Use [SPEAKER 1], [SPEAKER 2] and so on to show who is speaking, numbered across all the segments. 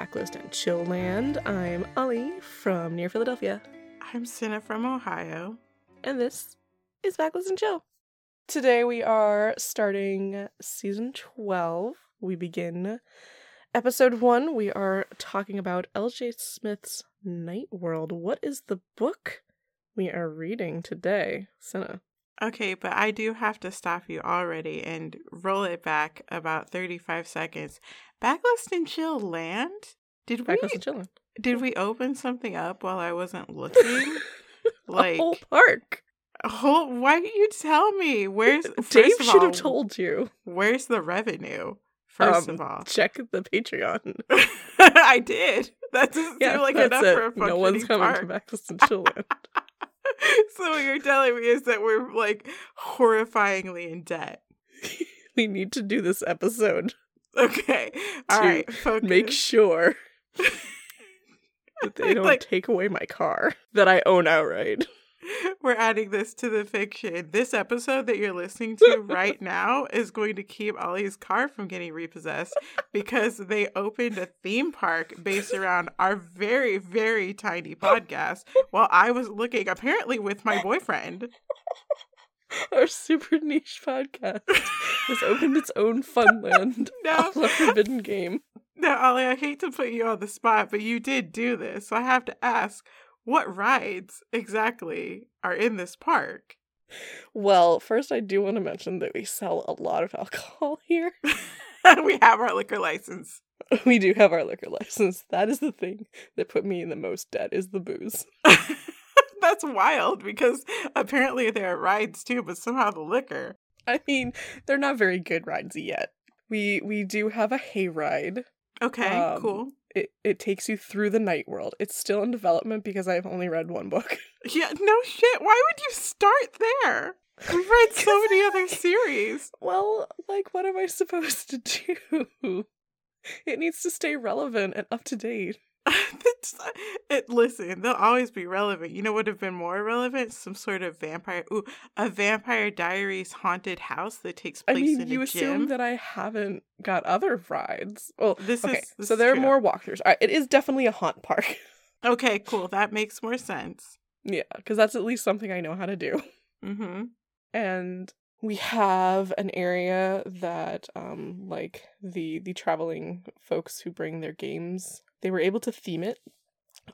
[SPEAKER 1] Backlist and Chill Land. I'm Ollie from near Philadelphia,
[SPEAKER 2] I'm Cinna from Ohio.
[SPEAKER 1] and this is Backlist and Chill. Today we are starting season 12. We begin episode 1. We are talking about LJ Smith's Night World. What is the book we are reading today? Cinna.
[SPEAKER 2] Okay, but I do have to stop you already and roll it back about 35 seconds. Backlist and Chill Land? Did we
[SPEAKER 1] Backlist and Chill
[SPEAKER 2] did we open something up while I wasn't looking?
[SPEAKER 1] A
[SPEAKER 2] like
[SPEAKER 1] whole park.
[SPEAKER 2] whole, why didn't you tell me? Where's
[SPEAKER 1] Dave should have told you.
[SPEAKER 2] Where's the revenue? First
[SPEAKER 1] Um,
[SPEAKER 2] of all.
[SPEAKER 1] Check the Patreon.
[SPEAKER 2] I did. That doesn't
[SPEAKER 1] Yeah,
[SPEAKER 2] seem like
[SPEAKER 1] that's
[SPEAKER 2] enough
[SPEAKER 1] it.
[SPEAKER 2] for a
[SPEAKER 1] No one's coming
[SPEAKER 2] park.
[SPEAKER 1] to Backlist and Chill Land.
[SPEAKER 2] so what you're telling me is that we're like horrifyingly in debt.
[SPEAKER 1] we need to do this episode.
[SPEAKER 2] Okay. All right. Focus.
[SPEAKER 1] Make sure that they don't
[SPEAKER 2] Like-
[SPEAKER 1] take away my car that I own outright.
[SPEAKER 2] We're adding this to the fiction. This episode that you're listening to right now is going to keep Ollie's car from getting repossessed because they opened a theme park based around our very, very tiny podcast while I was looking, apparently with my boyfriend.
[SPEAKER 1] Our super niche podcast has opened its own funland.
[SPEAKER 2] No.
[SPEAKER 1] a forbidden game.
[SPEAKER 2] Now, Ollie, I hate to put you on the spot, but you did do this. So I have to ask, what rides exactly are in this park?
[SPEAKER 1] Well, first I do want to mention that we sell a lot of alcohol here.
[SPEAKER 2] we have our liquor license.
[SPEAKER 1] We do have our liquor license. That is the thing that put me in the most debt is the booze.
[SPEAKER 2] That's wild because apparently there are rides too, but somehow the liquor.
[SPEAKER 1] I mean, they're not very good rides yet. We we do have a hayride.
[SPEAKER 2] Okay,
[SPEAKER 1] Um,
[SPEAKER 2] cool.
[SPEAKER 1] It it takes you through the night world. It's still in development because I've only read one book.
[SPEAKER 2] Yeah, no shit. Why would you start there? We've read so many other series.
[SPEAKER 1] Well, like what am I supposed to do? It needs to stay relevant and up to date.
[SPEAKER 2] It, listen, they'll always be relevant. You know what would have been more relevant? Some sort of vampire. Ooh, a Vampire Diaries haunted house that takes place.
[SPEAKER 1] I mean,
[SPEAKER 2] in
[SPEAKER 1] you
[SPEAKER 2] a
[SPEAKER 1] assume
[SPEAKER 2] gym.
[SPEAKER 1] that I haven't got other rides. Well,
[SPEAKER 2] This
[SPEAKER 1] okay,
[SPEAKER 2] is- this
[SPEAKER 1] so
[SPEAKER 2] is
[SPEAKER 1] there are
[SPEAKER 2] true.
[SPEAKER 1] more walkthroughs. Right, it is definitely a haunt park.
[SPEAKER 2] Okay, cool. That makes more sense.
[SPEAKER 1] yeah, because that's at least something I know how to do.
[SPEAKER 2] Mm-hmm.
[SPEAKER 1] and we have an area that um like the the traveling folks who bring their games they were able to theme it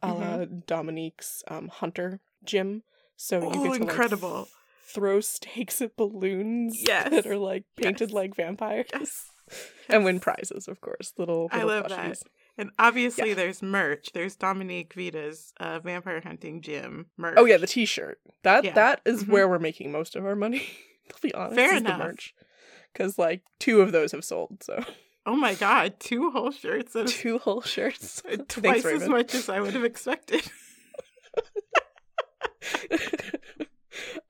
[SPEAKER 1] a la dominique's um hunter gym so you
[SPEAKER 2] Oh,
[SPEAKER 1] get to like,
[SPEAKER 2] incredible.
[SPEAKER 1] throw stakes at balloons
[SPEAKER 2] Yes.
[SPEAKER 1] that are like painted
[SPEAKER 2] Yes.
[SPEAKER 1] like vampires
[SPEAKER 2] Yes.
[SPEAKER 1] and win prizes of course little,
[SPEAKER 2] I
[SPEAKER 1] little
[SPEAKER 2] love that. And obviously,
[SPEAKER 1] Yeah.
[SPEAKER 2] there's merch. There's Dominique Vita's uh, vampire hunting gym merch.
[SPEAKER 1] oh yeah the t-shirt that
[SPEAKER 2] Yeah.
[SPEAKER 1] that is
[SPEAKER 2] Mhm.
[SPEAKER 1] where we're making most of our money to be honest
[SPEAKER 2] Fair
[SPEAKER 1] the
[SPEAKER 2] enough.
[SPEAKER 1] merch because like two of those have sold so
[SPEAKER 2] Oh my god, two whole shirts. That
[SPEAKER 1] two whole shirts.
[SPEAKER 2] twice
[SPEAKER 1] Thanks,
[SPEAKER 2] as much as I would have expected.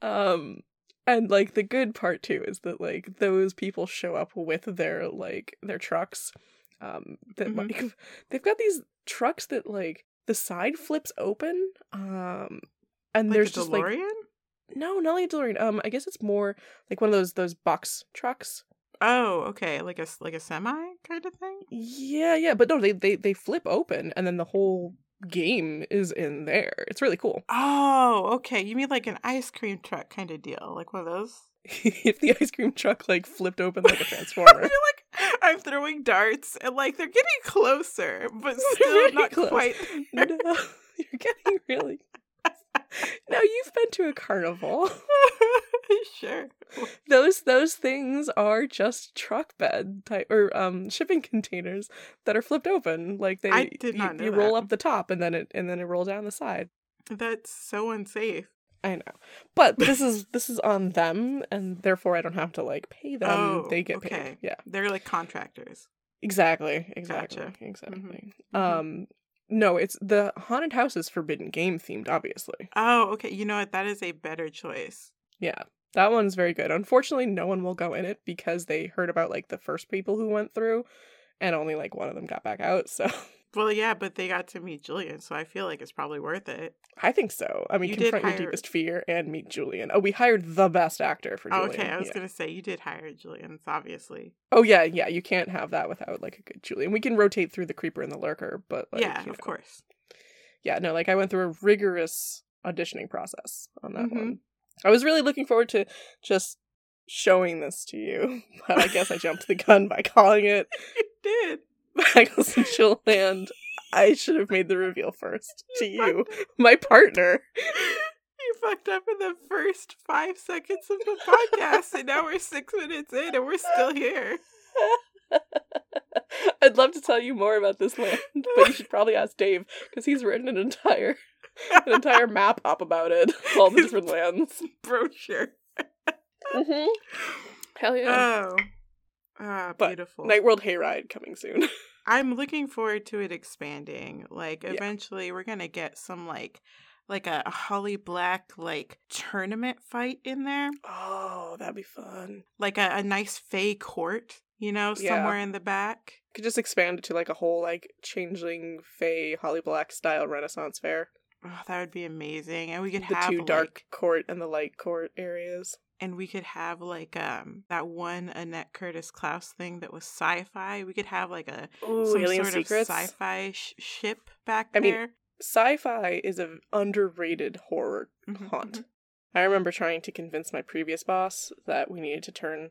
[SPEAKER 1] um, and like the good part too is that like those people show up with their like their trucks. Um, that
[SPEAKER 2] Mhm.
[SPEAKER 1] like they've got these trucks that like the side flips open. Um, and
[SPEAKER 2] Like
[SPEAKER 1] there's just like
[SPEAKER 2] DeLorean?
[SPEAKER 1] no, not like a DeLorean. Um, I guess it's more like one of those those box trucks.
[SPEAKER 2] Oh, okay, like a like a semi kind of thing.
[SPEAKER 1] Yeah, yeah, but no, they they they flip open and then the whole game is in there. It's really cool.
[SPEAKER 2] Oh, okay. You mean like an ice cream truck kind of deal, like one of those?
[SPEAKER 1] if the ice cream truck like flipped open like a transformer.
[SPEAKER 2] I feel like I'm throwing darts and like they're getting closer, but still
[SPEAKER 1] very
[SPEAKER 2] not
[SPEAKER 1] close.
[SPEAKER 2] quite.
[SPEAKER 1] no, you're getting really. now you've been to a carnival.
[SPEAKER 2] sure.
[SPEAKER 1] Those those things are just truck bed type or um shipping containers that are flipped open. Like they,
[SPEAKER 2] I did
[SPEAKER 1] you,
[SPEAKER 2] not know
[SPEAKER 1] you roll up the top and then it and then it rolls down the side.
[SPEAKER 2] That's so unsafe.
[SPEAKER 1] I know, but this is this is on them, and therefore I don't have to like pay them.
[SPEAKER 2] Oh,
[SPEAKER 1] they get
[SPEAKER 2] okay.
[SPEAKER 1] paid. Yeah,
[SPEAKER 2] They're like contractors.
[SPEAKER 1] exactly, exactly,
[SPEAKER 2] Gotcha.
[SPEAKER 1] exactly.
[SPEAKER 2] Mhm.
[SPEAKER 1] Um, no, it's the haunted house is forbidden game themed, obviously.
[SPEAKER 2] Oh, okay. You know what? That is a better choice.
[SPEAKER 1] Yeah, that one's very good. Unfortunately, no one will go in it because they heard about like the first people who went through, and only like one of them got back out. So
[SPEAKER 2] Well, yeah, but they got to meet Julian, so I feel like it's probably worth it.
[SPEAKER 1] I think so. I mean,
[SPEAKER 2] You
[SPEAKER 1] confront your deepest fear and meet Julian. Oh, we hired the best actor for
[SPEAKER 2] Oh,
[SPEAKER 1] Julian.
[SPEAKER 2] okay, I was
[SPEAKER 1] yeah.
[SPEAKER 2] gonna say you did hire Julian's, obviously.
[SPEAKER 1] Oh yeah, yeah. You can't have that without like a good Julian. We can rotate through the creeper and the lurker, but like,
[SPEAKER 2] yeah,
[SPEAKER 1] you
[SPEAKER 2] of course.
[SPEAKER 1] Yeah, no, like I went through a rigorous auditioning process on that
[SPEAKER 2] Mhm.
[SPEAKER 1] one. I was really looking forward to just showing this to you, but I guess I jumped the gun by calling it
[SPEAKER 2] You did.
[SPEAKER 1] Bagels and Chillland. I should have made the reveal first to
[SPEAKER 2] You
[SPEAKER 1] you, my partner.
[SPEAKER 2] You fucked up in the first five seconds of the podcast, and now we're six minutes in, and we're still here.
[SPEAKER 1] I'd love to tell you more about this land, but you should probably ask Dave because he's written an entire an entire map up about it, all the different lands.
[SPEAKER 2] Brochure.
[SPEAKER 1] Mm-hmm. Hell yeah!
[SPEAKER 2] Oh. Ah,
[SPEAKER 1] But
[SPEAKER 2] beautiful.
[SPEAKER 1] Night World Hayride coming soon.
[SPEAKER 2] I'm looking forward to it expanding. Like
[SPEAKER 1] Yeah.
[SPEAKER 2] eventually we're gonna get some like like a Holly Black like tournament fight in there.
[SPEAKER 1] Oh, that'd be fun.
[SPEAKER 2] Like a, a nice Fey court, you know,
[SPEAKER 1] Yeah.
[SPEAKER 2] somewhere in the back.
[SPEAKER 1] Could just expand it to like a whole like changeling Fey Holly Black style Renaissance fair.
[SPEAKER 2] Oh, that would be amazing. And we could have
[SPEAKER 1] The
[SPEAKER 2] have
[SPEAKER 1] two
[SPEAKER 2] like,
[SPEAKER 1] dark court and the light court areas.
[SPEAKER 2] and we could have like um that one Annette Curtis Klause thing that was sci-fi. We could have like a
[SPEAKER 1] Ooh,
[SPEAKER 2] some
[SPEAKER 1] Alien
[SPEAKER 2] sort
[SPEAKER 1] Secrets.
[SPEAKER 2] of sci-fi sh- ship back
[SPEAKER 1] I mean,
[SPEAKER 2] there.
[SPEAKER 1] Sci-fi is an underrated horror haunt.
[SPEAKER 2] mhm.
[SPEAKER 1] I remember trying to convince my previous boss that we needed to turn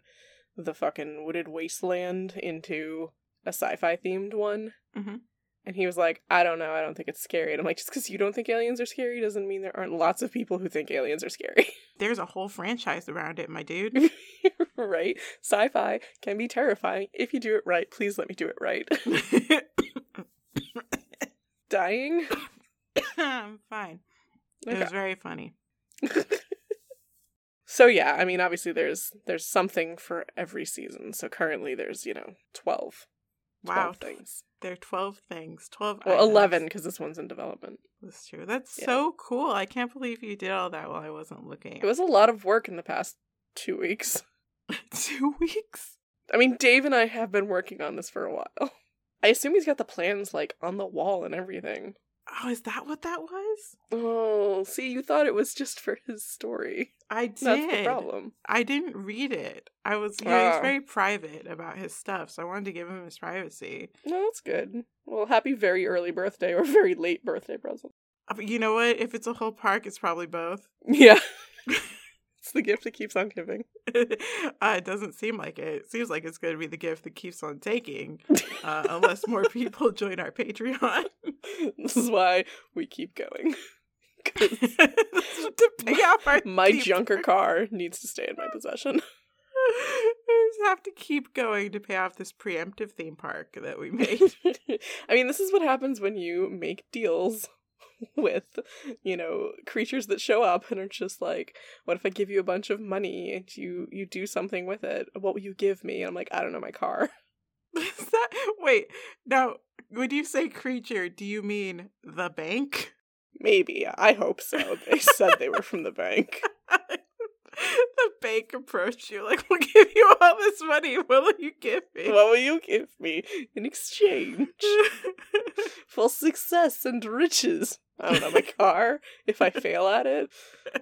[SPEAKER 1] the fucking wooded wasteland into a sci-fi themed one.
[SPEAKER 2] Mhm.
[SPEAKER 1] And he was like, I don't know, I don't think it's scary. And I'm like, just because you don't think aliens are scary doesn't mean there aren't lots of people who think aliens are scary.
[SPEAKER 2] There's a whole franchise around it, my dude.
[SPEAKER 1] right? Sci fi can be terrifying. If you do it right, please let me do it right. Dying?
[SPEAKER 2] I'm fine. It was very funny.
[SPEAKER 1] So yeah, I mean obviously there's there's something for every season. So currently there's, you know, 12. 12
[SPEAKER 2] Wow.
[SPEAKER 1] things.
[SPEAKER 2] There are 12 things. 12
[SPEAKER 1] Well,
[SPEAKER 2] items.
[SPEAKER 1] 11 because this one's in development.
[SPEAKER 2] That's true. That's
[SPEAKER 1] Yeah.
[SPEAKER 2] so cool. I can't believe you did all that while I wasn't looking.
[SPEAKER 1] It was a lot of work in the past 2 weeks.
[SPEAKER 2] two weeks.
[SPEAKER 1] I mean, Dave and I have been working on this for a while. I assume he's got the plans like on the wall and everything.
[SPEAKER 2] Oh, is that what that was?
[SPEAKER 1] Oh, see, you thought it was just for his story.
[SPEAKER 2] I did.
[SPEAKER 1] That's the problem.
[SPEAKER 2] I didn't read it. I was you know,
[SPEAKER 1] Ah.
[SPEAKER 2] very private about his stuff, so I wanted to give him his privacy.
[SPEAKER 1] No, that's good. Well, happy very early birthday or very late birthday present.
[SPEAKER 2] Uh, you know what? If it's a whole park, it's probably both.
[SPEAKER 1] Yeah. the gift that keeps on giving.
[SPEAKER 2] uh, it doesn't seem like it. It seems like it's going to be the gift that keeps on taking, uh, unless more people join our Patreon.
[SPEAKER 1] this is why we keep going.
[SPEAKER 2] to pay off our
[SPEAKER 1] my
[SPEAKER 2] theme
[SPEAKER 1] junker car needs to stay in my possession.
[SPEAKER 2] we just have to keep going to pay off this preemptive theme park that we made.
[SPEAKER 1] I mean, this is what happens when you make deals with, you know, creatures that show up and are just like, "What if I give you a bunch of money and you you do something with it? What will you give me?" And I'm like, "I don't know, my car."
[SPEAKER 2] Is that wait now? When you say creature, do you mean the bank?
[SPEAKER 1] Maybe. I hope so. They said they were from the bank.
[SPEAKER 2] the bank approached you like, "We'll give you all this money. What will you give me?"
[SPEAKER 1] What will you give me in exchange for success and riches? I don't know, my car if I fail at it.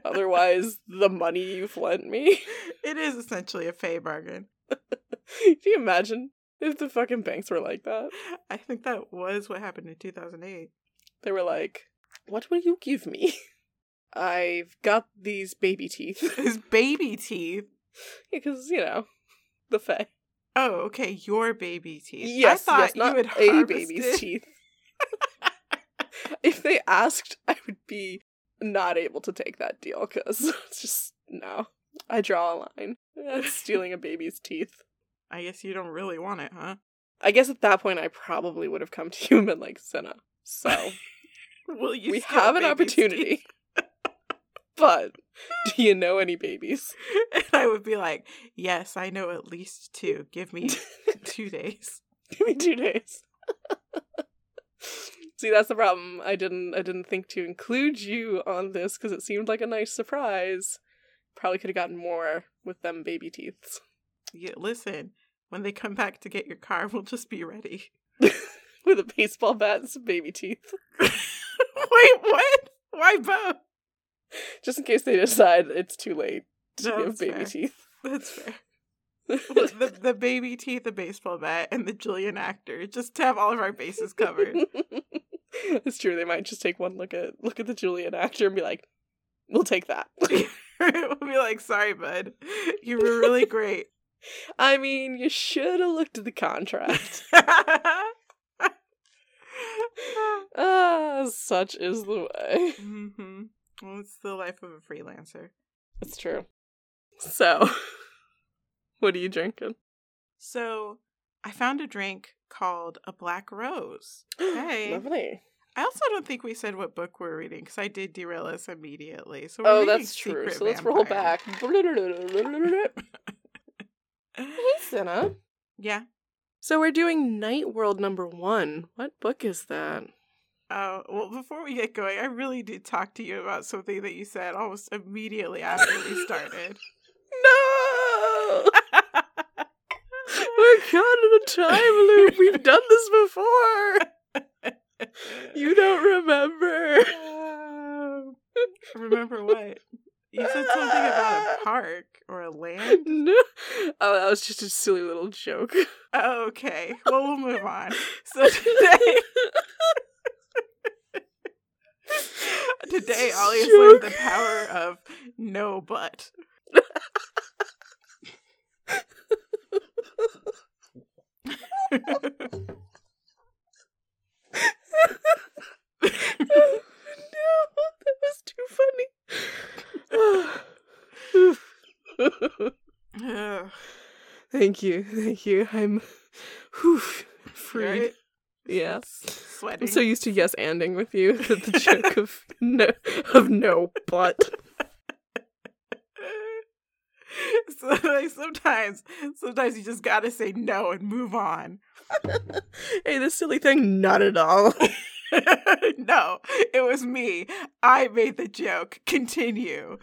[SPEAKER 1] Otherwise, the money you've lent me.
[SPEAKER 2] it is essentially a fey bargain.
[SPEAKER 1] Can you imagine if the fucking banks were like that?
[SPEAKER 2] I think that was what happened in 2008.
[SPEAKER 1] They were like, What will you give me? I've got these baby teeth.
[SPEAKER 2] His baby teeth.
[SPEAKER 1] Because, you know, the Fae.
[SPEAKER 2] Oh, okay, your baby teeth.
[SPEAKER 1] Yes,
[SPEAKER 2] I thought
[SPEAKER 1] yes, not
[SPEAKER 2] you had
[SPEAKER 1] a
[SPEAKER 2] harvested-
[SPEAKER 1] baby's teeth. if they asked, I would be not able to take that deal because it's just no. I draw a line. That's stealing a baby's teeth.
[SPEAKER 2] I guess you don't really want it, huh?
[SPEAKER 1] I guess at that point, I probably would have come to you and been like, Senna. So
[SPEAKER 2] Will you?
[SPEAKER 1] we have an opportunity.
[SPEAKER 2] teeth?
[SPEAKER 1] But do you know any babies?
[SPEAKER 2] And I would be like, "Yes, I know at least two. Give me two days."
[SPEAKER 1] Give me two days. See, that's the problem. I didn't. I didn't think to include you on this because it seemed like a nice surprise. Probably could have gotten more with them baby teeths.
[SPEAKER 2] Yeah, listen, when they come back to get your car, we'll just be ready.
[SPEAKER 1] with a baseball bat and some baby teeth.
[SPEAKER 2] Wait, what? Why both?
[SPEAKER 1] Just in case they decide it's too late to
[SPEAKER 2] No,
[SPEAKER 1] give baby
[SPEAKER 2] fair.
[SPEAKER 1] teeth.
[SPEAKER 2] That's fair. the, the baby teeth, the baseball bat, and the Julian actor, just to have all of our bases covered.
[SPEAKER 1] it's true. They might just take one look at look at the Julian actor and be like, "We'll take that."
[SPEAKER 2] we'll be like, sorry, bud. You were really great.
[SPEAKER 1] I mean, you should have looked at the contract. ah, such is the way.
[SPEAKER 2] hmm Well, it's the life of a freelancer.
[SPEAKER 1] It's true. So, what are you drinking?
[SPEAKER 2] So, I found a drink called a black rose. Hey.
[SPEAKER 1] Lovely.
[SPEAKER 2] I also don't think we said what book we're reading because I did derail us immediately. So we're
[SPEAKER 1] Oh, that's true. So let's roll back. hey, Senna.
[SPEAKER 2] yeah.
[SPEAKER 1] So we're doing Night World number one. What book is that?
[SPEAKER 2] Oh, well, before we get going, I really did talk to you about something that you said almost immediately after we started.
[SPEAKER 1] No! We're caught in a time loop. We've done this before. You don't remember.
[SPEAKER 2] Um, remember what? You said something about a park or a land?
[SPEAKER 1] No. Oh, that was just a silly little joke.
[SPEAKER 2] Okay. Well, we'll move on. So today, today, Ollie has learned the power of no but.
[SPEAKER 1] no, that was too funny. Thank you, thank you. I'm whew, freed.
[SPEAKER 2] right?
[SPEAKER 1] Yeah.
[SPEAKER 2] Sweating.
[SPEAKER 1] I'm so used to yes anding with you that the joke of no of no but.
[SPEAKER 2] so like sometimes, sometimes you just gotta say no and move on.
[SPEAKER 1] hey, this silly thing, not at all.
[SPEAKER 2] no, it was me. I made the joke. Continue.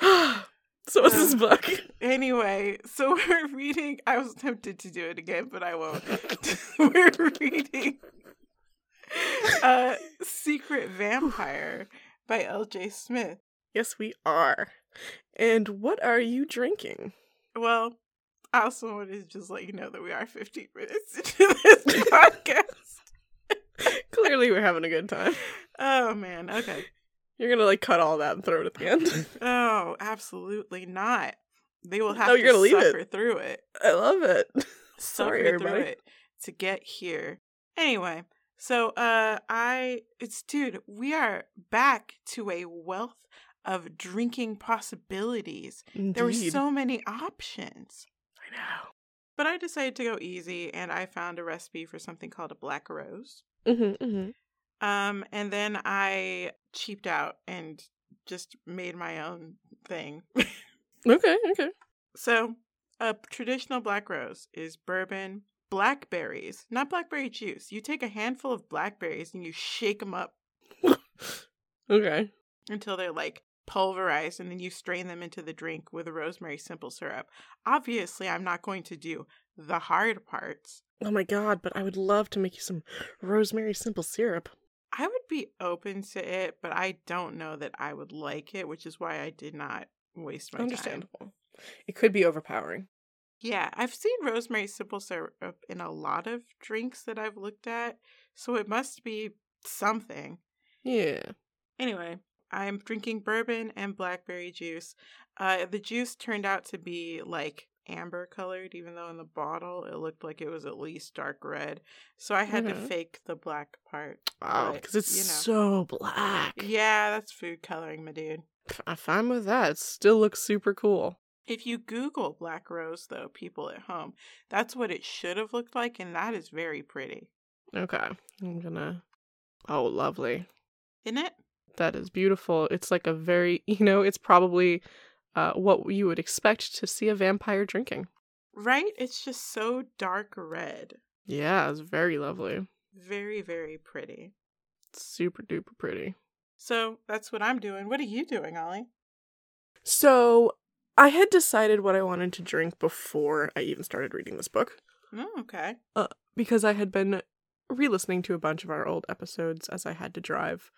[SPEAKER 1] so what's this book?
[SPEAKER 2] Anyway, so we're reading. I was tempted to do it again, but I won't. we're reading uh, Secret Vampire by L.J. Smith.
[SPEAKER 1] Yes, we are. And what are you drinking?
[SPEAKER 2] Well, I also wanted to just let you know that we are 15 minutes into this podcast.
[SPEAKER 1] Clearly, we're having a good time.
[SPEAKER 2] Oh, man. Okay.
[SPEAKER 1] You're gonna like cut all that and throw it at the end.
[SPEAKER 2] Oh, absolutely not. They will have
[SPEAKER 1] No,
[SPEAKER 2] to
[SPEAKER 1] you're gonna leave it.
[SPEAKER 2] suffer through it.
[SPEAKER 1] I love it.
[SPEAKER 2] Suffer
[SPEAKER 1] Sorry,
[SPEAKER 2] through it to get here. Anyway, so uh I it's dude, we are back to a wealth of drinking possibilities. There were so many options.
[SPEAKER 1] I know.
[SPEAKER 2] But I decided to go easy and I found a recipe for something called a black rose.
[SPEAKER 1] Mm-hmm, mm-hmm.
[SPEAKER 2] Um, and then I cheaped out and just made my own thing.
[SPEAKER 1] Okay, okay.
[SPEAKER 2] so, a traditional black rose is bourbon, blackberries, not blackberry juice. You take a handful of blackberries and you shake them up
[SPEAKER 1] Okay.
[SPEAKER 2] until they're like pulverized, and then you strain them into the drink with a rosemary simple syrup. Obviously, I'm not going to do the hard parts.
[SPEAKER 1] Oh my god, but I would love to make you some rosemary simple syrup.
[SPEAKER 2] I would be open to it, but I don't know that I would like it, which is why I did not waste my time.
[SPEAKER 1] Understandable. It could be overpowering.
[SPEAKER 2] Yeah, I've seen rosemary simple syrup in a lot of drinks that I've looked at, so it must be something.
[SPEAKER 1] Yeah.
[SPEAKER 2] Anyway, I'm drinking bourbon and blackberry juice. Uh, the juice turned out to be like amber colored, even though in the bottle it looked like it was at least dark red. So I had
[SPEAKER 1] Mhm.
[SPEAKER 2] to fake the black part.
[SPEAKER 1] Wow,
[SPEAKER 2] But,
[SPEAKER 1] because it's
[SPEAKER 2] you know.
[SPEAKER 1] so black.
[SPEAKER 2] Yeah, that's food coloring, my dude.
[SPEAKER 1] I'm fine with that. It still looks super cool.
[SPEAKER 2] If you Google Black Rose, though, people at home, that's what it should have looked like, and that is very pretty.
[SPEAKER 1] Okay. I'm gonna. Oh, lovely.
[SPEAKER 2] Isn't it?
[SPEAKER 1] That is beautiful. It's like a very, you know, it's probably uh, what you would expect to see a vampire drinking.
[SPEAKER 2] Right? It's just so dark red.
[SPEAKER 1] Yeah, it's very lovely.
[SPEAKER 2] Very, very pretty.
[SPEAKER 1] Super duper pretty.
[SPEAKER 2] So that's what I'm doing. What are you doing, Ollie?
[SPEAKER 1] So, I had decided what I wanted to drink before I even started reading this book.
[SPEAKER 2] Oh, okay.
[SPEAKER 1] because I had been re listening to a bunch of our old episodes as I had to drive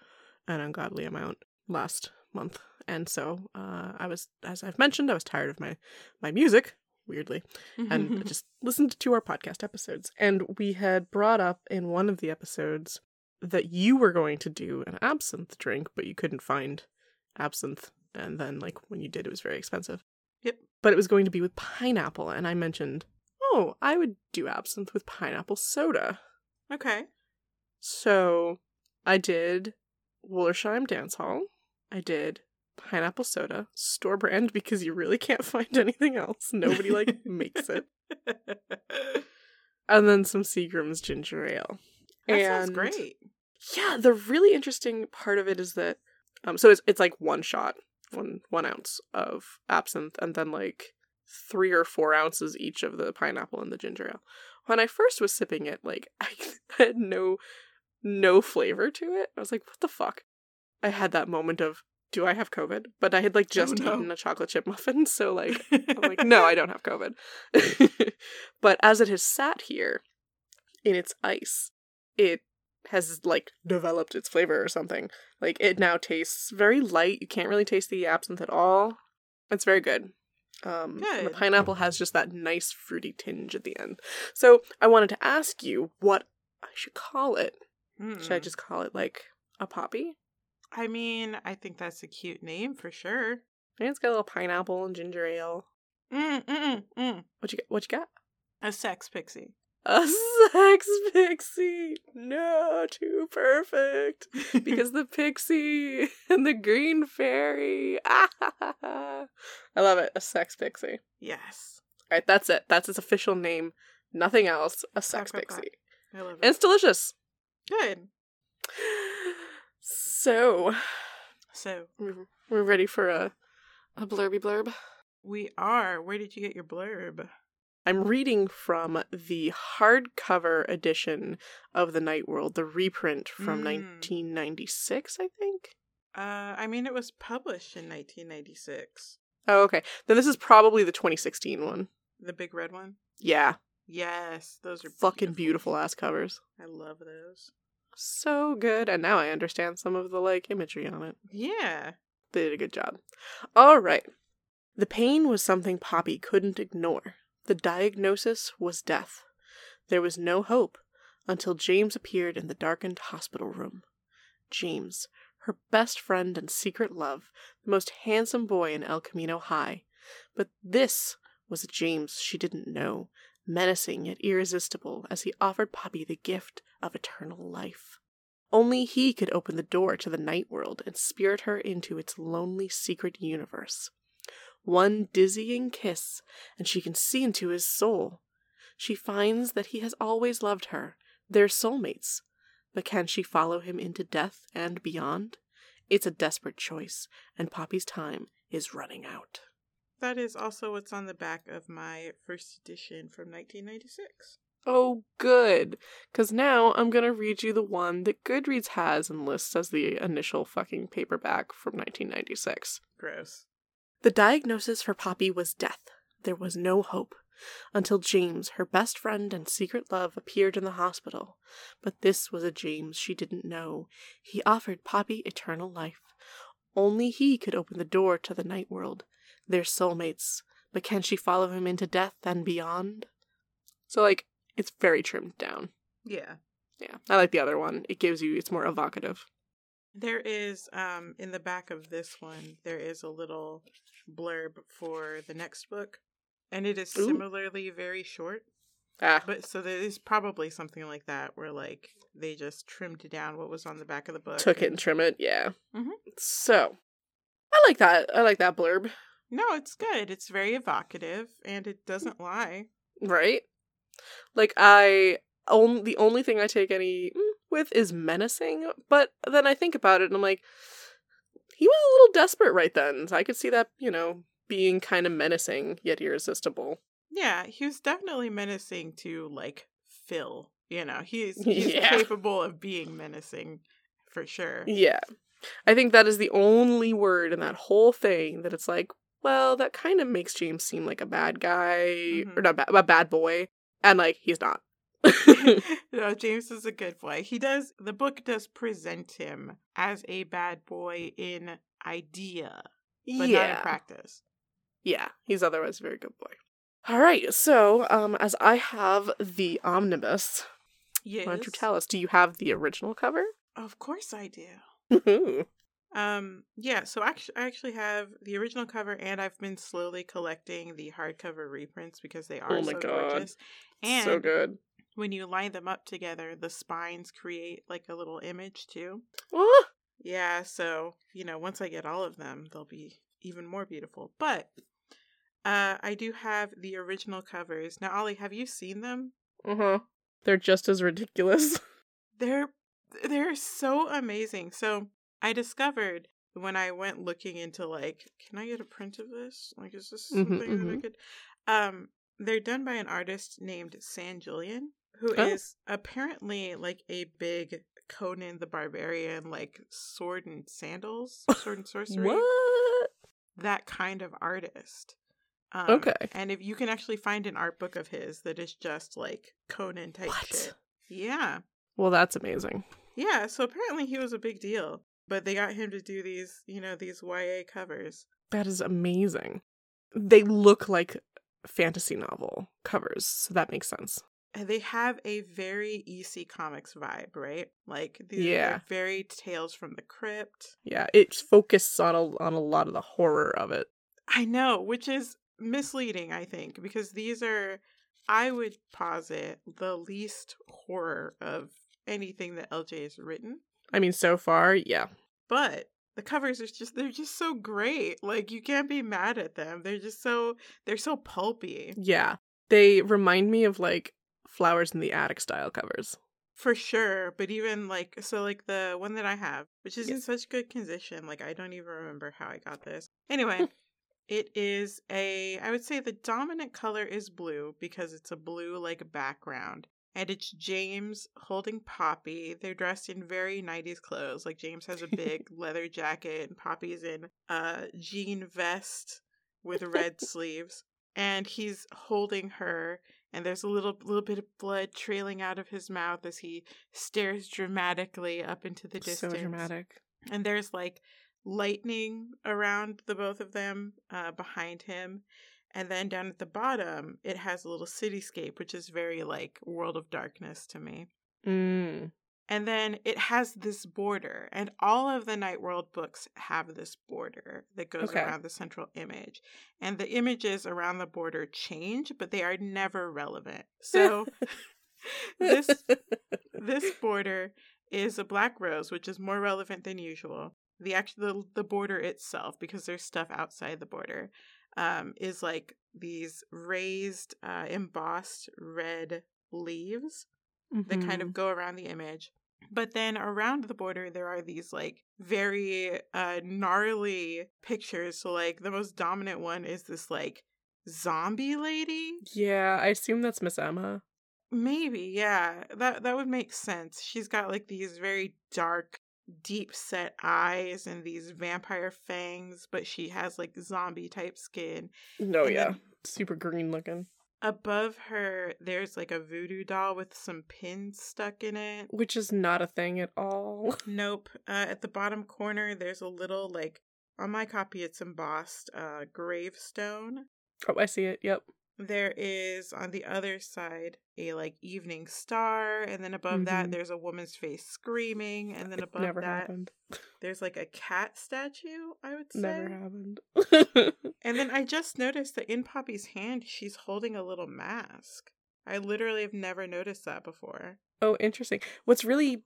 [SPEAKER 1] an ungodly amount last month. And so uh, I was, as I've mentioned, I was tired of my, my music, weirdly, and just listened to our podcast episodes. And we had brought up in one of the episodes that you were going to do an absinthe drink, but you couldn't find absinthe. And then, like, when you did, it was very expensive.
[SPEAKER 2] Yep.
[SPEAKER 1] But it was going to be with pineapple. And I mentioned, oh, I would do absinthe with pineapple soda.
[SPEAKER 2] okay.
[SPEAKER 1] So I did Wollersheim Dance Hall. I did pineapple soda, store brand because you really can't find anything else. Nobody like makes it. And then some Seagram's ginger ale.
[SPEAKER 2] that sounds
[SPEAKER 1] And-
[SPEAKER 2] great.
[SPEAKER 1] Yeah, the really interesting part of it is that um so it's it's like one shot, one one ounce of absinthe and then like three or four ounces each of the pineapple and the ginger ale. When I first was sipping it, like I had no no flavor to it. I was like, what the fuck? I had that moment of do I have COVID? But I had like just
[SPEAKER 2] no.
[SPEAKER 1] eaten a chocolate chip muffin, so like I'm like, no, I don't have COVID. but as it has sat here in its ice, it has like developed its flavor or something. Like it now tastes very light. You can't really taste the absinthe at all. It's very good. Um, and the pineapple has just that nice fruity tinge at the end. So I wanted to ask you what I should call it. Should I
[SPEAKER 2] Mm.
[SPEAKER 1] just call it like a poppy?
[SPEAKER 2] I mean, I think that's a cute name for sure.
[SPEAKER 1] Maybe it's got a little pineapple and ginger ale.
[SPEAKER 2] Mm, mm, mm.
[SPEAKER 1] What you got? What you got?
[SPEAKER 2] A sex pixie.
[SPEAKER 1] A sex pixie. No, too perfect. Because the pixie and the green fairy. I love it. A sex pixie.
[SPEAKER 2] yes,
[SPEAKER 1] All right, that's it. That's its official name. Nothing else. A sex pixie.
[SPEAKER 2] I love
[SPEAKER 1] And
[SPEAKER 2] it.
[SPEAKER 1] it's delicious.
[SPEAKER 2] Good.
[SPEAKER 1] So,
[SPEAKER 2] So
[SPEAKER 1] we're we're ready for a a blurby blurb.
[SPEAKER 2] we are. Where did you get your blurb?
[SPEAKER 1] I'm reading from the hardcover edition of The Night World, the reprint from
[SPEAKER 2] Mm.
[SPEAKER 1] 1996, I think.
[SPEAKER 2] Uh, I mean, it was published in 1996.
[SPEAKER 1] Oh, okay. Then this is probably the 2016 one.
[SPEAKER 2] The big red one.
[SPEAKER 1] Yeah.
[SPEAKER 2] Yes, those are
[SPEAKER 1] Fucking beautiful ass covers.
[SPEAKER 2] I love those.
[SPEAKER 1] So good. And now I understand some of the like imagery on it.
[SPEAKER 2] Yeah.
[SPEAKER 1] They did a good job. All right. The pain was something Poppy couldn't ignore. The diagnosis was death. There was no hope until James appeared in the darkened hospital room. James, her best friend and secret love, the most handsome boy in El Camino High. But this was a James she didn't know, menacing yet irresistible as he offered Poppy the gift of eternal life. Only he could open the door to the night world and spirit her into its lonely secret universe. One dizzying kiss, and she can see into his soul. She finds that he has always loved her. They're soulmates. But can she follow him into death and beyond? It's a desperate choice, and Poppy's time is running out.
[SPEAKER 2] That is also what's on the back of my first edition from 1996.
[SPEAKER 1] Oh, good. Because now I'm going to read you the one that Goodreads has and lists as the initial fucking paperback from 1996.
[SPEAKER 2] Gross.
[SPEAKER 1] The diagnosis for Poppy was death. There was no hope. Until James, her best friend and secret love, appeared in the hospital. But this was a James she didn't know. He offered Poppy eternal life. Only he could open the door to the night world. They're soulmates. But can she follow him into death and beyond? So, like, it's very trimmed down.
[SPEAKER 2] Yeah.
[SPEAKER 1] Yeah. I like the other one. It gives you, it's more evocative.
[SPEAKER 2] There is, um, in the back of this one, there is a little blurb for the next book. And it is
[SPEAKER 1] Ooh.
[SPEAKER 2] similarly very short.
[SPEAKER 1] Ah,
[SPEAKER 2] But so there is probably something like that where, like, they just trimmed down what was on the back of the book.
[SPEAKER 1] took it and trim it. Yeah.
[SPEAKER 2] Mhm.
[SPEAKER 1] So, I like that. I like that blurb.
[SPEAKER 2] No, it's good. It's very evocative and it doesn't lie.
[SPEAKER 1] right? Like I only the only thing I take any mm, with is menacing, but then I think about it and I'm like, he was a little desperate right then. So I could see that you know being kind of menacing yet irresistible.
[SPEAKER 2] Yeah, he was definitely menacing to like Phil. You know, he's he's
[SPEAKER 1] Yeah.
[SPEAKER 2] capable of being menacing for sure.
[SPEAKER 1] Yeah, I think that is the only word in that whole thing that it's like, well, that kind of makes James seem like a bad guy or
[SPEAKER 2] Mhm.
[SPEAKER 1] not ba- a bad boy. And like he's not.
[SPEAKER 2] no, James is a good boy. He does the book does present him as a bad boy in idea, but not in practice.
[SPEAKER 1] Yeah, he's otherwise a very good boy. All right, so um, as I have the omnibus,
[SPEAKER 2] Yes.
[SPEAKER 1] why don't you tell us? Do you have the original cover?
[SPEAKER 2] Of course I do. Um, yeah, so actually, I actually have the original cover, and I've been slowly collecting the hardcover reprints because they are
[SPEAKER 1] Oh my
[SPEAKER 2] so
[SPEAKER 1] God.
[SPEAKER 2] gorgeous. And
[SPEAKER 1] so good.
[SPEAKER 2] when you line them up together, the spines create like a little image too.
[SPEAKER 1] Ah,
[SPEAKER 2] Yeah, so you know, once I get all of them, they'll be even more beautiful. But uh, I do have the original covers. Now, Ollie, have you seen them?
[SPEAKER 1] uh-huh. They're just as ridiculous.
[SPEAKER 2] They're they're so amazing. So I discovered when I went looking into like, can I get a print of this? Like, is this
[SPEAKER 1] Mhm,
[SPEAKER 2] something that I
[SPEAKER 1] mhm.
[SPEAKER 2] could? Um, they're done by an artist named Sanjulian, who is
[SPEAKER 1] Oh.
[SPEAKER 2] apparently like a big Conan the Barbarian, like sword and sandals, sword and sorcery,
[SPEAKER 1] what?
[SPEAKER 2] that kind of artist. Um,
[SPEAKER 1] Okay.
[SPEAKER 2] And if you can actually find an art book of his that is just like Conan type
[SPEAKER 1] What?
[SPEAKER 2] shit. Yeah.
[SPEAKER 1] Well, that's amazing.
[SPEAKER 2] Yeah, so apparently he was a big deal, but they got him to do these, you know, these YA covers.
[SPEAKER 1] That is amazing. They look like fantasy novel covers, so that makes sense.
[SPEAKER 2] And they have a very EC Comics vibe, right? Like these
[SPEAKER 1] Yeah.
[SPEAKER 2] are very Tales from the Crypt.
[SPEAKER 1] Yeah, it's focused on a on a lot of the horror of it.
[SPEAKER 2] I know, which is misleading, I think, because these are I would posit the least horror of anything that LJ has written.
[SPEAKER 1] I mean, so far, yeah.
[SPEAKER 2] But the covers are just they're just so great. Like you can't be mad at them. They're just so they're so pulpy.
[SPEAKER 1] Yeah. They remind me of like flowers in the attic style covers.
[SPEAKER 2] For sure, but even like so like the one that I have, which is in such good condition, like I don't even remember how I got this. Anyway, it is a I would say the dominant color is blue because it's a blue like background. And it's James holding Poppy. They're dressed in very 90s clothes. Like James has a big leather jacket and Poppy's in a jean vest with red sleeves. And he's holding her and there's a little little bit of blood trailing out of his mouth as he stares dramatically up into the distance.
[SPEAKER 1] So dramatic.
[SPEAKER 2] And there's like lightning around the both of them uh, behind him. And then down at the bottom, it has a little cityscape, which is very like World of Darkness to me.
[SPEAKER 1] Mm.
[SPEAKER 2] And then it has this border, and all of the Night World books have this border that goes
[SPEAKER 1] Okay.
[SPEAKER 2] around the central image. And the images around the border change, but they are never relevant. So this this border is a black rose, which is more relevant than usual. The actual the, the border itself, because there's stuff outside the border, um, is like these raised, uh, embossed red leaves that kind of
[SPEAKER 1] Mhm.
[SPEAKER 2] go around the image. But then around the border, there are these like very uh, gnarly pictures. So, like, the most dominant one is this like zombie lady.
[SPEAKER 1] Yeah, I assume that's Miss Emma.
[SPEAKER 2] Maybe, yeah. That that would make sense. She's got like these very dark, deep set eyes and these vampire fangs, but she has like zombie type skin.
[SPEAKER 1] No,
[SPEAKER 2] And
[SPEAKER 1] yeah. Super green looking.
[SPEAKER 2] Above her, there's like a voodoo doll with some pins stuck in it.
[SPEAKER 1] Which is not a thing at all.
[SPEAKER 2] Nope. Uh, at the bottom corner, there's a little like on my copy, it's embossed uh, gravestone.
[SPEAKER 1] Oh, I see it. Yep.
[SPEAKER 2] There is on the other side a like evening star, and then above that
[SPEAKER 1] Mhm.
[SPEAKER 2] there's a woman's face screaming, and then
[SPEAKER 1] It
[SPEAKER 2] above that
[SPEAKER 1] happened.
[SPEAKER 2] there's like a cat statue. I would say.
[SPEAKER 1] Never happened.
[SPEAKER 2] And then I just noticed that in Poppy's hand, she's holding a little mask. I literally have never noticed that before.
[SPEAKER 1] oh, interesting. What's really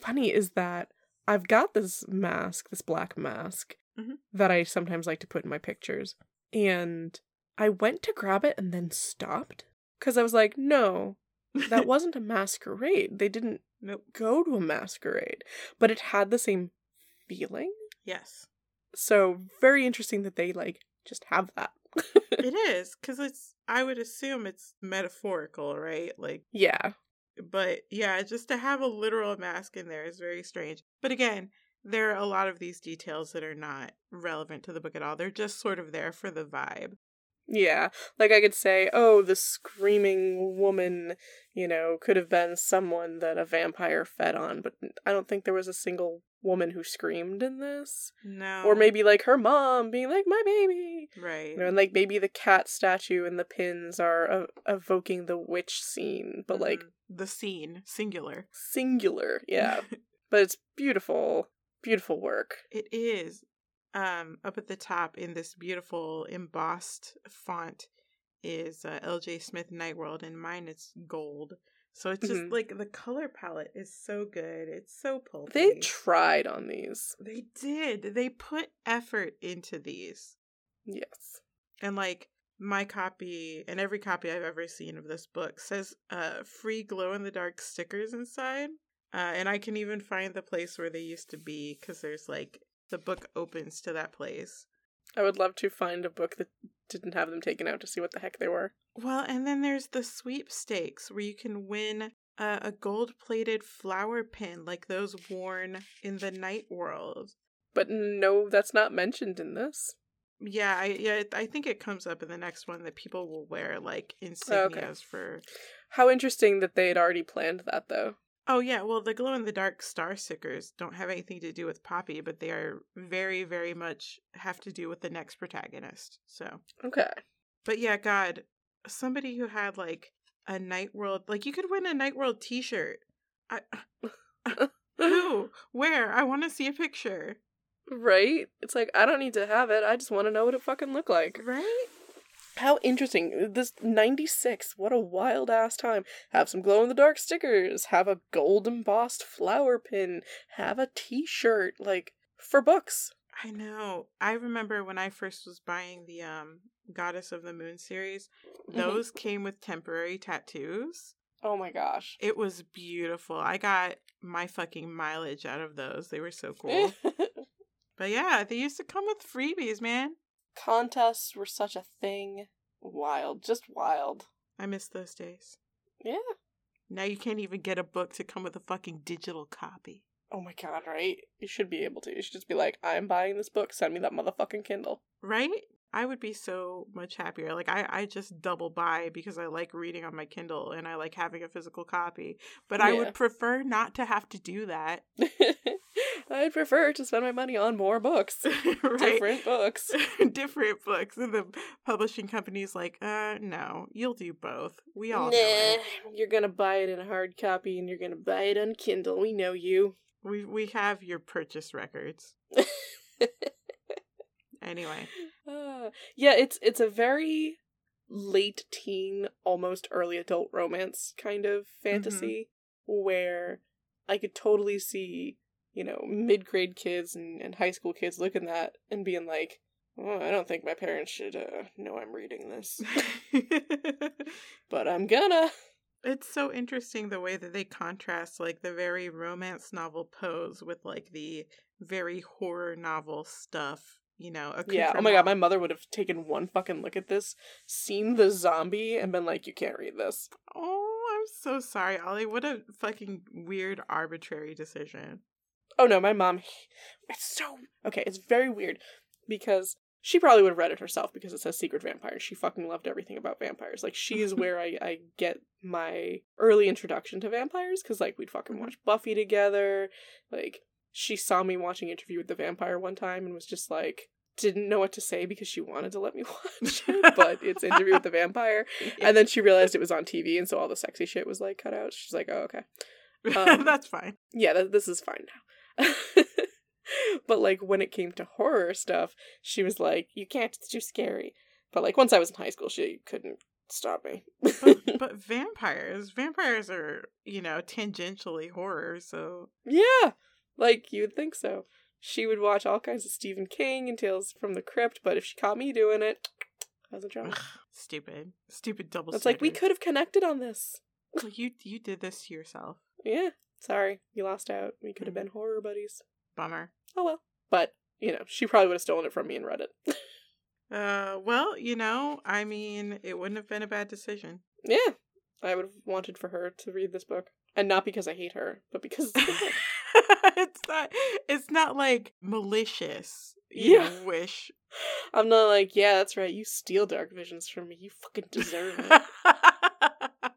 [SPEAKER 1] funny is that I've got this mask, this black mask,
[SPEAKER 2] Mhm.
[SPEAKER 1] that I sometimes like to put in my pictures. And I went to grab it and then stopped. Because I was like, no, that wasn't a masquerade. They didn't
[SPEAKER 2] Nope.
[SPEAKER 1] go to a masquerade. But it had the same feeling.
[SPEAKER 2] Yes.
[SPEAKER 1] So very interesting that they like just have that.
[SPEAKER 2] it is because it's i would assume it's metaphorical right like
[SPEAKER 1] yeah.
[SPEAKER 2] but yeah just to have a literal mask in there is very strange but again there are a lot of these details that are not relevant to the book at all they're just sort of there for the vibe
[SPEAKER 1] Yeah, like I could say, oh, the screaming woman, you know, could have been someone that a vampire fed on, but I don't think there was a single woman who screamed in this.
[SPEAKER 2] No.
[SPEAKER 1] Or maybe like her mom being like, my baby.
[SPEAKER 2] Right.
[SPEAKER 1] You know, and like maybe the cat statue and the pins are uh, evoking the witch scene, but like
[SPEAKER 2] Mhm. the scene, singular.
[SPEAKER 1] singular. Yeah. but it's beautiful, beautiful work.
[SPEAKER 2] It is. Um, up at the top in this beautiful embossed font is uh, L.J. Smith Night World, and mine is gold. So it's just
[SPEAKER 1] Mhm.
[SPEAKER 2] like the color palette is so good. It's so pulpy.
[SPEAKER 1] They tried on these.
[SPEAKER 2] they did. They put effort into these,
[SPEAKER 1] Yes.
[SPEAKER 2] and like my copy and every copy I've ever seen of this book says uh free glow in the dark stickers inside. Uh, and I can even find the place where they used to be because there's like the book opens to that place.
[SPEAKER 1] I would love to find a book that didn't have them taken out to see what the heck they were.
[SPEAKER 2] Well, and then there's the sweepstakes where you can win a, a gold plated flower pin like those worn in the night world.
[SPEAKER 1] But no, that's not mentioned in this.
[SPEAKER 2] Yeah, I yeah, I think it comes up in the next one that people will wear like oh, insignias for.
[SPEAKER 1] How interesting that they had already planned that, though.
[SPEAKER 2] Oh yeah, well the glow in the dark star stickers don't have anything to do with Poppy, but they are very very much have to do with the next protagonist. So,
[SPEAKER 1] Okay.
[SPEAKER 2] but yeah, God, somebody who had like a night world, like you could win a night world T-shirt. I, who? Where? I want to see a picture.
[SPEAKER 1] right? It's like, I don't need to have it. I just want to know what it fucking looked like.
[SPEAKER 2] Right?
[SPEAKER 1] How interesting. This 96, what a wild ass time. Have some glow in the dark stickers, have a gold embossed flower pin, have a t shirt, like, for books.
[SPEAKER 2] I know. I remember when I first was buying the um Goddess of the Moon series,
[SPEAKER 1] Mhm.
[SPEAKER 2] those came with temporary tattoos.
[SPEAKER 1] Oh my gosh.
[SPEAKER 2] It was beautiful. I got my fucking mileage out of those. They were so cool. but yeah, they used to come with freebies, man.
[SPEAKER 1] Contests were such a thing. Wild. Just wild.
[SPEAKER 2] I miss those days.
[SPEAKER 1] Yeah.
[SPEAKER 2] Now you can't even get a book to come with a fucking digital copy.
[SPEAKER 1] Oh my god, right? You should be able to. You should just be like, I'm buying this book, send me that motherfucking Kindle.
[SPEAKER 2] Right? I would be so much happier. Like I, I just double buy because I like reading on my Kindle and I like having a physical copy. But I would prefer not to have to do that.
[SPEAKER 1] I'd prefer to spend my money on more books.
[SPEAKER 2] right?
[SPEAKER 1] Different books.
[SPEAKER 2] Different books. And the publishing company's like, uh, no, you'll do both. We all know it.
[SPEAKER 1] you're gonna buy it in a hard copy and you're gonna buy it on Kindle. We know you.
[SPEAKER 2] We we have your purchase records. Anyway.
[SPEAKER 1] Uh, yeah, it's it's a very late teen, almost early adult romance kind of fantasy where I could totally see, you know, mid grade kids and, and high school kids looking at and being like, oh, I don't think my parents should uh, know I'm reading this, but I'm gonna.
[SPEAKER 2] It's so interesting the way that they contrast like the very romance novel pose with like the very horror novel stuff, you know.
[SPEAKER 1] Yeah, oh my god, my mother would have taken one fucking look at this, seen the zombie, and been like, you can't read this.
[SPEAKER 2] Oh, I'm so sorry, Ollie. What a fucking weird arbitrary decision.
[SPEAKER 1] Oh no, my mom. It's so okay. It's very weird because she probably would have read it herself because it says secret vampires. She fucking loved everything about vampires. Like she is where I I get my early introduction to vampires because like we'd fucking watch Buffy together. Like she saw me watching Interview with the Vampire one time and was just like didn't know what to say because she wanted to let me watch it, but it's Interview with the Vampire. And then she realized it was on TV, and so all the sexy shit was like cut out. She's like, "Oh, okay." um,
[SPEAKER 2] That's fine.
[SPEAKER 1] yeah, th- this is fine now. but like when it came to horror stuff, she was like, "You can't. It's too scary." But like once I was in high school, she couldn't stop me.
[SPEAKER 2] But, but vampires, vampires are, you know, tangentially horror, so
[SPEAKER 1] yeah, like you would think so. She would watch all kinds of Stephen King and Tales from the Crypt, but if she caught me doing it, I was a drama.
[SPEAKER 2] stupid. Stupid double
[SPEAKER 1] It's like we could have connected on this.
[SPEAKER 2] Like, you you did this to yourself.
[SPEAKER 1] Yeah, sorry, you lost out. We could have been horror buddies.
[SPEAKER 2] Bummer.
[SPEAKER 1] Oh well. But you know, she probably would have stolen it from me and read it.
[SPEAKER 2] Uh, well, you know, I mean, it wouldn't have been a bad decision.
[SPEAKER 1] Yeah, I would have wanted for her to read this book, and not because I hate her, but because it's a good book.
[SPEAKER 2] it's not. It's not like malicious. you
[SPEAKER 1] Yeah.
[SPEAKER 2] wish.
[SPEAKER 1] I'm not like, yeah, that's right. You steal dark visions from me. You fucking deserve it.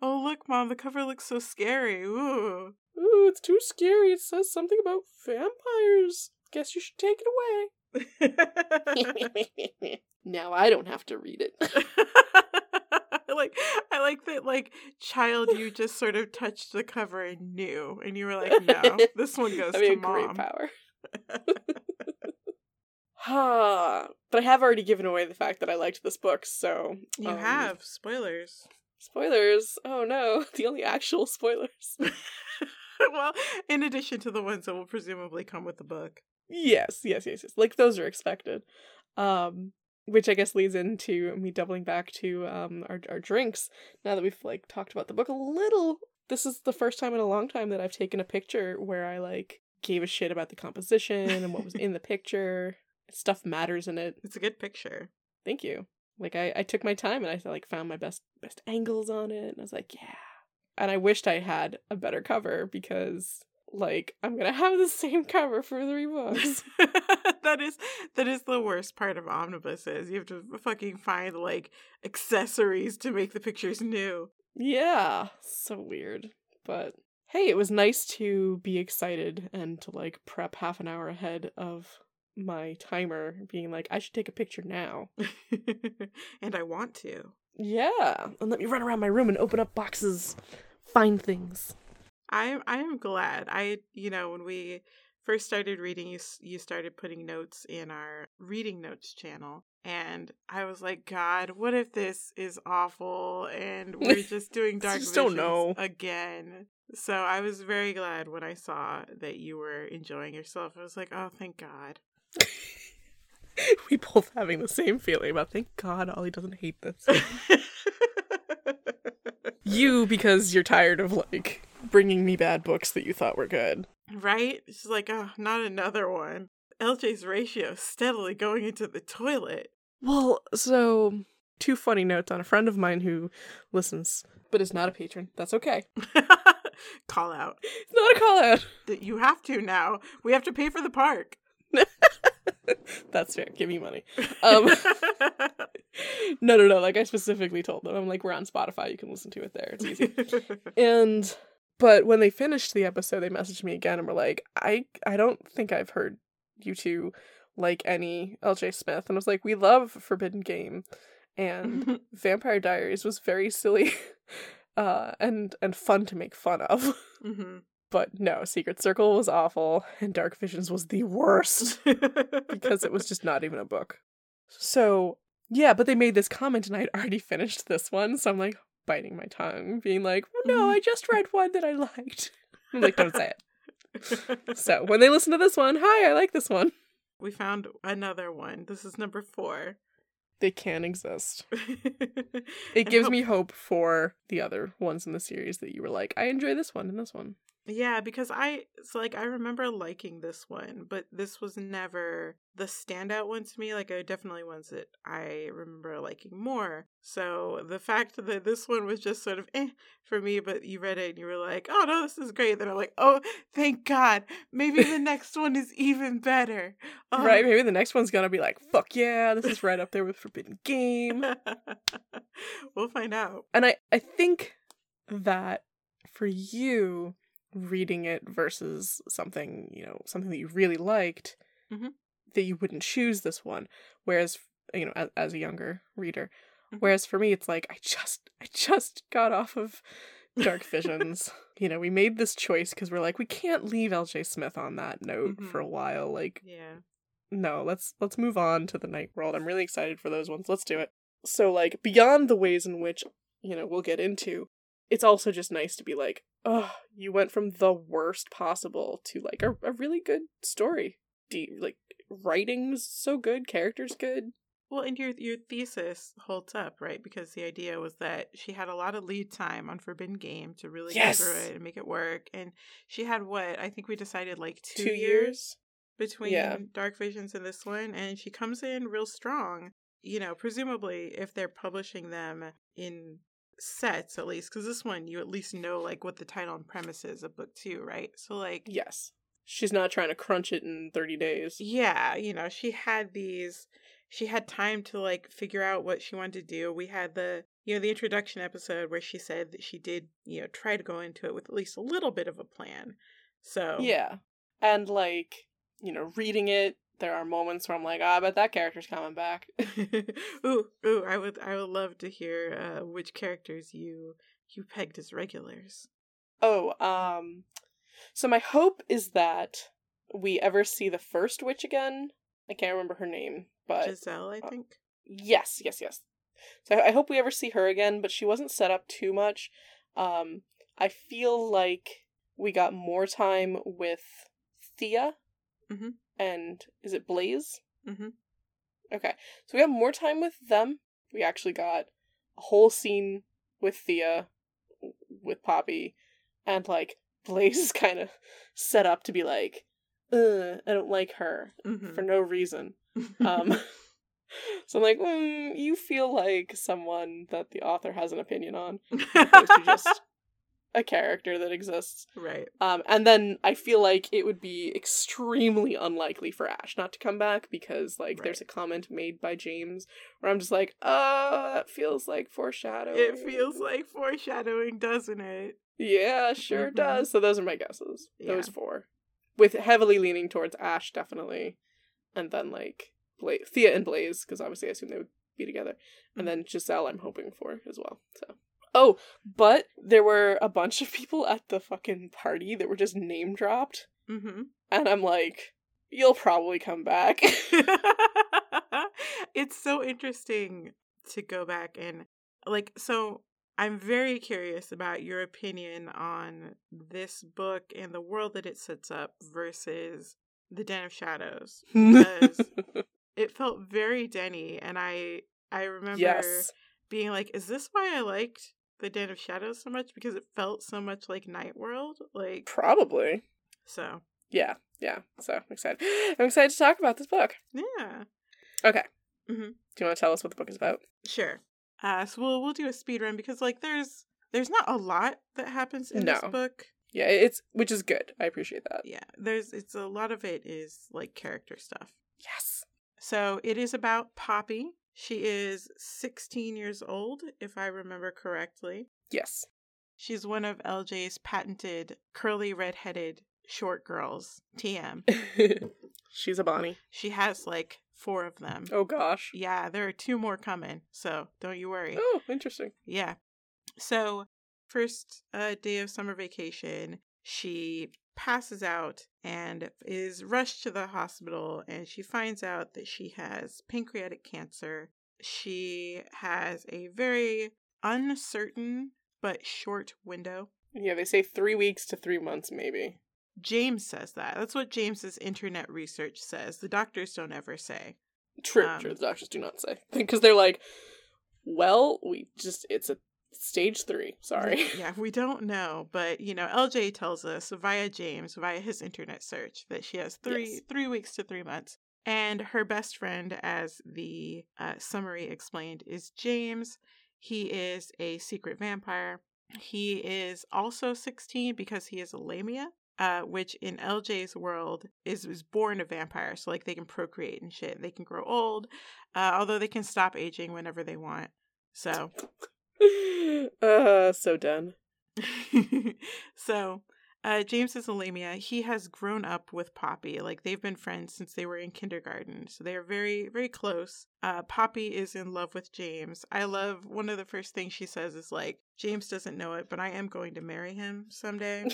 [SPEAKER 2] oh look, mom, the cover looks so scary. Ooh.
[SPEAKER 1] Ooh, it's too scary. It says something about vampires. Guess you should take it away. now I don't have to read it.
[SPEAKER 2] like I like that like child you just sort of touched the cover and knew and you were like, no, this one goes
[SPEAKER 1] That'd be
[SPEAKER 2] to mom.
[SPEAKER 1] power. Ha! but I have already given away the fact that I liked this book, so
[SPEAKER 2] You
[SPEAKER 1] um,
[SPEAKER 2] have spoilers.
[SPEAKER 1] Spoilers. Oh no, the only actual spoilers.
[SPEAKER 2] well, in addition to the ones that will presumably come with the book.
[SPEAKER 1] yes, yes, yes, yes. Like those are expected. Um, which I guess leads into me doubling back to um our our drinks. Now that we've like talked about the book a little, this is the first time in a long time that I've taken a picture where I like gave a shit about the composition and what was in the picture. Stuff matters in it.
[SPEAKER 2] It's a good picture.
[SPEAKER 1] Thank you. Like I, I took my time and I like found my best best angles on it and I was like, yeah. And I wished I had a better cover because like I'm gonna have the same cover for three books.
[SPEAKER 2] that is that is the worst part of omnibuses. You have to fucking find like accessories to make the pictures new.
[SPEAKER 1] yeah. So weird. But hey, it was nice to be excited and to like prep half an hour ahead of my timer being like, I should take a picture now.
[SPEAKER 2] and I want to.
[SPEAKER 1] Yeah. And let me run around my room and open up boxes, find things.
[SPEAKER 2] I I am glad. I you know when we first started reading, you you started putting notes in our reading notes channel, and I was like, God, what if this is awful and we're just doing dark
[SPEAKER 1] just don't know.
[SPEAKER 2] again? So I was very glad when I saw that you were enjoying yourself. I was like, oh, thank God.
[SPEAKER 1] we both having the same feeling about thank God Ollie doesn't hate this. you because you're tired of like bringing me bad books that you thought were good.
[SPEAKER 2] right? She's like, oh, not another one. LJ's ratio steadily going into the toilet.
[SPEAKER 1] Well, so two funny notes on a friend of mine who listens but is not a patron. That's okay.
[SPEAKER 2] Call out.
[SPEAKER 1] It's not a call out.
[SPEAKER 2] that you have to now. We have to pay for the park.
[SPEAKER 1] That's fair. Give me money. Um no no no, like I specifically told them. I'm like, we're on Spotify, you can listen to it there. It's easy. And but when they finished the episode, they messaged me again and were like, I I don't think I've heard you two like any LJ Smith. And I was like, we love Forbidden Game and Vampire Diaries was very silly uh and and fun to make fun of.
[SPEAKER 2] Mhm.
[SPEAKER 1] But no, Secret Circle was awful and Dark Visions was the worst because it was just not even a book. So, yeah, but they made this comment and I'd already finished this one, so I'm like biting my tongue, being like, no, I just read one that I liked. I'm like, don't say it. So, when they listen to this one, hi, I like this one.
[SPEAKER 2] we found another one. This is number four.
[SPEAKER 1] They can exist.
[SPEAKER 2] it
[SPEAKER 1] It gives me hope for the other ones in the series that you were like, I enjoy this one and this one.
[SPEAKER 2] Yeah, because I it's like I remember liking this one, but this was never the standout one to me. Like I definitely ones that I remember liking more. So the fact that this one was just sort of eh for me, but you read it and you were like, oh no, this is great. Then I'm like, oh, thank God, maybe the next one is even better. Oh.
[SPEAKER 1] Right? Maybe the next one's gonna be like, fuck yeah, this is right up there with Forbidden Game.
[SPEAKER 2] we'll find out.
[SPEAKER 1] And I, I think that for you reading it versus something, you know, something that you really liked,
[SPEAKER 2] Mhm.
[SPEAKER 1] that you wouldn't choose this one. Whereas, you know, as, as a younger reader,
[SPEAKER 2] Mhm.
[SPEAKER 1] whereas for me, it's like I just, I just got off of Dark Visions. you know, we made this choice because we're like, we can't leave L.J. Smith on that note
[SPEAKER 2] Mhm.
[SPEAKER 1] for a while. Like,
[SPEAKER 2] Yeah.
[SPEAKER 1] no, let's let's move on to the night world. I'm really excited for those ones. Let's do it. So like beyond the ways in which, you know, we'll get into, it's also just nice to be like, oh, you went from the worst possible to like a, a really good story. Deep like writing's so good, characters good.
[SPEAKER 2] Well, and your your thesis holds up, right? Because the idea was that she had a lot of lead time on Forbidden Game to really
[SPEAKER 1] Yes!
[SPEAKER 2] get through it and make it work. And she had what I think we decided like two,
[SPEAKER 1] Two
[SPEAKER 2] years,
[SPEAKER 1] years?
[SPEAKER 2] between
[SPEAKER 1] Yeah.
[SPEAKER 2] Dark Visions and this one, and she comes in real strong. You know, presumably if they're publishing them in sets at least, because this one you at least know like what the title and premise is of book two, right? So like
[SPEAKER 1] Yes. she's not trying to crunch it in 30 days.
[SPEAKER 2] Yeah, you know, she had these she had time to like figure out what she wanted to do. We had the you know, the introduction episode where she said that she did, you know, try to go into it with at least a little bit of a plan. So
[SPEAKER 1] Yeah. And like, you know, reading it, there are moments where I'm like, ah, I bet that character's coming back.
[SPEAKER 2] ooh, ooh, I would I would love to hear uh which characters you you pegged as regulars.
[SPEAKER 1] Oh, um so my hope is that we ever see the first witch again. I can't remember her name, but
[SPEAKER 2] Giselle, I
[SPEAKER 1] uh,
[SPEAKER 2] think.
[SPEAKER 1] yes, yes, yes. So I hope we ever see her again, but she wasn't set up too much. Um I feel like we got more time with Thea
[SPEAKER 2] Mhm.
[SPEAKER 1] And is it Blaise?
[SPEAKER 2] Mhm.
[SPEAKER 1] Okay, so we have more time with them. We actually got a whole scene with Thea, with Poppy, and like Blaise is kind of set up to be like, I don't like her
[SPEAKER 2] Mhm.
[SPEAKER 1] for no reason. Um, so I'm like, mm, you feel like someone that the author has an opinion on, opposed to just a character that exists.
[SPEAKER 2] right.
[SPEAKER 1] Um, and then I feel like it would be extremely unlikely for Ash not to come back because, like, there's a comment made by James where I'm just like, uh, that feels like foreshadowing.
[SPEAKER 2] It feels like foreshadowing, doesn't it?
[SPEAKER 1] Yeah, sure
[SPEAKER 2] Mhm.
[SPEAKER 1] does. So those are my guesses. Those four. With heavily leaning towards Ash, definitely. And then, like, Bla- Thea and Blaise, because obviously I assume they would be together. And then Giselle, I'm hoping for as well. So. Oh, but there were a bunch of people at the fucking party that were just name dropped.
[SPEAKER 2] Mm-hmm.
[SPEAKER 1] And I'm like, you'll probably come back.
[SPEAKER 2] it's so interesting to go back and like so I'm very curious about your opinion on this book and the world that it sets up versus The Den of Shadows because it felt very Denny and I I remember
[SPEAKER 1] yes.
[SPEAKER 2] being like is this why I liked The Den of Shadows so much because it felt so much like Night World like
[SPEAKER 1] Probably.
[SPEAKER 2] so
[SPEAKER 1] Yeah. Yeah. So I'm excited. I'm excited to talk about this book.
[SPEAKER 2] yeah
[SPEAKER 1] Okay.
[SPEAKER 2] Mhm.
[SPEAKER 1] Do you want to tell us what the book is about?
[SPEAKER 2] Sure. Uh, so we'll we'll do a speed run because like there's there's not a lot that happens in this book.
[SPEAKER 1] Yeah, it's which is good. I appreciate that.
[SPEAKER 2] Yeah, there's it's a lot of it is like character stuff.
[SPEAKER 1] Yes.
[SPEAKER 2] So it is about Poppy. She is 16 years old, if I remember correctly.
[SPEAKER 1] Yes.
[SPEAKER 2] She's one of LJ's patented curly redheaded short girls. TM.
[SPEAKER 1] She's a Bonnie.
[SPEAKER 2] She has like four of them.
[SPEAKER 1] Oh gosh.
[SPEAKER 2] Yeah, there are two more coming, so don't you worry.
[SPEAKER 1] Oh, interesting.
[SPEAKER 2] Yeah. So, first uh, day of summer vacation, she passes out and is rushed to the hospital, and she finds out that she has pancreatic cancer. She has a very uncertain but short window.
[SPEAKER 1] Yeah, they say three weeks to three months, maybe.
[SPEAKER 2] James says that. That's what James's internet research says. The doctors don't ever say.
[SPEAKER 1] True,
[SPEAKER 2] Um,
[SPEAKER 1] true. The doctors do not say because they're like, well, we just it's a stage three. Sorry.
[SPEAKER 2] Yeah, we don't know, but you know, LJ tells us via James, via his internet search, that she has three
[SPEAKER 1] Yes.
[SPEAKER 2] three weeks to three months. And her best friend, as the uh, summary explained, is James. He is a secret vampire. He is also 16 because he is a lamia, uh, which in LJ's world is, is born a vampire. So, like, they can procreate and shit. They can grow old, uh, although they can stop aging whenever they want. So,
[SPEAKER 1] uh, so done.
[SPEAKER 2] so, uh, James is a lamia. He has grown up with Poppy. Like they've been friends since they were in kindergarten. So they are very, very close. Uh, Poppy is in love with James. I love one of the first things she says is like, James doesn't know it, but I am going to marry him someday.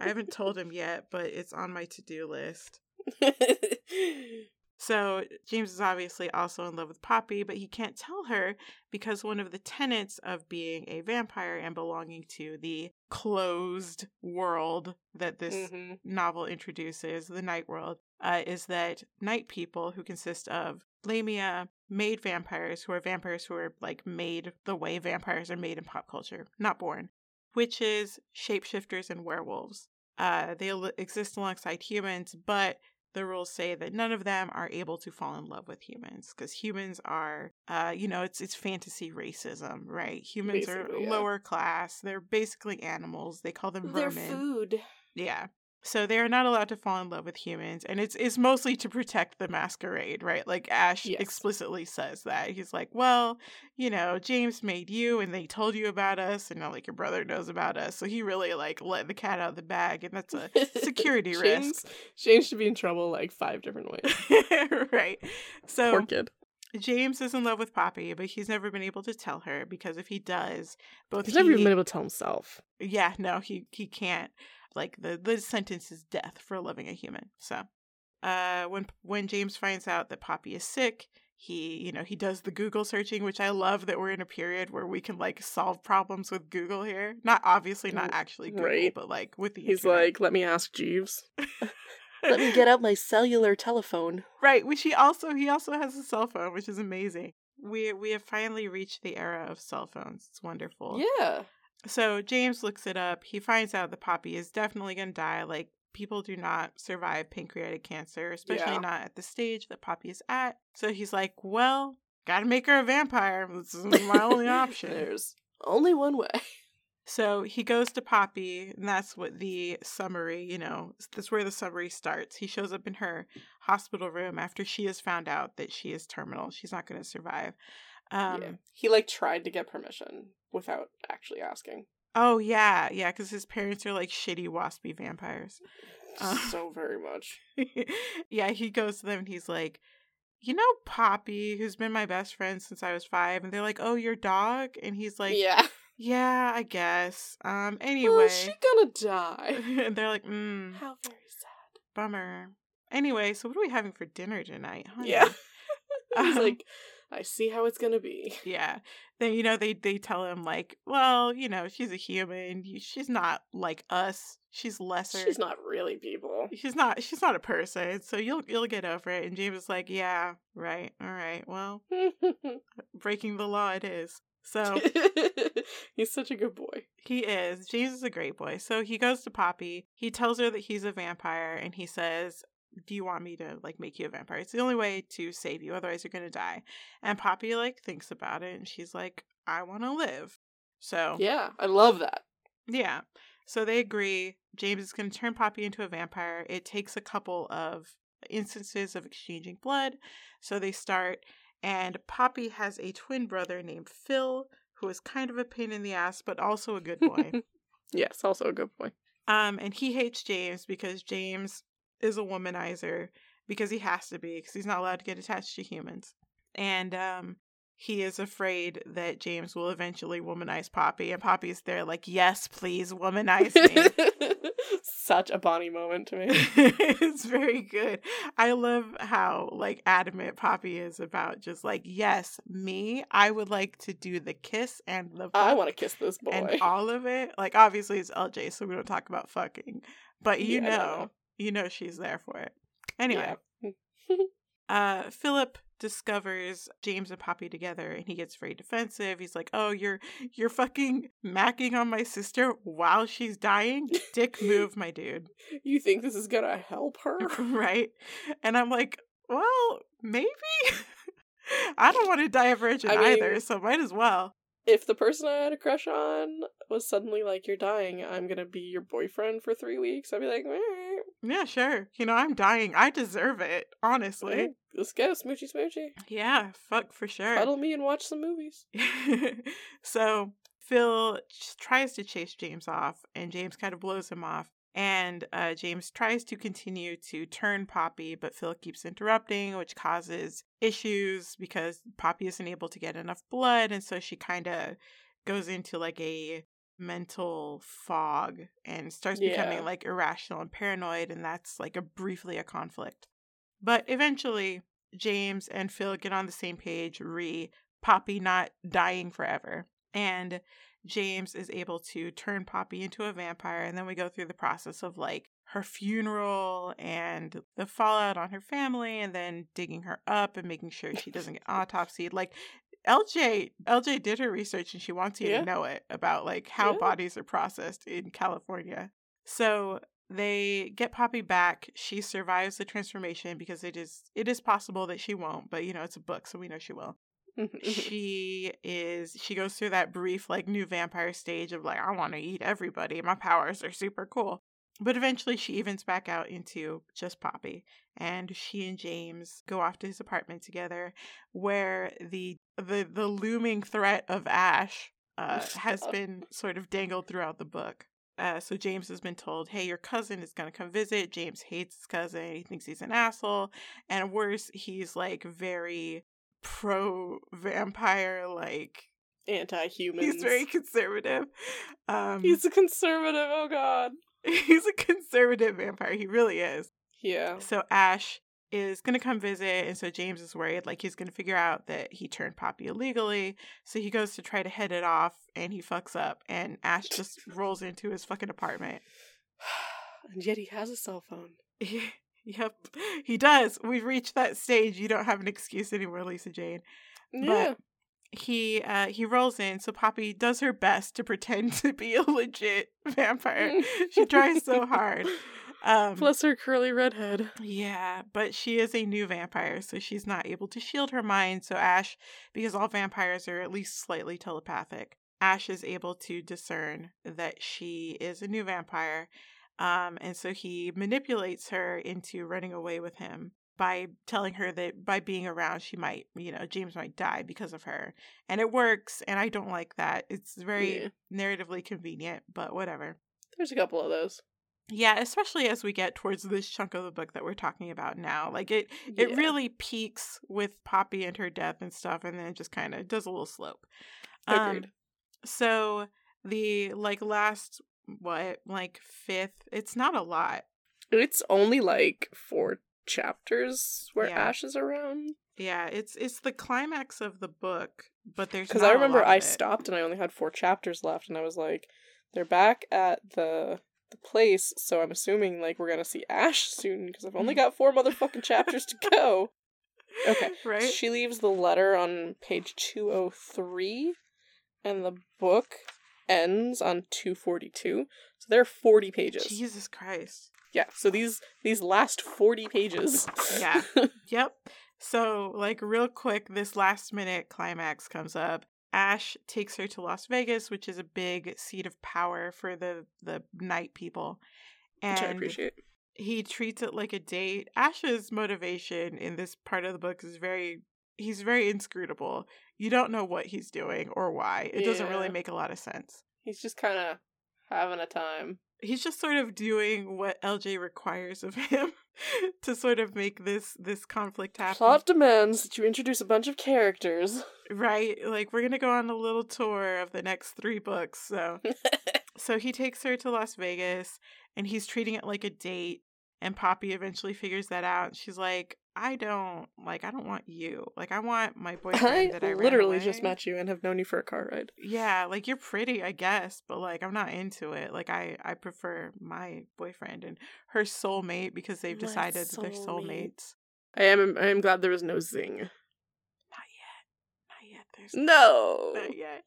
[SPEAKER 2] I haven't told him yet, but it's on my to do list. So James is obviously also in love with Poppy, but he can't tell her because one of the tenets of being a vampire and belonging to the closed world that this
[SPEAKER 1] Mhm.
[SPEAKER 2] novel introduces, the night world, uh, is that night people who consist of Lamia, made vampires, who are vampires who are like made the way vampires are made in pop culture, not born, witches, shapeshifters, and werewolves. Uh, they exist alongside humans, but the rules say that none of them are able to fall in love with humans because humans are uh you know it's it's fantasy racism right humans are
[SPEAKER 1] yeah.
[SPEAKER 2] lower class they're basically animals they call them vermin
[SPEAKER 1] food.
[SPEAKER 2] yeah So they are not allowed to fall in love with humans, and it's it's mostly to protect the masquerade, right? Like Ash
[SPEAKER 1] Yes.
[SPEAKER 2] explicitly says that he's like, well, you know, James made you, and they told you about us, and now like your brother knows about us, so he really like let the cat out of the bag, and that's a security risk,
[SPEAKER 1] James, James should be in trouble like five different ways.
[SPEAKER 2] right? So
[SPEAKER 1] Poor kid.
[SPEAKER 2] James is in love with Poppy, but he's never been able to tell her because if he does, both
[SPEAKER 1] He's never even been able to tell himself.
[SPEAKER 2] yeah, no, he he can't. Like the the sentence is death for loving a human. So, uh, when when James finds out that Poppy is sick, he you know he does the Google searching, which I love that we're in a period where we can like solve problems with Google here. Not obviously not actually Google,
[SPEAKER 1] Right.
[SPEAKER 2] but like with the
[SPEAKER 1] He's
[SPEAKER 2] internet.
[SPEAKER 1] like, let me ask Jeeves. Let me get out my cellular telephone.
[SPEAKER 2] right, which he also he also has a cell phone, which is amazing. We we have finally reached the era of cell phones. It's wonderful.
[SPEAKER 1] Yeah.
[SPEAKER 2] So James looks it up. He finds out that Poppy is definitely going to die. Like, people do not survive pancreatic cancer, especially
[SPEAKER 1] Yeah.
[SPEAKER 2] not at the stage that Poppy is at. So he's like, well, gotta make her a vampire. This is my only option.
[SPEAKER 1] There's only one way.
[SPEAKER 2] So he goes to Poppy, and that's what the summary, you know, that's where the summary starts. He shows up in her hospital room after she has found out that she is terminal. She's not going to survive. Um,
[SPEAKER 1] yeah. He like tried to get permission without actually asking.
[SPEAKER 2] Oh, yeah, yeah, because his parents are like shitty, waspy vampires. Uh.
[SPEAKER 1] so very much.
[SPEAKER 2] yeah, he goes to them and he's like, You know, Poppy, who's been my best friend since I was five. And they're like, Oh, your dog? And he's like,
[SPEAKER 1] yeah.
[SPEAKER 2] Yeah, I guess. Um,
[SPEAKER 1] Well,
[SPEAKER 2] anyway.
[SPEAKER 1] is she gonna die?
[SPEAKER 2] and they're like, Mm,
[SPEAKER 1] How very sad.
[SPEAKER 2] bummer. Anyway, so what are we having for dinner tonight? honey?"
[SPEAKER 1] Yeah. He's
[SPEAKER 2] Um,
[SPEAKER 1] like, I see how it's gonna be.
[SPEAKER 2] Yeah. Then you know they they tell him like, well, you know, she's a human. She's not like us. She's lesser.
[SPEAKER 1] She's not really people.
[SPEAKER 2] She's not. She's not a person. So you'll you'll get over it. And James is like, yeah, right, all right. Well, breaking the law it is. So
[SPEAKER 1] He's such a good boy.
[SPEAKER 2] he is. James is a great boy. So he goes to Poppy. He tells her that he's a vampire, and he says, "Do you want me to like make you a vampire? It's the only way to save you. Otherwise, you're gonna die." And Poppy like thinks about it, and she's like, "I want to live." So
[SPEAKER 1] Yeah, I love that.
[SPEAKER 2] Yeah. So they agree. James is to turn Poppy into a vampire. It takes a couple of instances of exchanging blood. So they start, and Poppy has a twin brother named Phil, who is kind of a pain in the ass, but also a good boy.
[SPEAKER 1] yes, also a good boy.
[SPEAKER 2] um, and he hates James because James is a womanizer because he has to be because he's not allowed to get attached to humans. And um, he is afraid that James will eventually womanize Poppy, and Poppy's there like, "Yes, please, womanize me."
[SPEAKER 1] Such a Bonnie moment to me.
[SPEAKER 2] it's very good. I love how like adamant Poppy is about just like, yes, me. I would like to do the kiss and the
[SPEAKER 1] I want to kiss this boy.
[SPEAKER 2] and all of it. Like obviously it's LJ, so we don't talk about fucking. But you
[SPEAKER 1] Yeah,
[SPEAKER 2] know,
[SPEAKER 1] know.
[SPEAKER 2] You know she's there for it. Anyway,
[SPEAKER 1] Yeah.
[SPEAKER 2] uh Philip discovers James and Poppy together and he gets very defensive. He's like, "Oh, you're you're fucking macking on my sister while she's dying? Dick move, my dude."
[SPEAKER 1] You think this is gonna help her?
[SPEAKER 2] right? And I'm like, "Well, maybe." I don't want to die a virgin
[SPEAKER 1] I mean-
[SPEAKER 2] either, so might as well.
[SPEAKER 1] if the person I had a crush on was suddenly like, "You're dying. I'm gonna be your boyfriend for three weeks," I'd be like, "Eh,
[SPEAKER 2] Yeah, sure. You know, I'm dying. I deserve it, honestly.
[SPEAKER 1] "Let's go, smoochy smoochy.
[SPEAKER 2] Yeah, fuck for sure.
[SPEAKER 1] Cuddle me and watch some movies."
[SPEAKER 2] so Phil tries to chase James off, and James kind of blows him off. And uh, James tries to continue to turn Poppy, but Phil keeps interrupting, which causes issues because Poppy isn't able to get enough blood. And so she kind of goes into like a mental fog and starts becoming
[SPEAKER 1] Yeah.
[SPEAKER 2] like irrational and paranoid. And that's like a briefly a conflict. But eventually, James and Phil get on the same page, re Poppy not dying forever. And James is able to turn Poppy into a vampire. And then we go through the process of like her funeral and the fallout on her family, and then digging her up and making sure she doesn't get autopsied. Like, LJ LJ did her research and she wants you
[SPEAKER 1] Yeah.
[SPEAKER 2] to know it about like how
[SPEAKER 1] Yeah.
[SPEAKER 2] bodies are processed in California. So they get Poppy back. She survives the transformation because it is it is possible that she won't, but you know, it's a book, so we know she will. Mm-hmm, mm-hmm. she is she goes through that brief like new vampire stage of like I want to eat everybody. My powers are super cool. But eventually she evens back out into just Poppy and she and James go off to his apartment together where the the the looming threat of Ash uh, has been sort of dangled throughout the book. Uh, so James has been told, "Hey, your cousin is gonna come visit." James hates his cousin; he thinks he's an asshole, and worse, he's like very pro vampire, like
[SPEAKER 1] Anti-human.
[SPEAKER 2] he's very conservative. Um,
[SPEAKER 1] He's a conservative. Oh God.
[SPEAKER 2] he's a conservative vampire. He really is.
[SPEAKER 1] Yeah.
[SPEAKER 2] So Ash is going to come visit, and so James is worried like he's going to figure out that he turned Poppy illegally. So he goes to try to head it off, and he fucks up, and Ash just rolls into his fucking apartment.
[SPEAKER 1] and yet he has a cell phone.
[SPEAKER 2] yep, he does. We've reached that stage. You don't have an excuse anymore, Lisa Jane.
[SPEAKER 1] Yeah.
[SPEAKER 2] He uh he rolls in, so Poppy does her best to pretend to be a legit vampire. she tries so hard. Um,
[SPEAKER 1] Bless her curly redhead.
[SPEAKER 2] Yeah, but she is a new vampire, so she's not able to shield her mind. So Ash, because all vampires are at least slightly telepathic, Ash is able to discern that she is a new vampire. Um, and so he manipulates her into running away with him by telling her that by being around, she might, you know, James might die because of her. And it works, and I don't like that. It's very
[SPEAKER 1] Yeah.
[SPEAKER 2] narratively convenient, but whatever.
[SPEAKER 1] There's a couple of those.
[SPEAKER 2] Yeah, especially as we get towards this chunk of the book that we're talking about now. Like it it really peaks with Poppy and her death and stuff and then it just kind of does a little slope. Um, so the like last what like fifth it's not a lot.
[SPEAKER 1] It's only like four chapters where
[SPEAKER 2] Yeah.
[SPEAKER 1] Ash is around.
[SPEAKER 2] Yeah, it's it's the climax of the book, but there's
[SPEAKER 1] Because I remember I stopped and I only had four chapters left, and I was like, they're back at the the place, so I'm assuming like we're gonna see Ash soon because I've only got four motherfucking chapters to go. Okay.
[SPEAKER 2] right?
[SPEAKER 1] She leaves the letter on page 203, and the book ends on 242. So there are 40 pages.
[SPEAKER 2] Jesus Christ.
[SPEAKER 1] Yeah, so these these last 40 pages.
[SPEAKER 2] Yeah. Yep. So, like, real quick, this last minute climax comes up. Ash takes her to Las Vegas, which is a big seat of power for the the night people,
[SPEAKER 1] which I
[SPEAKER 2] and
[SPEAKER 1] appreciate.
[SPEAKER 2] he treats it like a date. Ash's motivation in this part of the book is very he's very inscrutable. You don't know what he's doing or why. It doesn't really make a lot of sense.
[SPEAKER 1] He's just kind of having a time.
[SPEAKER 2] He's just sort of doing what LJ requires of him to sort of make this this conflict happen.
[SPEAKER 1] Plot demands that you introduce a bunch of characters.
[SPEAKER 2] Right. Like we're going to go on a little tour of the next 3 books. So so he takes her to Las Vegas and he's treating it like a date and Poppy eventually figures that out. She's like, "I don't like I don't want you. Like I want my boyfriend
[SPEAKER 1] I
[SPEAKER 2] that I
[SPEAKER 1] literally just met you and have known you for a car ride.
[SPEAKER 2] Yeah, like you're pretty, I guess, but like I'm not into it. Like I I prefer my boyfriend and her soulmate because they've
[SPEAKER 1] My
[SPEAKER 2] decided that they're soulmates.
[SPEAKER 1] I am I am glad there was no zing.
[SPEAKER 2] Not yet. Not yet. There's
[SPEAKER 1] No.
[SPEAKER 2] not yet.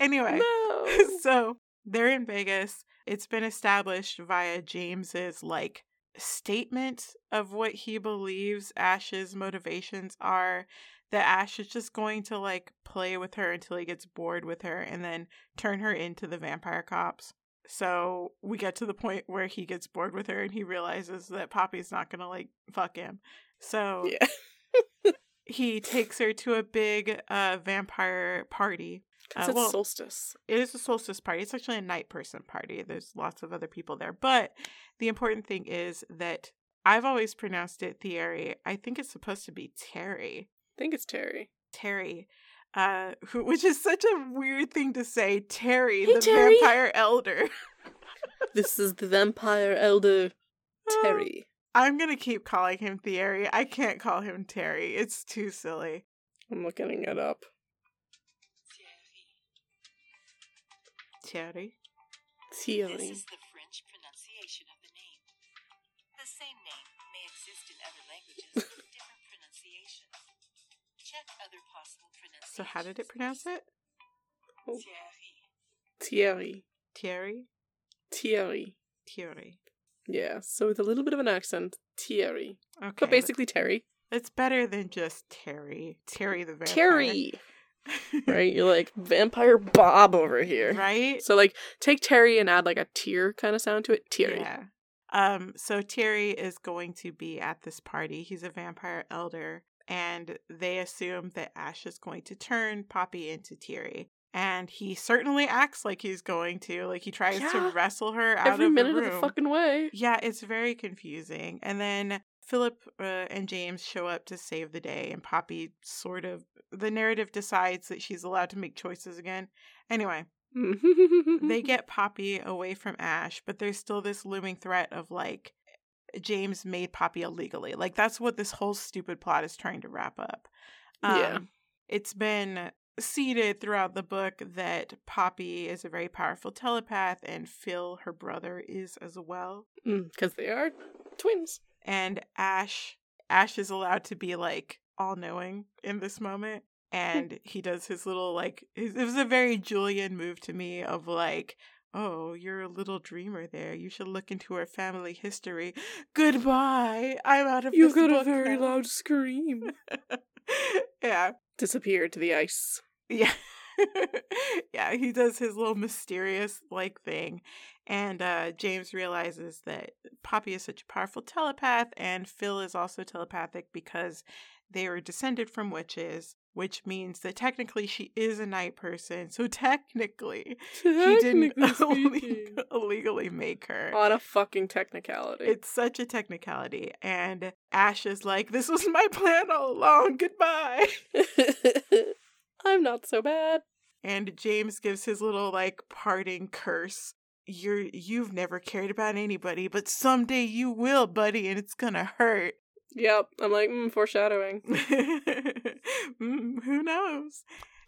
[SPEAKER 2] Anyway,
[SPEAKER 1] No.
[SPEAKER 2] so they're in Vegas. It's been established via James's like statement of what he believes Ash's motivations are that Ash is just going to like play with her until he gets bored with her and then turn her into the vampire cops. So we get to the point where he gets bored with her and he realizes that Poppy's not going to like fuck him. So
[SPEAKER 1] Yeah.
[SPEAKER 2] he takes her to a big uh vampire party.
[SPEAKER 1] Because
[SPEAKER 2] Uh,
[SPEAKER 1] it's
[SPEAKER 2] well,
[SPEAKER 1] solstice.
[SPEAKER 2] it is a solstice party. It's actually a night person party. There's lots of other people there. But the important thing is that I've always pronounced it Thierry. I think it's supposed to be Terry.
[SPEAKER 1] I think it's Terry.
[SPEAKER 2] Terry. Uh, who, which is such a weird thing to say. Terry,
[SPEAKER 1] Hey,
[SPEAKER 2] the
[SPEAKER 1] Terry.
[SPEAKER 2] vampire elder.
[SPEAKER 1] This is the vampire elder Terry.
[SPEAKER 2] I'm gonna keep calling him Thierry. I can't call him Terry. It's too silly.
[SPEAKER 1] I'm looking it up.
[SPEAKER 2] Terry.
[SPEAKER 3] This
[SPEAKER 1] Thierry.
[SPEAKER 3] is the French pronunciation of the name. The same name may exist in other languages with different pronunciations. Check other possible pronunciations.
[SPEAKER 2] So how did it pronounce it?
[SPEAKER 1] Oh.
[SPEAKER 3] Thierry.
[SPEAKER 1] Thierry.
[SPEAKER 2] Thierry.
[SPEAKER 1] Thierry.
[SPEAKER 2] Thierry.
[SPEAKER 1] Yeah, so with a little bit of an accent, Thierry.
[SPEAKER 2] Okay.
[SPEAKER 1] But basically Terry.
[SPEAKER 2] it's better than just Terry. Terry the vampire.
[SPEAKER 1] Terry! Right? You're like vampire Bob over here.
[SPEAKER 2] right?
[SPEAKER 1] So like take Terry and add like a tear kind of sound to it. Terry.
[SPEAKER 2] Yeah. Um, so Terry is going to be at this party. He's a vampire elder, and they assume that Ash is going to turn Poppy into Terry. And he certainly acts like he's going to. Like he tries
[SPEAKER 1] Yeah.
[SPEAKER 2] to wrestle her out
[SPEAKER 1] Every
[SPEAKER 2] of
[SPEAKER 1] minute
[SPEAKER 2] the
[SPEAKER 1] of the fucking way.
[SPEAKER 2] Yeah, it's very confusing. And then Philip uh, and James show up to save the day, and Poppy sort of the narrative decides that she's allowed to make choices again. Anyway, they get Poppy away from Ash, but there's still this looming threat of like James made Poppy illegally. Like that's what this whole stupid plot is trying to wrap up. Um,
[SPEAKER 1] Yeah.
[SPEAKER 2] It's been seeded throughout the book that Poppy is a very powerful telepath and Phil, her brother, is as well.
[SPEAKER 1] because they are twins.
[SPEAKER 2] And Ash Ash is allowed to be like all knowing in this moment. Hmm. And he does his little like his, it was a very Julian move to me of like, oh, you're a little dreamer there. You should look into our family history. Goodbye. I'm out of
[SPEAKER 1] You've got a very
[SPEAKER 2] now."
[SPEAKER 1] loud scream.
[SPEAKER 2] yeah.
[SPEAKER 1] Disappear to the ice.
[SPEAKER 2] Yeah. yeah, he does his little mysterious like thing. And uh James realizes that Poppy is such a powerful telepath and Phil is also telepathic because they were descended from witches, which means that technically she is a night person. So technically, he didn't
[SPEAKER 1] Technically
[SPEAKER 2] illegally make her.
[SPEAKER 1] On a fucking technicality.
[SPEAKER 2] It's such a technicality. And Ash is like, This was my plan all along. Goodbye.
[SPEAKER 1] I'm not so bad.
[SPEAKER 2] And James gives his little like parting curse. You're you've never cared about anybody, but someday you will, buddy, and it's gonna hurt.
[SPEAKER 1] Yep. I'm like, mm, foreshadowing.
[SPEAKER 2] Mm, who knows?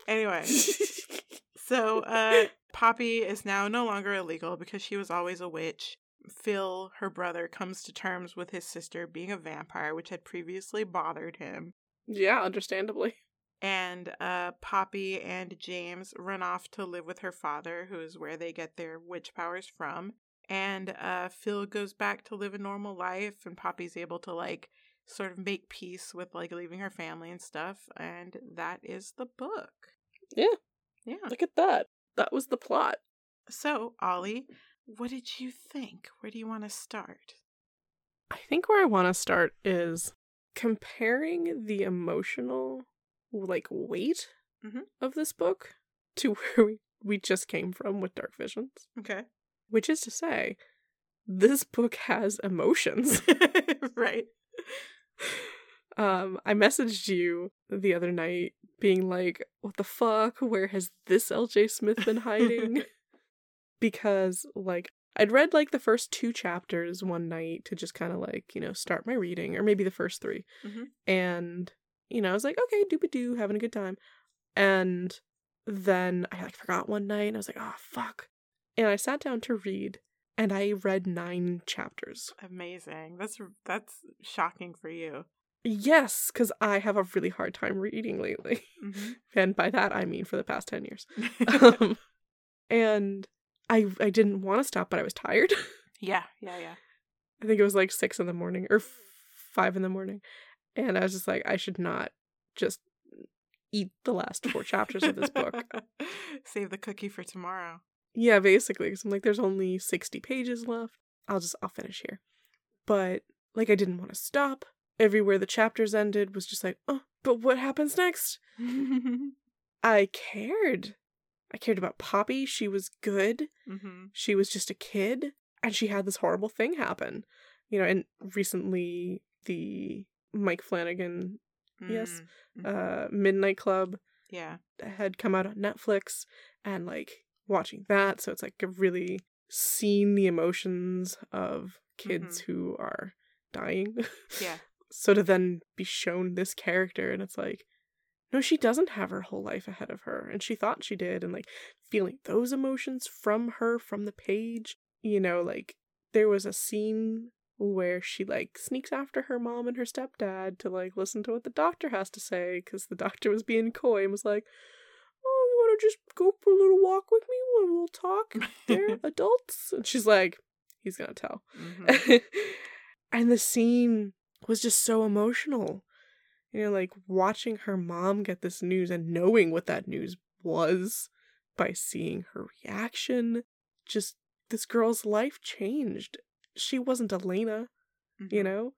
[SPEAKER 2] Anyway, so uh Poppy is now no longer illegal because she was always a witch. Phil, her brother, comes to terms with his sister being a vampire, which had previously bothered him.
[SPEAKER 1] yeah, understandably.
[SPEAKER 2] And uh, Poppy and James run off to live with her father, who is where they get their witch powers from. And uh, Phil goes back to live a normal life, and Poppy's able to like sort of make peace with like leaving her family and stuff. And that is the book.
[SPEAKER 1] Yeah.
[SPEAKER 2] Yeah.
[SPEAKER 1] Look at that. That was the plot.
[SPEAKER 2] So, Ollie, what did you think? Where do you want to start?
[SPEAKER 1] I think where I want to start is comparing the emotional like weight
[SPEAKER 2] Mhm.
[SPEAKER 1] of this book to where we, we just came from with Dark Visions.
[SPEAKER 2] Okay.
[SPEAKER 1] Which is to say, this book has emotions.
[SPEAKER 2] right.
[SPEAKER 1] um, I messaged you the other night being like, what the fuck? Where has this LJ Smith been hiding? because like I'd read like the first two chapters one night to just kind of like, you know, start my reading, or maybe the first 3
[SPEAKER 2] Mhm.
[SPEAKER 1] And, you know, I was like, okay, doopy doo, having a good time. And then I like forgot one night and I was like, oh, fuck. And I sat down to read and I read nine chapters.
[SPEAKER 2] Amazing. That's that's shocking for you.
[SPEAKER 1] Yes, because I have a really hard time reading lately.
[SPEAKER 2] Mhm.
[SPEAKER 1] And by that, I mean for the past 10 years. um, and I, I didn't want to stop, but I was tired.
[SPEAKER 2] yeah, yeah, yeah.
[SPEAKER 1] I think it was like six in the morning or f- five in the morning. And I was just like, I should not just eat the last four chapters of this book.
[SPEAKER 2] Save the cookie for tomorrow.
[SPEAKER 1] Yeah, basically. Because I'm like, there's only 60 pages left. I'll just, I'll finish here. But like, I didn't want to stop. Everywhere the chapters ended was just like, oh, but what happens next? I cared. I cared about Poppy. She was good.
[SPEAKER 2] hmm
[SPEAKER 1] She was just a kid. And she had this horrible thing happen. You know, and recently the Mike Flanagan Yes.
[SPEAKER 2] Mm.
[SPEAKER 1] uh Midnight Club
[SPEAKER 2] Yeah.
[SPEAKER 1] had come out on Netflix and like watching that so it's like I've really seen the emotions of kids who are dying
[SPEAKER 2] Yeah.
[SPEAKER 1] so to then be shown this character and it's like no she doesn't have her whole life ahead of her and she thought she did and like feeling those emotions from her from the page you know like there was a scene where she like sneaks after her mom and her stepdad to like listen to what the doctor has to say because the doctor was being coy and was like oh you want to just go for a little walk with me we'll, we'll talk they're adults and she's like he's gonna tell
[SPEAKER 2] Mhm.
[SPEAKER 1] and the scene was just so emotional. You know, like watching her mom get this news and knowing what that news was by seeing her reaction. Just this girl's life changed. She wasn't Elena, you
[SPEAKER 2] Mhm.
[SPEAKER 1] know?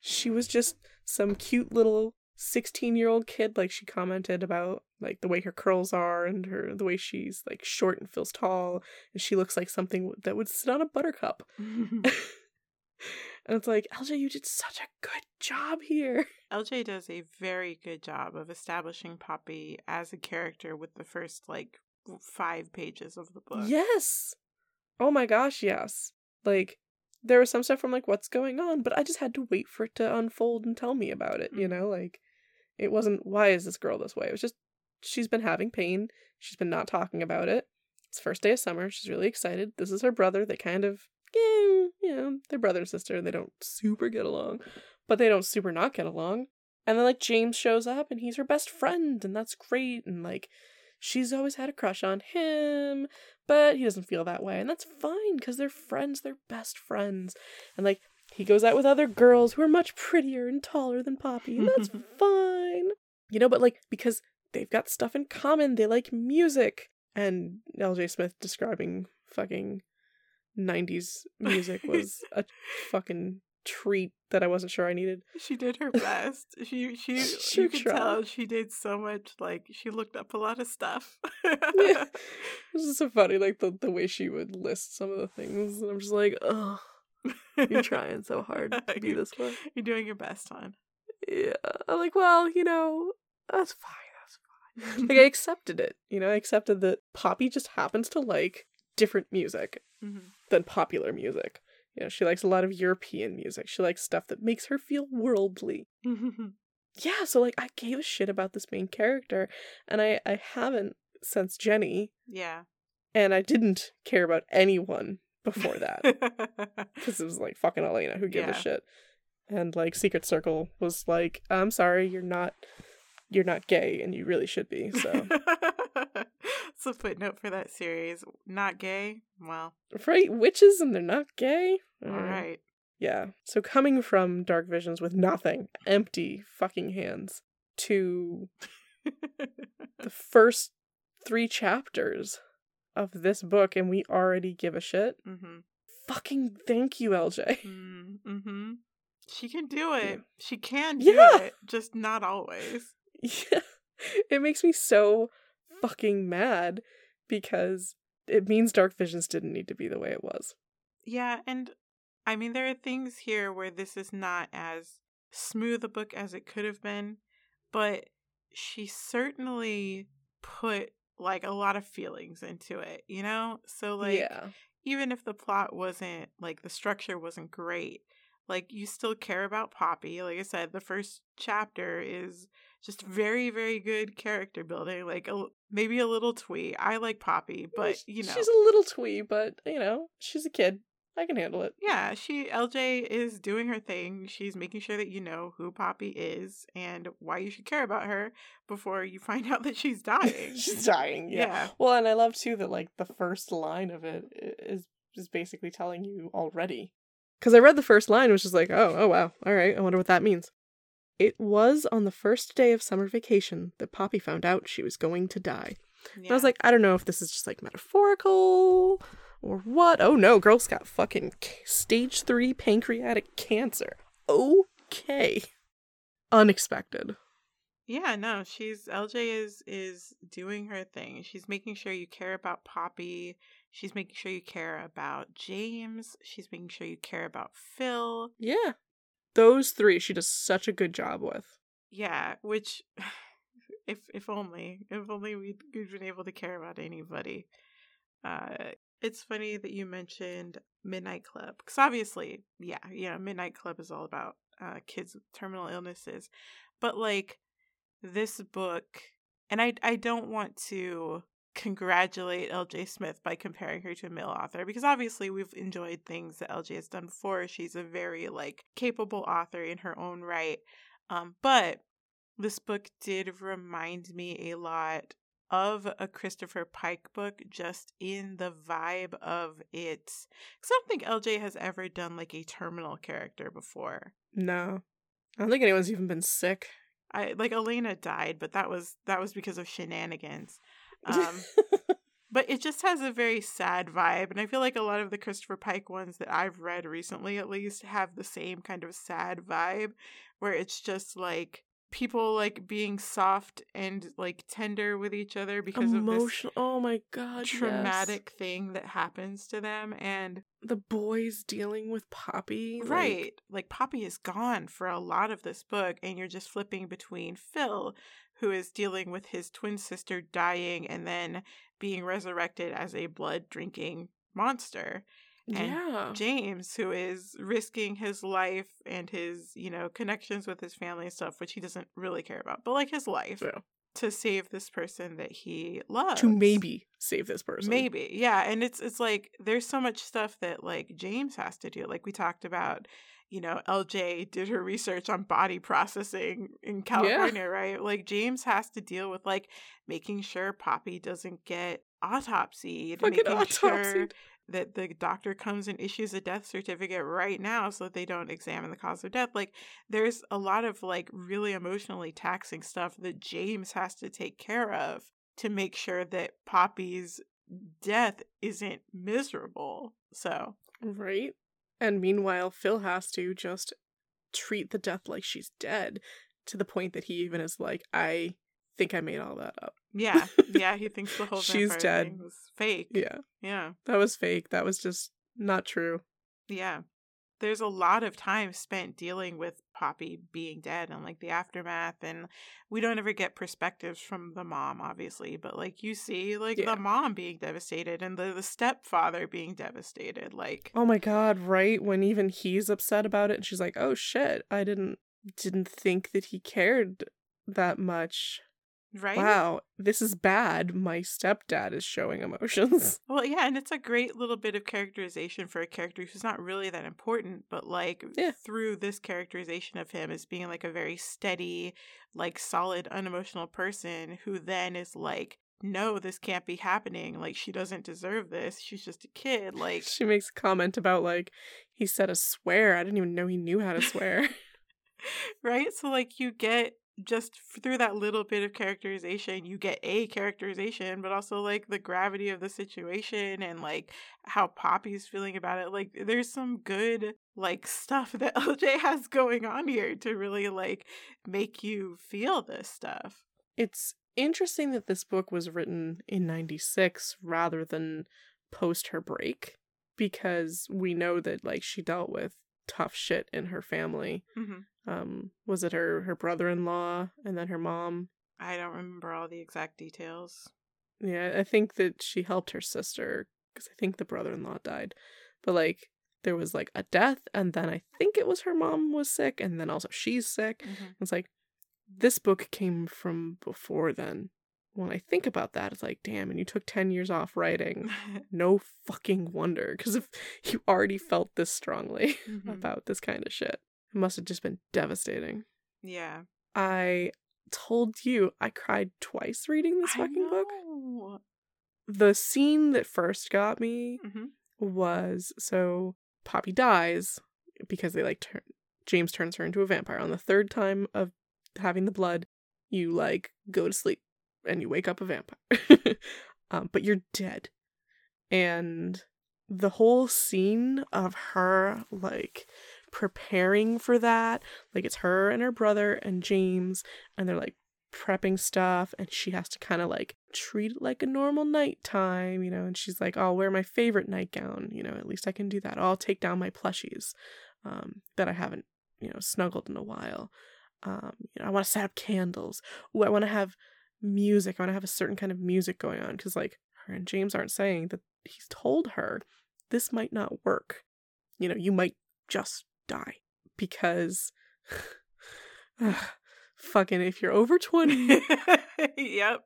[SPEAKER 1] She was just some cute little 16 year old kid. Like, she commented about, like, the way her curls are and her the way she's, like, short and feels tall. And she looks like something that would sit on a buttercup. and it's like, LJ, you did such a good job here.
[SPEAKER 2] LJ does a very good job of establishing Poppy as a character with the first like five pages of the book.
[SPEAKER 1] Yes. Oh my gosh, yes. Like there was some stuff from like what's going on, but I just had to wait for it to unfold and tell me about it, you
[SPEAKER 2] Mhm.
[SPEAKER 1] know? Like it wasn't why is this girl this way? It was just she's been having pain. She's been not talking about it. It's first day of summer. She's really excited. This is her brother. They kind of yeah, you know, they're brother and sister. They don't super get along, but they don't super not get along. And then like James shows up and he's her best friend and that's great and like she's always had a crush on him but he doesn't feel that way and that's fine because they're friends they're best friends and like he goes out with other girls who are much prettier and taller than poppy and that's fine you know but like because they've got stuff in common they like music and lj smith describing fucking 90s music was a fucking treat that i wasn't sure i needed
[SPEAKER 2] She did her best. She she
[SPEAKER 1] She
[SPEAKER 2] you could
[SPEAKER 1] tried.
[SPEAKER 2] tell she did so much like she looked up a lot of stuff.
[SPEAKER 1] yeah. This is so funny, like the, the way she would list some of the things, and I'm just like, oh, you're trying so hard to be this way.
[SPEAKER 2] You're doing your best, hon.
[SPEAKER 1] Yeah. I'm like, well, you know, that's fine. That's fine. Like, I accepted it. You know, I accepted that Poppy just happens to like different music
[SPEAKER 2] Mhm.
[SPEAKER 1] than popular music. You know, she likes a lot of European music. She likes stuff that makes her feel worldly. Yeah, so like I gave a shit about this main character, and I I haven't since Jenny,
[SPEAKER 2] yeah.
[SPEAKER 1] and I didn't care about anyone before that because it was like fucking Elena who gave
[SPEAKER 2] Yeah.
[SPEAKER 1] a shit, and like Secret Circle was like, I'm sorry, you're not, you're not gay, and you really should be. So
[SPEAKER 2] it's a footnote for that series. Not gay? Well,
[SPEAKER 1] right, witches and they're not gay.
[SPEAKER 2] all
[SPEAKER 1] Mm.
[SPEAKER 2] right.
[SPEAKER 1] Yeah. So coming from Dark Visions with nothing, empty fucking hands, to the first three chapters of this book, and we already give a shit.
[SPEAKER 2] mm-hmm.
[SPEAKER 1] Fucking thank you, LJ.
[SPEAKER 2] Mm-hmm. She can do it.
[SPEAKER 1] Yeah.
[SPEAKER 2] She can do
[SPEAKER 1] Yeah.
[SPEAKER 2] it, just not always.
[SPEAKER 1] Yeah. It makes me so fucking mad because it means Dark Visions didn't need to be the way it was.
[SPEAKER 2] Yeah, and I mean, there are things here where this is not as smooth a book as it could have been, but she certainly put like a lot of feelings into it, you know? So, like,
[SPEAKER 1] yeah.
[SPEAKER 2] even if the plot wasn't like the structure wasn't great, like, you still care about Poppy. Like I said, the first chapter is just very, very good character building. Like, a, maybe a little twee. I like Poppy, but you know.
[SPEAKER 1] She's a little twee, but you know, she's a kid. I can handle it.
[SPEAKER 2] Yeah, she LJ is doing her thing. She's making sure that you know who Poppy is and why you should care about her before you find out that she's dying.
[SPEAKER 1] she's dying, yeah.
[SPEAKER 2] yeah.
[SPEAKER 1] Well, and I love too that like the first line of it is is basically telling you already. Because I read the first line, which is like, oh, oh wow, all right, I wonder what that means. It was on the first day of summer vacation that Poppy found out she was going to die. And I was like, I don't know if this is just like metaphorical or what. Oh no, girl's got fucking stage three pancreatic cancer. Okay. Unexpected.
[SPEAKER 2] Yeah, no, she's LJ is is doing her thing. She's making sure you care about Poppy. She's making sure you care about James. She's making sure you care about Phil.
[SPEAKER 1] Yeah. Those three she does such a good job with.
[SPEAKER 2] Yeah, which if if only if only we'd, been able to care about anybody. Uh, it's funny that you mentioned Midnight Club because obviously, yeah, yeah, Midnight Club is all about uh, kids with terminal illnesses, but like this book, and I I don't want to congratulate L.J. Smith by comparing her to a male author because obviously we've enjoyed things that L.J. has done before. She's a very like capable author in her own right. Um, but this book did remind me a lot of a Christopher Pike book, just in the vibe of it. Because I don't think LJ has ever done like a terminal character before.
[SPEAKER 1] No. I don't think anyone's even been sick.
[SPEAKER 2] I like Elena died, but that was that was because of shenanigans. Um, But it just has a very sad vibe. And I feel like a lot of the Christopher Pike ones that I've read recently, at least, have the same kind of sad vibe where it's just like people like being soft and like tender with each other because of this
[SPEAKER 1] Emotional. Oh my god. yes.
[SPEAKER 2] traumatic thing that happens to them. And
[SPEAKER 1] The boys dealing with Poppy. like-
[SPEAKER 2] Right. Like, Poppy is gone for a lot of this book, and you're just flipping between Phil, who is dealing with his twin sister dying and then being resurrected as a blood drinking monster, and
[SPEAKER 1] yeah.
[SPEAKER 2] James, who is risking his life and his, you know, connections with his family and stuff, which he doesn't really care about, but like his life
[SPEAKER 1] Yeah.
[SPEAKER 2] To save this person that he loves.
[SPEAKER 1] to maybe save this person.
[SPEAKER 2] Maybe, yeah, and it's it's like there's so much stuff that like James has to do. Like we talked about, you know, LJ did her research on body processing in California, right? Like James has to deal with like making sure Poppy doesn't get autopsied,
[SPEAKER 1] Fucking
[SPEAKER 2] making sure
[SPEAKER 1] autopsied.
[SPEAKER 2] That the doctor comes and issues a death certificate right now so that they don't examine the cause of death. Like there's a lot of like really emotionally taxing stuff that James has to take care of to make sure that Poppy's death isn't miserable. So,
[SPEAKER 1] Right? And meanwhile, Phil has to just treat the death like she's dead to the point that he even is like, I think I made all that up.
[SPEAKER 2] yeah, yeah, he thinks the whole
[SPEAKER 1] She's dead.
[SPEAKER 2] thing was fake.
[SPEAKER 1] Yeah.
[SPEAKER 2] yeah,
[SPEAKER 1] That was fake. That was just not true.
[SPEAKER 2] yeah. There's a lot of time spent dealing with Poppy being dead and like the aftermath, and we don't ever get perspectives from the mom, obviously, but like you see, like
[SPEAKER 1] Yeah.
[SPEAKER 2] the mom being devastated and the, the stepfather being devastated. Like,
[SPEAKER 1] Oh my god, right? When even he's upset about it and she's like, "Oh shit, I didn't didn't think that he cared that much."
[SPEAKER 2] Right?
[SPEAKER 1] Wow, this is bad. My stepdad is showing emotions.
[SPEAKER 2] Well, yeah, and it's a great little bit of characterization for a character who's not really that important, but like
[SPEAKER 1] Yeah.
[SPEAKER 2] through this characterization of him as being like a very steady, like solid, unemotional person who then is like, no, this can't be happening. Like, she doesn't deserve this. She's just a kid. Like,
[SPEAKER 1] she makes a comment about like he said a swear. I didn't even know he knew how to swear.
[SPEAKER 2] right? So, like, you get just through that little bit of characterization, you get a characterization, but also like the gravity of the situation and like how Poppy's feeling about it. Like, there's some good like stuff that LJ has going on here to really like make you feel this stuff.
[SPEAKER 1] it's interesting that this book was written in 96 rather than post her break because we know that like she dealt with tough shit in her family.
[SPEAKER 2] hmm
[SPEAKER 1] Um was it her her brother-in-law and then her mom?
[SPEAKER 2] I don't remember all the exact details.
[SPEAKER 1] Yeah, I think that she helped her sister cuz I think the brother-in-law died. But like there was like a death and then I think it was her mom was sick and then also she's sick.
[SPEAKER 2] Mhm.
[SPEAKER 1] It's like this book came from before then. When I think about that, it's like, damn, and you took 10 years off writing. No fucking wonder. Because if you already felt this strongly
[SPEAKER 2] Mhm.
[SPEAKER 1] about this kind of shit, it must have just been devastating.
[SPEAKER 2] yeah.
[SPEAKER 1] I told you I cried twice reading this
[SPEAKER 2] I
[SPEAKER 1] fucking book. The scene that first got me
[SPEAKER 2] Mhm.
[SPEAKER 1] was so Poppy dies because they like turn James turns her into a vampire. On the third time of having the blood, you like go to sleep and you wake up a vampire. um, but you're dead. And the whole scene of her like preparing for that, like it's her and her brother and James, and they're like prepping stuff and she has to kind of like treat it like a normal nighttime, you know, and she's like, I'll wear my favorite nightgown, you know, at least I can do that. I'll take down my plushies um, that I haven't, you know, snuggled in a while. Um, you know, I want to set up candles. Ooh, I want to have music. I want to have a certain kind of music going on because, like, her and James aren't saying that he's told her this might not work. You know, you might just die because fucking if you're over 20
[SPEAKER 2] yep.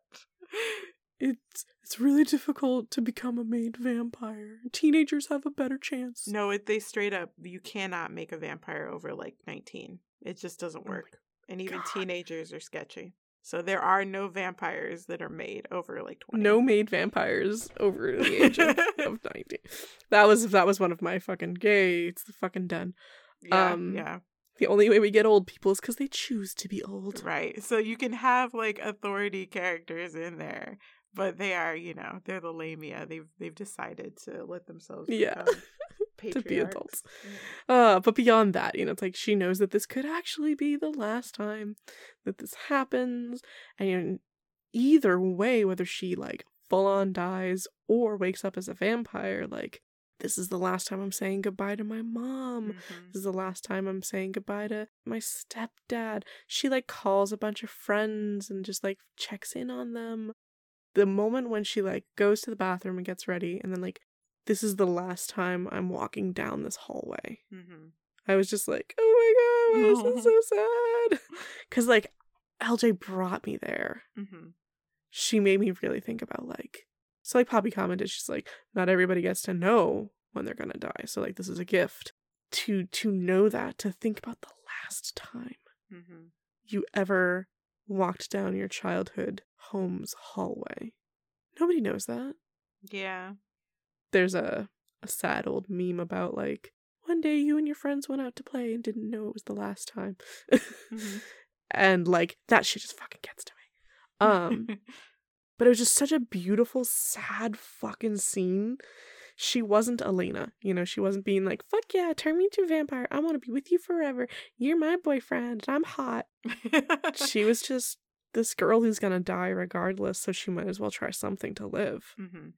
[SPEAKER 1] it's it's really difficult to become a made vampire teenagers have a better chance
[SPEAKER 2] No, it, they straight up, you cannot make a vampire over like 19. It just doesn't
[SPEAKER 1] Oh
[SPEAKER 2] work. and even
[SPEAKER 1] God.
[SPEAKER 2] teenagers are sketchy. So there are no vampires that are made over like 20.
[SPEAKER 1] no made vampires over the age of, of 90 that was that was one of my fucking gay it's the fucking done.
[SPEAKER 2] Yeah,
[SPEAKER 1] um,
[SPEAKER 2] yeah.
[SPEAKER 1] the only way we get old people is because they choose to be old
[SPEAKER 2] Right. So you can have like authority characters in there, but they are, you know, they're the lamia. They've they've decided to let themselves
[SPEAKER 1] Yeah. To be adults. Uh, but beyond that, you know, it's like she knows that this could actually be the last time that this happens. And you know, either way, whether she like full on dies or wakes up as a vampire, like, this is the last time I'm saying goodbye to my mom.
[SPEAKER 2] Mhm.
[SPEAKER 1] This is the last time I'm saying goodbye to my stepdad. She like calls a bunch of friends and just like checks in on them. The moment when she like goes to the bathroom and gets ready, and then like, this is the last time I'm walking down this hallway.
[SPEAKER 2] Mhm.
[SPEAKER 1] I was just like, oh my god, this is so sad. Because like, LJ brought me there.
[SPEAKER 2] Mhm.
[SPEAKER 1] She made me really think about like, so like Poppy commented, she's like, not everybody gets to know when they're gonna die. So like, this is a gift to to know that to think about the last time
[SPEAKER 2] Mhm.
[SPEAKER 1] you ever walked down your childhood home's hallway. Nobody knows that.
[SPEAKER 2] Yeah.
[SPEAKER 1] There's a a sad old meme about like one day you and your friends went out to play and didn't know it was the last time.
[SPEAKER 2] Mhm.
[SPEAKER 1] and like that shit just fucking gets to me. Um but it was just such a beautiful sad fucking scene. She wasn't Elena, you know, she wasn't being like, fuck yeah, turn me into a vampire. I want to be with you forever. You're my boyfriend. I'm hot. she was just this girl who's gonna die regardless, so she might as well try something to live.
[SPEAKER 2] Mhm.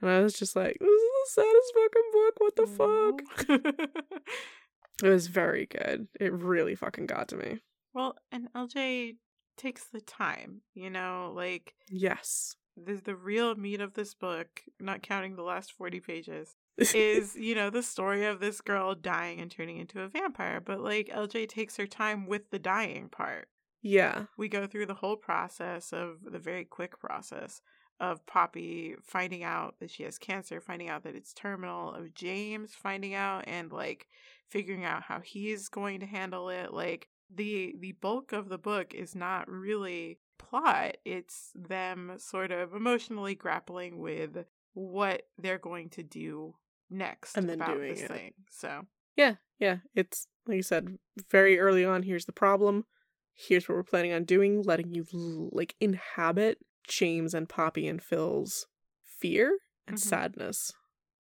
[SPEAKER 1] And I was just like, this is the saddest fucking book. What the fuck? It was very good. It really fucking got to me.
[SPEAKER 2] well, and LJ takes the time, you know, like
[SPEAKER 1] Yes.
[SPEAKER 2] the the real meat of this book, not counting the last 40 pages, is, you know, the story of this girl dying and turning into a vampire, but like LJ takes her time with the dying part.
[SPEAKER 1] yeah.
[SPEAKER 2] We go through the whole process of the very quick process of Poppy finding out that she has cancer, finding out that it's terminal, of James finding out and like figuring out how he's going to handle it. Like the the bulk of the book is not really plot. It's them sort of emotionally grappling with what they're going to do next
[SPEAKER 1] And then
[SPEAKER 2] about
[SPEAKER 1] doing
[SPEAKER 2] this
[SPEAKER 1] it.
[SPEAKER 2] thing. So
[SPEAKER 1] Yeah. Yeah. It's like you said, very early on. Here's the problem. Here's what we're planning on doing. Letting you like inhabit James and Poppy and Phil's fear and
[SPEAKER 2] Mhm.
[SPEAKER 1] sadness.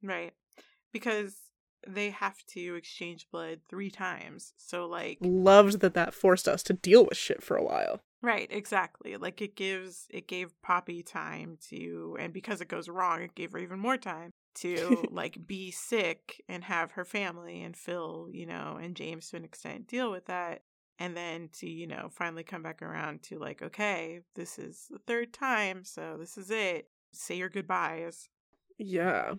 [SPEAKER 2] Right. Because they have to exchange blood three times. So, like,
[SPEAKER 1] Loved that that forced us to deal with shit for a while.
[SPEAKER 2] right, exactly. Like, it gives, it gave Poppy time to, and because it goes wrong, it gave her even more time to, like, be sick and have her family and Phil, you know, and James to an extent deal with that. And then to, you know, finally come back around to, like, okay, this is the third time. So this is it. Say your goodbyes.
[SPEAKER 1] Yeah.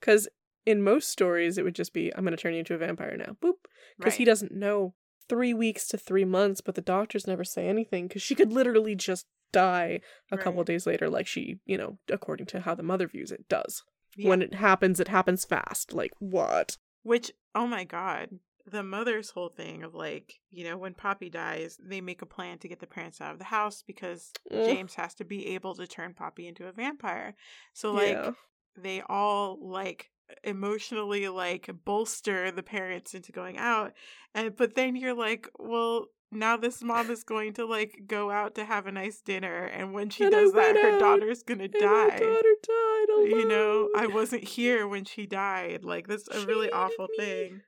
[SPEAKER 1] Because in most stories, it would just be, I'm going to turn you into a vampire now. Boop. Because he doesn't know three weeks to three months, but the doctors never say anything because she could literally just die a couple
[SPEAKER 2] Right.
[SPEAKER 1] days later, like she, you know, according to how the mother views it, does.
[SPEAKER 2] Yeah.
[SPEAKER 1] When it happens, it happens fast. Like, what?
[SPEAKER 2] Which, oh my god, the mother's whole thing of like, you know, when Poppy dies, they make a plan to get the parents out of the house because
[SPEAKER 1] Ugh.
[SPEAKER 2] James has to be able to turn Poppy into a vampire. So, like,
[SPEAKER 1] yeah.
[SPEAKER 2] they all like emotionally like bolster the parents into going out. And, but then you're like, well, now this mom is going to like go out to have a nice dinner. And when she
[SPEAKER 1] And
[SPEAKER 2] does that, her daughter's gonna die.
[SPEAKER 1] daughter died alone.
[SPEAKER 2] You know, I wasn't here when she died. Like, that's a
[SPEAKER 1] She
[SPEAKER 2] really awful
[SPEAKER 1] me.
[SPEAKER 2] thing.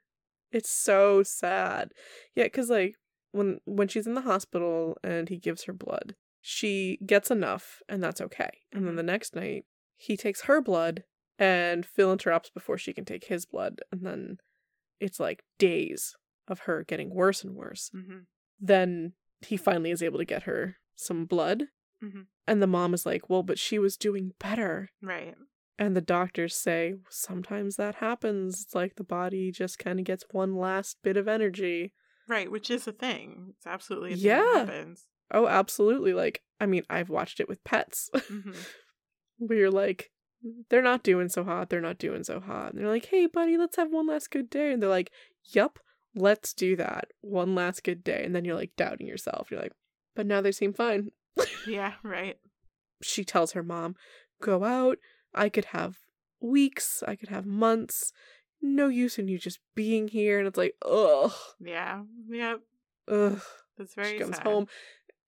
[SPEAKER 1] It's so sad. Yeah, because like when when she's in the hospital and he gives her blood, she gets enough, and that's okay. And then
[SPEAKER 2] Mhm.
[SPEAKER 1] the next night, he takes her blood, and Phil interrupts before she can take his blood, and then it's like days of her getting worse and worse.
[SPEAKER 2] hmm
[SPEAKER 1] Then he finally is able to get her some blood,
[SPEAKER 2] Mhm.
[SPEAKER 1] and the mom is like, "Well, but she was doing better."
[SPEAKER 2] Right.
[SPEAKER 1] And the doctors say sometimes that happens. It's like the body just kind of gets one last bit of energy.
[SPEAKER 2] Right, which is a thing. It's absolutely a thing
[SPEAKER 1] Yeah.
[SPEAKER 2] that happens.
[SPEAKER 1] Oh, absolutely. Like, I mean, I've watched it with pets
[SPEAKER 2] hmm
[SPEAKER 1] where you're like, they're not doing so hot. They're not doing so hot. And they're like, hey, buddy, let's have one last good day. And they're like, yup, let's do that. One last good day. And then you're like doubting yourself. You're like, but now they seem fine.
[SPEAKER 2] Yeah, right.
[SPEAKER 1] She tells her mom, go out. I could have weeks. I could have months. No use in you just being here. And it's like, ugh,
[SPEAKER 2] Yeah. Yep.
[SPEAKER 1] ugh.
[SPEAKER 2] That's very
[SPEAKER 1] she comes
[SPEAKER 2] sad.
[SPEAKER 1] home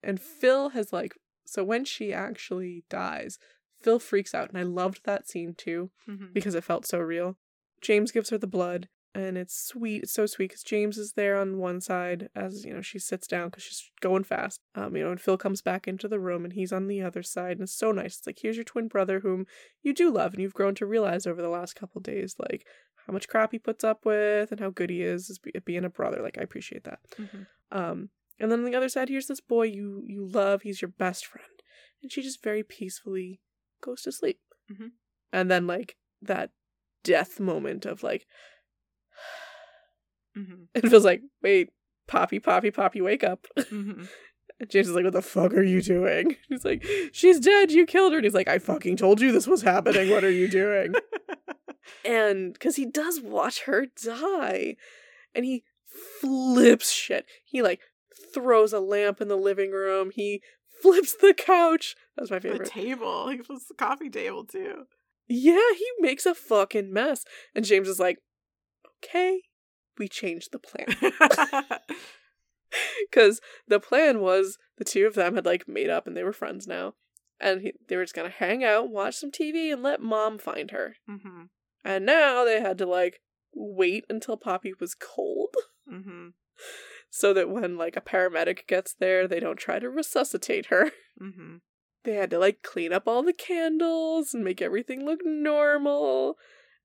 [SPEAKER 1] and phil has like so when she actually dies Phil freaks out, and I loved that scene too
[SPEAKER 2] Mhm.
[SPEAKER 1] because it felt so real. James gives her the blood, and it's sweet. It's so sweet because James is there on one side as you know she sits down because she's going fast. Um, you know, and Phil comes back into the room, and he's on the other side, and it's so nice. It's like here's your twin brother whom you do love, and you've grown to realize over the last couple days, like how much crap he puts up with and how good he is at being a brother. Like I appreciate that.
[SPEAKER 2] Mhm.
[SPEAKER 1] Um, and then on the other side, here's this boy you you love. He's your best friend, and she just very peacefully goes to sleep.
[SPEAKER 2] Mhm.
[SPEAKER 1] And then like that death moment of like,
[SPEAKER 2] Mhm.
[SPEAKER 1] it feels like, wait, Poppy, Poppy, Poppy, wake up.
[SPEAKER 2] Mhm.
[SPEAKER 1] James is like, what the fuck are you doing? He's like, she's dead. You killed her. And he's like, I fucking told you this was happening. What are you doing? and because he does watch her die and he flips shit he like throws a lamp in the living room he flips the couch that's my
[SPEAKER 2] the
[SPEAKER 1] favorite
[SPEAKER 2] table. He flips the coffee table too.
[SPEAKER 1] yeah he makes a fucking mess and james is like okay we changed the plan. Because the plan was the two of them had like made up and they were friends now. And he, they were just gonna hang out watch some tv and let mom find her.
[SPEAKER 2] Hmm
[SPEAKER 1] and now they had to like wait until poppy was cold.
[SPEAKER 2] Hmm
[SPEAKER 1] so that when like a paramedic gets there, they don't try to resuscitate her.
[SPEAKER 2] hmm
[SPEAKER 1] They had to like clean up all the candles and make everything look normal,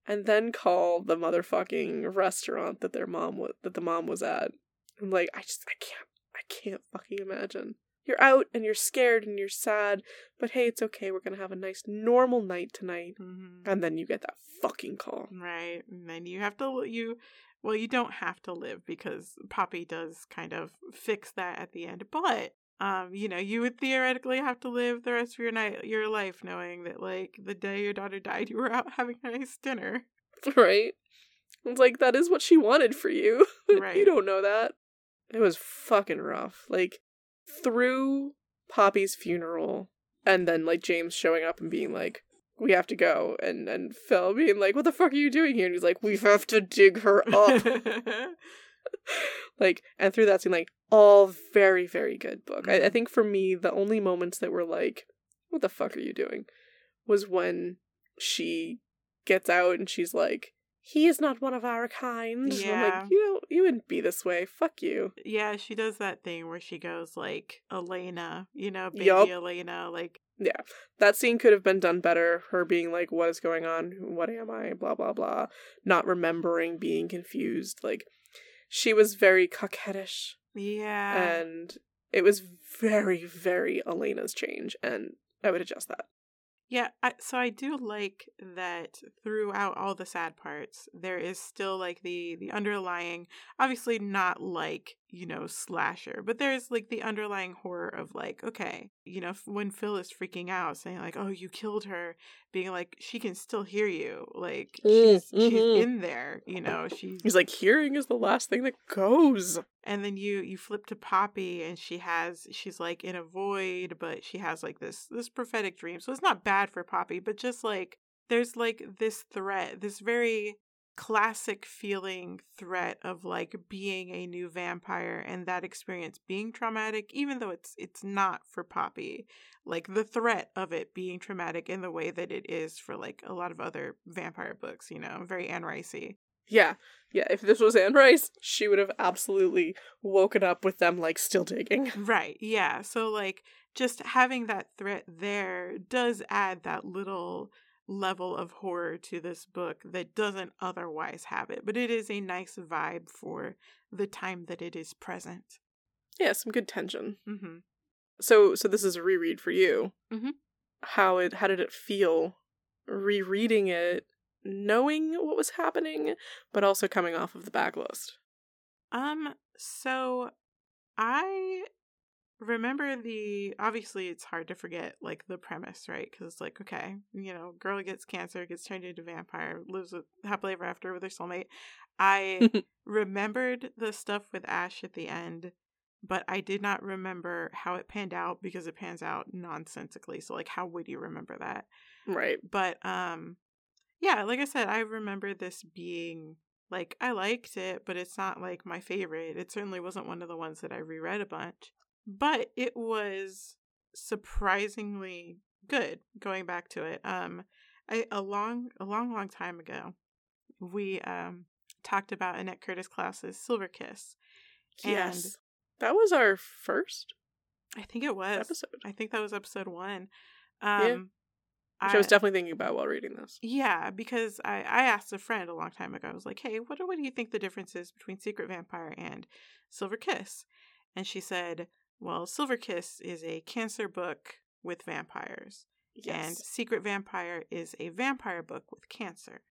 [SPEAKER 1] and then call the motherfucking restaurant that their mom was that the mom was at. I'm like, I just I can't I can't fucking imagine. You're out and you're scared and you're sad, but hey, it's okay. We're gonna have a nice normal night tonight.
[SPEAKER 2] hmm
[SPEAKER 1] And then you get that fucking call.
[SPEAKER 2] Right. And then you have to you well, you don't have to live because Poppy does kind of fix that at the end. But um, you know, you would theoretically have to live the rest of your night your life knowing that like the day your daughter died you were out having a nice dinner.
[SPEAKER 1] Right? It's like that is what she wanted for you.
[SPEAKER 2] Right.
[SPEAKER 1] you don't know that. It was fucking rough. Like through Poppy's funeral and then like James showing up and being like, We have to go and and Phil being like, What the fuck are you doing here? And he's like, We have to dig her up. like and through that scene, like all very, very good book. I, I mm-hmm. think for me, the only moments that were like, What the fuck are you doing? was when she gets out and she's like, He is not one of our kind. And I'm
[SPEAKER 2] Yeah.
[SPEAKER 1] like, You don't you wouldn't be this way. Fuck you.
[SPEAKER 2] yeah, she does that thing where she goes like Elena, you know, baby
[SPEAKER 1] Yup.
[SPEAKER 2] Elena, like
[SPEAKER 1] Yeah. That scene could have been done better. Her being like, What is going on? What am I? Blah blah blah. Not remembering, being confused. Like she was very coquettish.
[SPEAKER 2] Yeah.
[SPEAKER 1] and it was very, very Elena's change, and I would adjust that.
[SPEAKER 2] Yeah, I, so I do like that throughout all the sad parts, there is still like the the underlying, obviously not like you know slasher, but there's like the underlying horror of like, okay, you know, f- when Phil is freaking out, saying like, "Oh, you killed her," being like, she can still hear you, like
[SPEAKER 1] Mm,
[SPEAKER 2] she's she's in there, you know, she's
[SPEAKER 1] He's like, hearing is the last thing that goes.
[SPEAKER 2] and then you you flip to Poppy and she has she's like in a void, but she has like this this prophetic dream. So it's not bad for Poppy, but just like there's like this threat, this very classic feeling threat of like being a new vampire and that experience being traumatic even though it's it's not for Poppy like the threat of it being traumatic in the way that it is for like a lot of other vampire books you know very Anne Ricey
[SPEAKER 1] Yeah, yeah. If this was Anne Rice, she would have absolutely woken up with them like still digging.
[SPEAKER 2] Right. Yeah. So like just having that threat there does add that little level of horror to this book that doesn't otherwise have it. But it is a nice vibe for the time that it is present.
[SPEAKER 1] Yeah, some good tension.
[SPEAKER 2] hmm
[SPEAKER 1] So, so this is a reread for you.
[SPEAKER 2] Mhm.
[SPEAKER 1] How it? How did it feel? Rereading it, knowing what was happening, but also coming off of the backlist.
[SPEAKER 2] Um so I remember the obviously it's hard to forget like the premise, right? Cuz it's like okay, you know, girl gets cancer, gets turned into vampire, lives with, happily ever after with her soulmate. I remembered the stuff with Ash at the end, but I did not remember how it panned out because it pans out nonsensically. So like how would you remember that?
[SPEAKER 1] right.
[SPEAKER 2] But um yeah, like I said, I remember this being like I liked it, but it's not like my favorite. It certainly wasn't one of the ones that I reread a bunch. But it was surprisingly good going back to it. Um, I a long a long long time ago, we um talked about Annette Curtis Klause's Silver Kiss.
[SPEAKER 1] Yes. That was our first
[SPEAKER 2] I think it was
[SPEAKER 1] episode.
[SPEAKER 2] I think that was episode one.
[SPEAKER 1] Yeah.
[SPEAKER 2] Um,
[SPEAKER 1] Which I was definitely thinking about while reading this.
[SPEAKER 2] Yeah, because I, I asked a friend a long time ago. I was like, "Hey, what do- what do you think the difference is between Secret Vampire and Silver Kiss?" And she said, "Well, Silver Kiss is a cancer book with vampires, and Secret Vampire is a vampire book with cancer."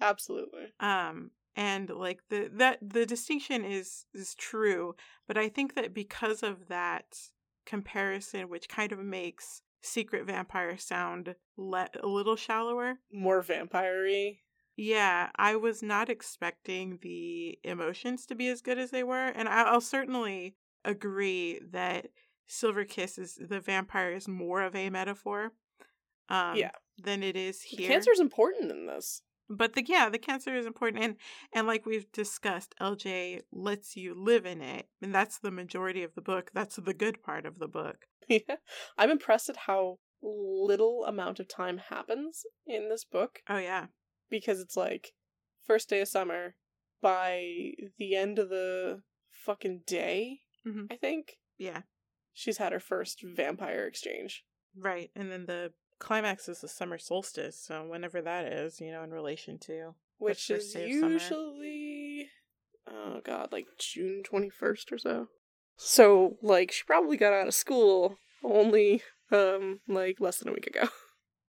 [SPEAKER 1] Absolutely.
[SPEAKER 2] Um, and like the that the distinction is is true, but I think that because of that comparison, which kind of makes Secret Vampire sound le- a little shallower,
[SPEAKER 1] More vampire
[SPEAKER 2] yeah, I was not expecting the emotions to be as good as they were, and I'll certainly agree that Silver Kiss is the vampire is more of a metaphor, um,
[SPEAKER 1] Yeah.
[SPEAKER 2] than it is here.
[SPEAKER 1] Cancer's important in this.
[SPEAKER 2] but the yeah, the cancer is important, and and like we've discussed, LJ lets you live in it, and that's the majority of the book. That's the good part of the book.
[SPEAKER 1] Yeah. I'm impressed at how little amount of time happens in this book
[SPEAKER 2] Oh yeah,
[SPEAKER 1] because it's like first day of summer by the end of the fucking day,
[SPEAKER 2] Mhm.
[SPEAKER 1] I think
[SPEAKER 2] yeah,
[SPEAKER 1] she's had her first vampire exchange.
[SPEAKER 2] right, and then the climax is the summer solstice, so whenever that is, you know, in relation to
[SPEAKER 1] Which is usually oh god, like June twenty first or so. So like she probably got out of school only um like less than a week ago.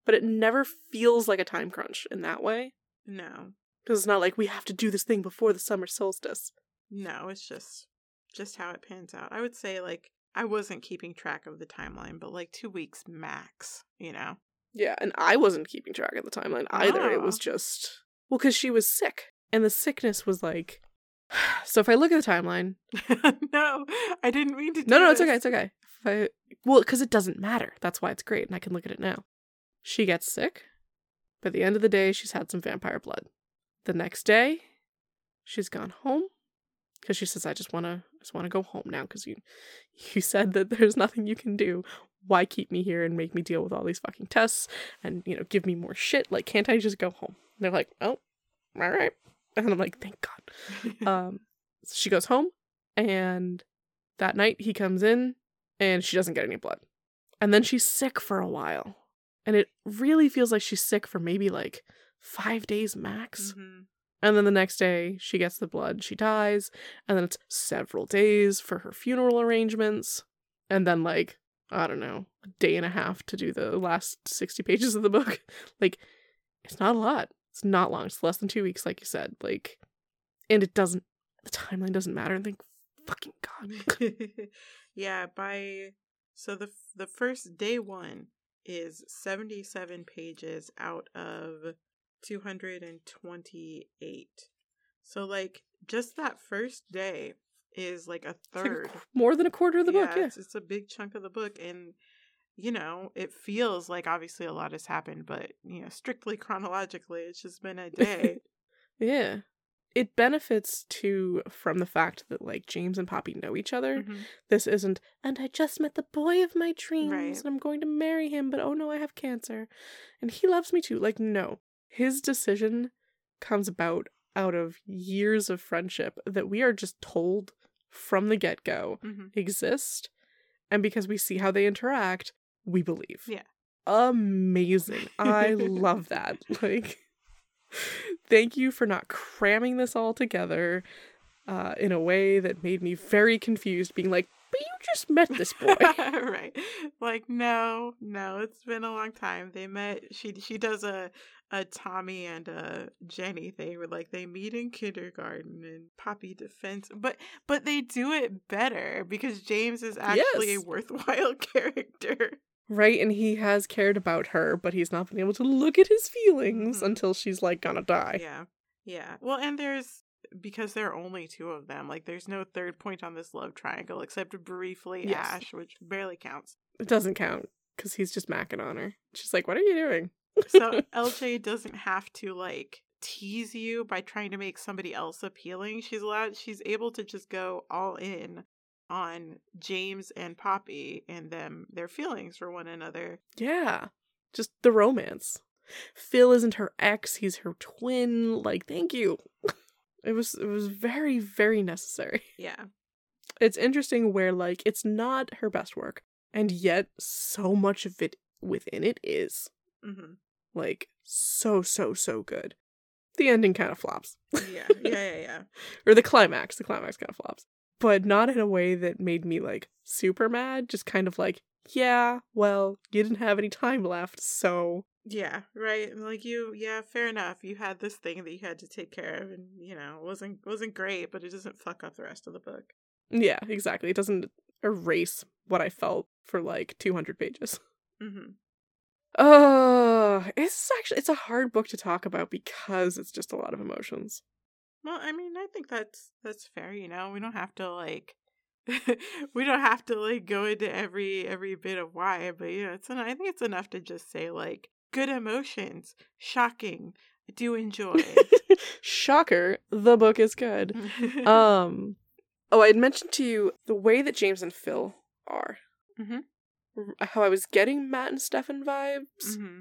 [SPEAKER 1] But it never feels like a time crunch in that way.
[SPEAKER 2] No,
[SPEAKER 1] Because it's not like we have to do this thing before the summer solstice.
[SPEAKER 2] no, it's just just how it pans out. I would say like I wasn't keeping track of the timeline, but like two weeks max, you know.
[SPEAKER 1] Yeah, and I wasn't keeping track of the timeline either. It was
[SPEAKER 2] Ah.
[SPEAKER 1] just well, because she was sick, and the sickness was like. So if I look at the timeline,
[SPEAKER 2] no, I didn't mean to.
[SPEAKER 1] No, no, it's okay, it's okay. If I well, because it doesn't matter. That's why it's great, and I can look at it now. She gets sick. By the end of the day, she's had some vampire blood. The next day, she's gone home because she says, "I just want to, just want to go home now." Because you, you said that there's nothing you can do. Why keep me here and make me deal with all these fucking tests and you know give me more shit? Like, can't I just go home? And they're like, "Oh, all right," and I'm like, "Thank God." um, so she goes home, and that night he comes in, and she doesn't get any blood, and then she's sick for a while, and it really feels like she's sick for maybe like five days max.
[SPEAKER 2] Mhm.
[SPEAKER 1] And then the next day, she gets the blood, she dies, and then it's several days for her funeral arrangements, and then like I don't know, a day and a half to do the last sixty pages of the book. Like, it's not a lot. It's not long. It's less than two weeks, like you said. Like, and it doesn't. The timeline doesn't matter. Thank fucking god.
[SPEAKER 2] yeah, by so the the first day one is 77 pages out of 228. So like just that first day is like a
[SPEAKER 1] It's like
[SPEAKER 2] third.
[SPEAKER 1] more than a quarter of the book. Yeah.
[SPEAKER 2] It's, it's a big chunk of the book and you know, it feels like obviously a lot has happened, but you know, strictly chronologically, it's just been a day.
[SPEAKER 1] Yeah. It benefits too from the fact that like James and Poppy know each other.
[SPEAKER 2] Mhm.
[SPEAKER 1] This isn't, and I just met the boy of my dreams
[SPEAKER 2] Right.
[SPEAKER 1] and I'm going to marry him, but oh no, I have cancer. And he loves me too. Like, no. His decision comes about out of years of friendship that we are just told from the get go
[SPEAKER 2] Mhm.
[SPEAKER 1] exist. And because we see how they interact, we believe.
[SPEAKER 2] Yeah.
[SPEAKER 1] Amazing. I love that. Like, thank you for not cramming this all together uh, in a way that made me very confused, being like, but you just met this boy.
[SPEAKER 2] right. Like no, no, it's been a long time. They met she she does a a Tommy and a Jenny thing where like they meet in kindergarten and Poppy defends but but they do it better because James is actually
[SPEAKER 1] Yes.
[SPEAKER 2] a worthwhile character.
[SPEAKER 1] right? And he has cared about her, but he's not been able to look at his feelings
[SPEAKER 2] Mhm.
[SPEAKER 1] until she's like gonna die.
[SPEAKER 2] Yeah. Yeah. Well and there's because there are only two of them, like there's no third point on this love triangle except briefly
[SPEAKER 1] Yes.
[SPEAKER 2] Ash, which barely counts.
[SPEAKER 1] It doesn't count because he's just macking on her. She's like, what are you doing?
[SPEAKER 2] So LJ doesn't have to like tease you by trying to make somebody else appealing. She's allowed she's able to just go all in on James and Poppy and them their feelings for one another.
[SPEAKER 1] Yeah. just the romance. Phil isn't her ex, he's her twin. Like, thank you. It was it was very very necessary.
[SPEAKER 2] Yeah.
[SPEAKER 1] It's interesting where like it's not her best work and yet so much of it within it is
[SPEAKER 2] Mm-hmm.
[SPEAKER 1] Like so so so good. The ending kind of flops.
[SPEAKER 2] Yeah. Yeah. Yeah. Yeah.
[SPEAKER 1] or the climax, the climax kind of flops. But not in a way that made me like super mad, just kind of like, yeah, well, you didn't have any time left, so
[SPEAKER 2] Yeah, right. Like you, yeah, fair enough. You had this thing that you had to take care of, and you know, it wasn't wasn't great, but it doesn't fuck up the rest of the book.
[SPEAKER 1] yeah, exactly. It doesn't erase what I felt for like 200 pages.
[SPEAKER 2] Mm-hmm.
[SPEAKER 1] It's actually it's a hard book to talk about because it's just a lot of emotions.
[SPEAKER 2] Well, I mean, I think that's that's fair. You know, we don't have to like, we don't have to like go into every every bit of why, but yeah, it's en- I think it's enough to just say like good emotions, shocking, I do enjoy.
[SPEAKER 1] Shocker, the book is good. Um, oh, I had mentioned to you the way that James and Phil are.
[SPEAKER 2] Mhm.
[SPEAKER 1] How I was getting Matt and Stefan vibes,
[SPEAKER 2] hmm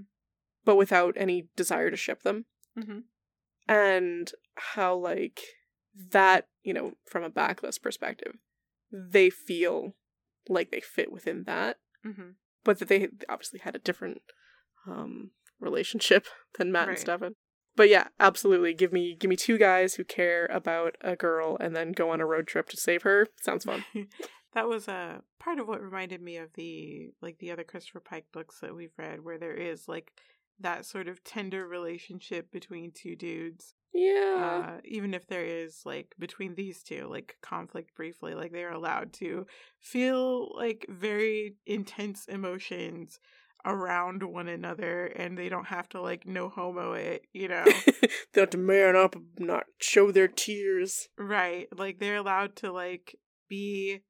[SPEAKER 1] but without any desire to ship them.
[SPEAKER 2] hmm
[SPEAKER 1] And how, like, that, you know, from a backlist perspective, they feel like they fit within that,
[SPEAKER 2] hmm
[SPEAKER 1] but that they obviously had a different um relationship than Matt and
[SPEAKER 2] Right.
[SPEAKER 1] Stefan. But yeah, absolutely. Give me give me two guys who care about a girl and then go on a road trip to save her. Sounds fun.
[SPEAKER 2] that was a part of what reminded me of the like the other Christopher Pike books that we've read, where there is like that sort of tender relationship between two dudes.
[SPEAKER 1] Yeah.
[SPEAKER 2] Uh, even if there is like between these two like conflict briefly, like they're allowed to feel like very intense emotions around one another, and they don't have to like no homo it, you know.
[SPEAKER 1] they have to man up and not show their tears.
[SPEAKER 2] Right. Like they're allowed to like be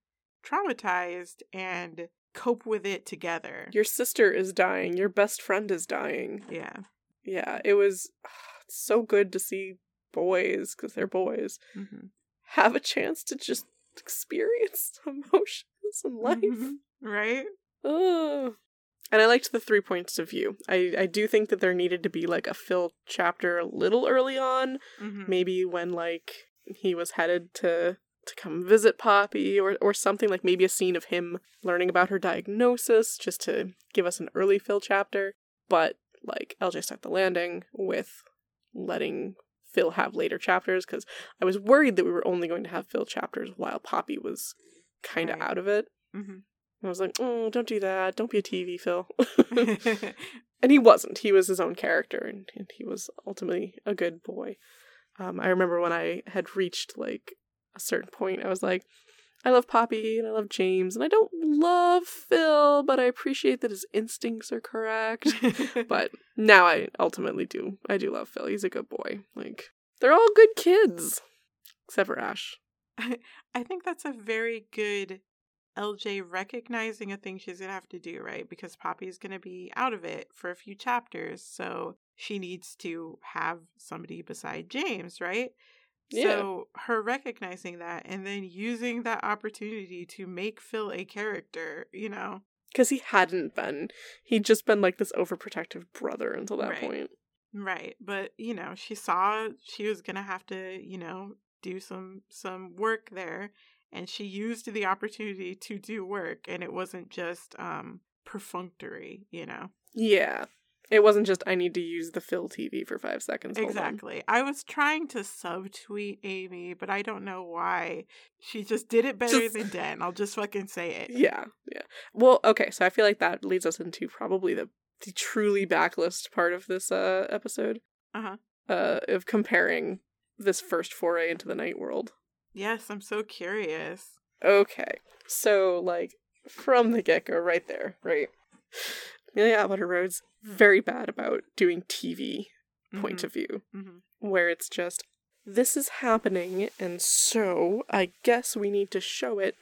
[SPEAKER 2] traumatized and cope with it together.
[SPEAKER 1] Your sister is dying. Your best friend is dying.
[SPEAKER 2] yeah.
[SPEAKER 1] Yeah, it was it's so good to see boys, because they're boys,
[SPEAKER 2] hmm
[SPEAKER 1] have a chance to just experience emotions and life.
[SPEAKER 2] Mm-hmm. Right?
[SPEAKER 1] Ugh. And I liked the three points of view. I, I do think that there needed to be like a Phil chapter a little early on,
[SPEAKER 2] hmm
[SPEAKER 1] maybe when like he was headed to to come visit Poppy or or something like maybe a scene of him learning about her diagnosis just to give us an early Phil chapter. But like LJ start the landing with letting Phil have later chapters because I was worried that we were only going to have Phil chapters while Poppy was kind of
[SPEAKER 2] Right.
[SPEAKER 1] out of it.
[SPEAKER 2] hmm
[SPEAKER 1] I was like, oh, don't do that. Don't be a TV, Phil. and he wasn't. He was his own character, and, and he was ultimately a good boy. Um, I remember when I had reached like a certain point, I was like, I love Poppy and I love James, and I don't love Phil, but I appreciate that his instincts are correct. but now I ultimately do. I do love Phil. He's a good boy. Like, they're all good kids, except for Ash.
[SPEAKER 2] I think that's a very good LJ recognizing a thing she's gonna have to do, right? Because Poppy's gonna be out of it for a few chapters, so she needs to have somebody beside James, right?
[SPEAKER 1] Yeah.
[SPEAKER 2] So her recognizing that and then using that opportunity to make Phil a character, you know.
[SPEAKER 1] Because he hadn't been. He'd just been like this overprotective brother until that
[SPEAKER 2] Right.
[SPEAKER 1] point.
[SPEAKER 2] Right. But, you know, she saw she was gonna have to, you know, do some some work there and she used the opportunity to do work and it wasn't just um perfunctory, you know.
[SPEAKER 1] Yeah. It wasn't just I need to use the Phil TV for five seconds. hold on."
[SPEAKER 2] Exactly. I was trying to subtweet Amy, but I don't know why. She just did it better
[SPEAKER 1] Just-
[SPEAKER 2] than Den. I'll just fucking say it.
[SPEAKER 1] Yeah, yeah. Well, okay, so I feel like that leads us into probably the, the truly backlist part of this uh episode.
[SPEAKER 2] Uh-huh.
[SPEAKER 1] Uh of comparing this first foray into the night world.
[SPEAKER 2] Yes, I'm so curious.
[SPEAKER 1] Okay. So like from the get go right there, right? Amelia Atwater Rhodes very bad about doing TV point of view.
[SPEAKER 2] hmm
[SPEAKER 1] where it's just this is happening and so i guess we need to show it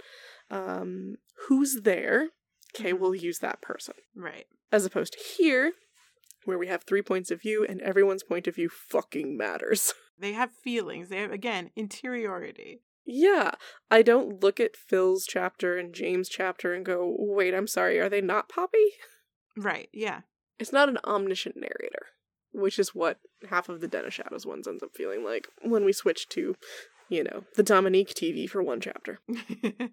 [SPEAKER 1] um who's there okay
[SPEAKER 2] Mhm.
[SPEAKER 1] we'll use that person
[SPEAKER 2] Right.
[SPEAKER 1] as opposed to here where we have three points of view and everyone's point of view fucking matters
[SPEAKER 2] They have feelings. They have again interiority.
[SPEAKER 1] yeah i don't look at phil's chapter and james chapter and go wait i'm sorry are they not poppy
[SPEAKER 2] Right. Yeah.
[SPEAKER 1] it's not an omniscient narrator, which is what half of the Den of Shadows ones ends up feeling like when we switch to, you know, the Dominique TV for one chapter.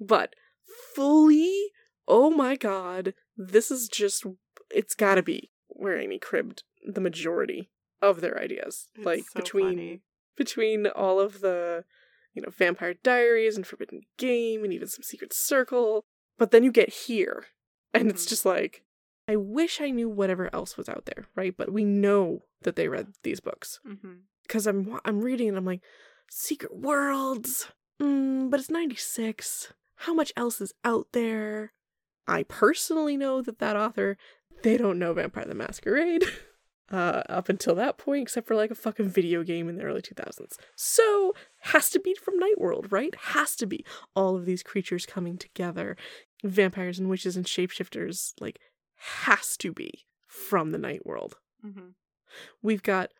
[SPEAKER 1] But fully, oh my god, this is just, it's gotta be where Amy cribbed the majority of their ideas.
[SPEAKER 2] It's
[SPEAKER 1] like
[SPEAKER 2] so
[SPEAKER 1] between
[SPEAKER 2] funny.
[SPEAKER 1] between all of the, you know, Vampire Diaries and Forbidden Game and even some Secret Circle. But then you get here, and it's
[SPEAKER 2] Mhm.
[SPEAKER 1] just like, I wish I knew whatever else was out there, right? But we know that they read these books because I'm I'm reading and I'm like, Secret Worlds, mm, but it's '96. How much else is out there? I personally know that that author, they don't know Vampire the Masquerade. Uh, up until that point, except for like a fucking video game in the early 2000s. So, has to be from Night World, right? Has to be. All of these creatures coming together, vampires and witches and shapeshifters, like, has to be from the Night World.
[SPEAKER 2] Mhm.
[SPEAKER 1] We've got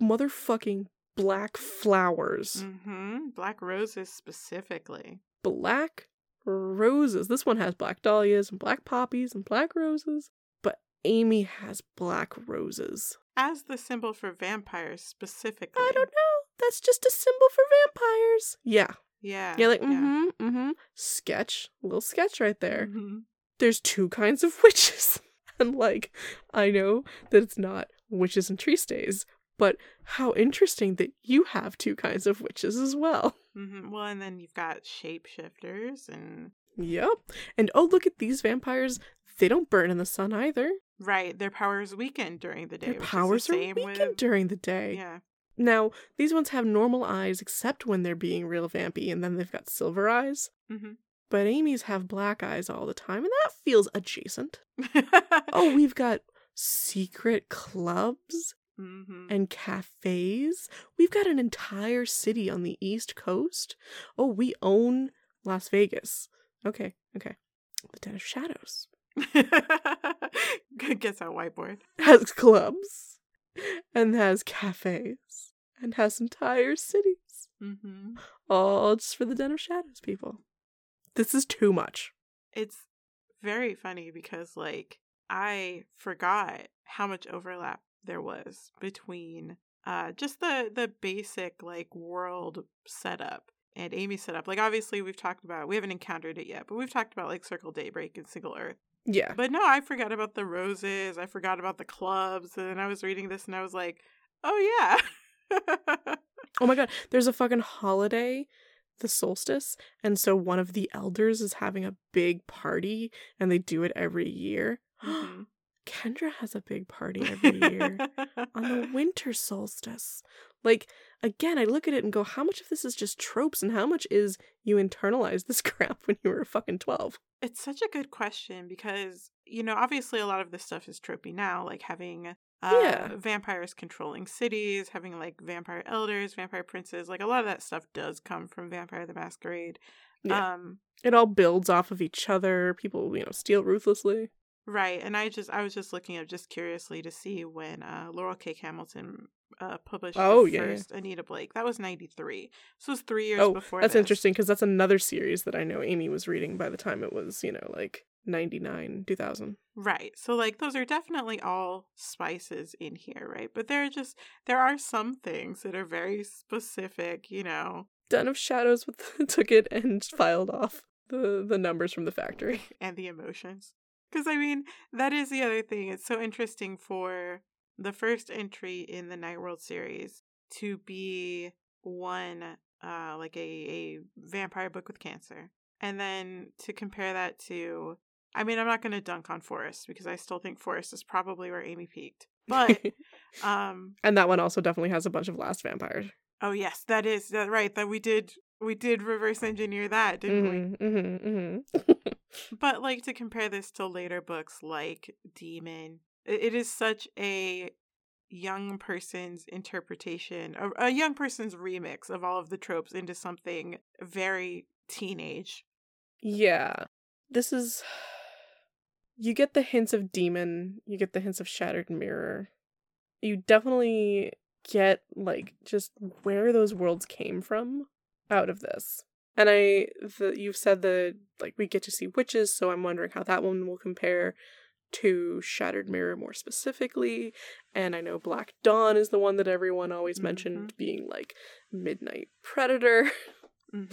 [SPEAKER 1] motherfucking black flowers.
[SPEAKER 2] Mhm. Black roses specifically.
[SPEAKER 1] Black roses. This one has black dahlias and black poppies and black roses. But Amy has black roses.
[SPEAKER 2] As the symbol for vampires specifically.
[SPEAKER 1] I don't know. That's just a symbol for vampires. Yeah.
[SPEAKER 2] Yeah.
[SPEAKER 1] Yeah, like, mm-hmm, mm-hmm. Sketch. Little sketch right there.
[SPEAKER 2] Mhm.
[SPEAKER 1] There's two kinds of witches. and like, I know that it's not witches and tree stays, but how interesting that you have two kinds of witches as well.
[SPEAKER 2] Mhm. Well, and then you've got shapeshifters and
[SPEAKER 1] Yep. And oh, look at these vampires. They don't burn in the sun either.
[SPEAKER 2] right, their powers weaken during the day.
[SPEAKER 1] Their powers
[SPEAKER 2] the
[SPEAKER 1] are weakened
[SPEAKER 2] with
[SPEAKER 1] during the day.
[SPEAKER 2] yeah.
[SPEAKER 1] Now, these ones have normal eyes except when they're being real vampy, and then they've got silver eyes.
[SPEAKER 2] hmm
[SPEAKER 1] But Amy's have black eyes all the time, and that feels adjacent. Oh, we've got secret clubs
[SPEAKER 2] hmm
[SPEAKER 1] and cafes. We've got an entire city on the East Coast. Oh, we own Las Vegas. Okay, okay. The Den of Shadows
[SPEAKER 2] Gets out whiteboard.
[SPEAKER 1] has clubs and has cafes and has entire cities.
[SPEAKER 2] hmm
[SPEAKER 1] All just for the Den of Shadows people. This is too much.
[SPEAKER 2] It's very funny because, like, I forgot how much overlap there was between uh just the the basic like world setup and Amy's setup. Like, obviously, we've talked about we haven't encountered it yet, but we've talked about like Circle Daybreak and Single Earth.
[SPEAKER 1] Yeah.
[SPEAKER 2] But no, I forgot about the roses. I forgot about the clubs. And I was reading this and I was like, oh, yeah.
[SPEAKER 1] Oh my god, there's a fucking holiday, the solstice, and so one of the elders is having a big party and they do it every year.
[SPEAKER 2] Mhm.
[SPEAKER 1] Kendra has a big party every year on the winter solstice. Like, again, I look at it and go, how much of this is just tropes and how much is you internalized this crap when you were fucking 12?
[SPEAKER 2] It's such a good question because, you know, obviously a lot of this stuff is tropey now, like having uh,
[SPEAKER 1] Yeah.
[SPEAKER 2] vampires controlling cities, having like vampire elders, vampire princes. Like a lot of that stuff does come from Vampire the Masquerade.
[SPEAKER 1] Yeah.
[SPEAKER 2] Um,
[SPEAKER 1] It all builds off of each other. People, you know, steal ruthlessly.
[SPEAKER 2] right. And I just, I was just looking up just curiously to see when uh, Laurell K. Hamilton uh, published
[SPEAKER 1] Oh,
[SPEAKER 2] the
[SPEAKER 1] yeah, yeah.
[SPEAKER 2] Anita Blake. That was 93. So it was three years
[SPEAKER 1] Oh,
[SPEAKER 2] before
[SPEAKER 1] that's
[SPEAKER 2] this.
[SPEAKER 1] interesting because that's another series that I know Amy was reading by the time it was, you know, like 99, 2000.
[SPEAKER 2] Right. So like those are definitely all spices in here, right? But there are just there are some things that are very specific, you know,
[SPEAKER 1] Den of Shadows with, took it and filed off the, the numbers from the factory.
[SPEAKER 2] and the emotions. Cuz I mean, that is the other thing. It's so interesting for the first entry in the Night World series to be one uh like a a vampire book with cancer. And then to compare that to I mean, I'm not going to dunk on Forest because I still think Forest is probably where Amy peaked. But um
[SPEAKER 1] and that one also definitely has a bunch of last vampires.
[SPEAKER 2] Oh yes, that is that right. That we did we did reverse engineer that, didn't we?
[SPEAKER 1] Mhm, mhm, mhm.
[SPEAKER 2] But like to compare this to later books like Demon, it, it is such a young person's interpretation, a, a young person's remix of all of the tropes into something very teenage.
[SPEAKER 1] yeah. This is. You get the hints of Demon, you get the hints of Shattered Mirror. You definitely get, like, just where those worlds came from out of this. And I, the, you've said that, like, we get to see witches, so I'm wondering how that one will compare to Shattered Mirror more specifically, and I know Black Dawn is the one that everyone always mentioned being like Midnight Predator.
[SPEAKER 2] hmm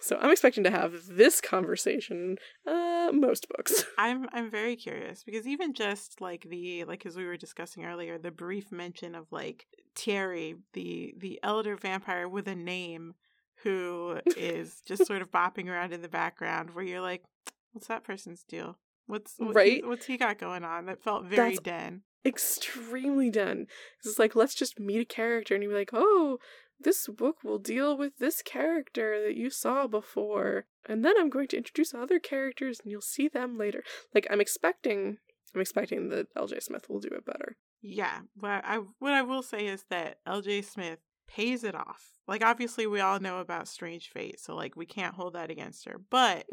[SPEAKER 1] So I'm expecting to have this conversation uh most books.
[SPEAKER 2] I'm I'm very curious because even just like the like as we were discussing earlier, the brief mention of like Thierry, the the elder vampire with a name who is just sort of bopping around in the background where you're like, what's that person's deal? What's, what's
[SPEAKER 1] Right?
[SPEAKER 2] He, what's he got going on? That felt very
[SPEAKER 1] That's-
[SPEAKER 2] den.
[SPEAKER 1] Extremely done. It's like let's just meet a character and you're like, oh, this book will deal with this character that you saw before. And then I'm going to introduce other characters and you'll see them later. Like I'm expecting I'm expecting that LJ Smith will do it better.
[SPEAKER 2] Yeah, what I what I will say is that L.J. Smith pays it off. Like obviously we all know about Strange Fate, so like we can't hold that against her. But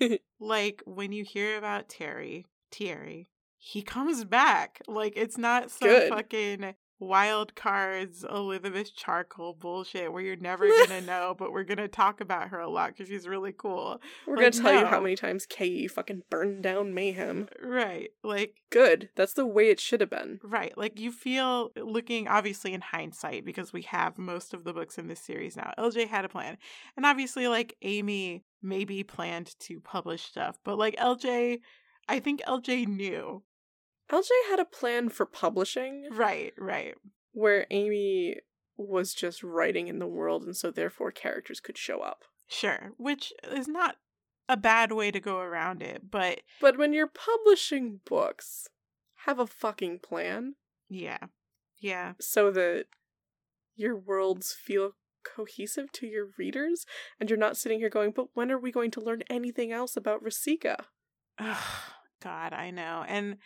[SPEAKER 2] like when you hear about Terry, Thierry, he comes back. Like it's not some
[SPEAKER 1] Good.
[SPEAKER 2] fucking wild cards oh, Elizabeth Charcoal bullshit where you're never gonna know, but we're gonna talk about her a lot because she's really cool.
[SPEAKER 1] We're
[SPEAKER 2] Like,
[SPEAKER 1] gonna tell you how many times K fucking burned down mayhem.
[SPEAKER 2] Right. Like
[SPEAKER 1] Good. That's the way it should have been.
[SPEAKER 2] Right. Like you feel looking obviously in hindsight because we have most of the books in this series now. LJ had a plan. And obviously like Amy maybe planned to publish stuff, but like LJ I think LJ knew.
[SPEAKER 1] LJ had a plan for publishing
[SPEAKER 2] Right, right.
[SPEAKER 1] where Amy was just writing in the world and so therefore characters could show up.
[SPEAKER 2] Sure. Which is not a bad way to go around it, but
[SPEAKER 1] But when you're publishing books, have a fucking plan
[SPEAKER 2] yeah. Yeah.
[SPEAKER 1] so that your worlds feel cohesive to your readers and you're not sitting here going, but when are we going to learn anything else about Rasika?
[SPEAKER 2] Ugh, God, I know. And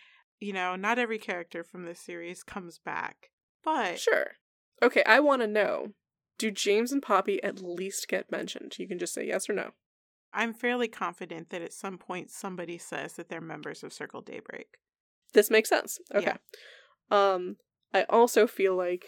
[SPEAKER 2] you know, not every character from this series comes back. But
[SPEAKER 1] Sure. Okay, I want to know do James and Poppy at least get mentioned? You can just say yes or no.
[SPEAKER 2] I'm fairly confident that at some point somebody says that they're members of Circle Daybreak.
[SPEAKER 1] This makes sense. Okay.
[SPEAKER 2] Yeah.
[SPEAKER 1] Um, I also feel like,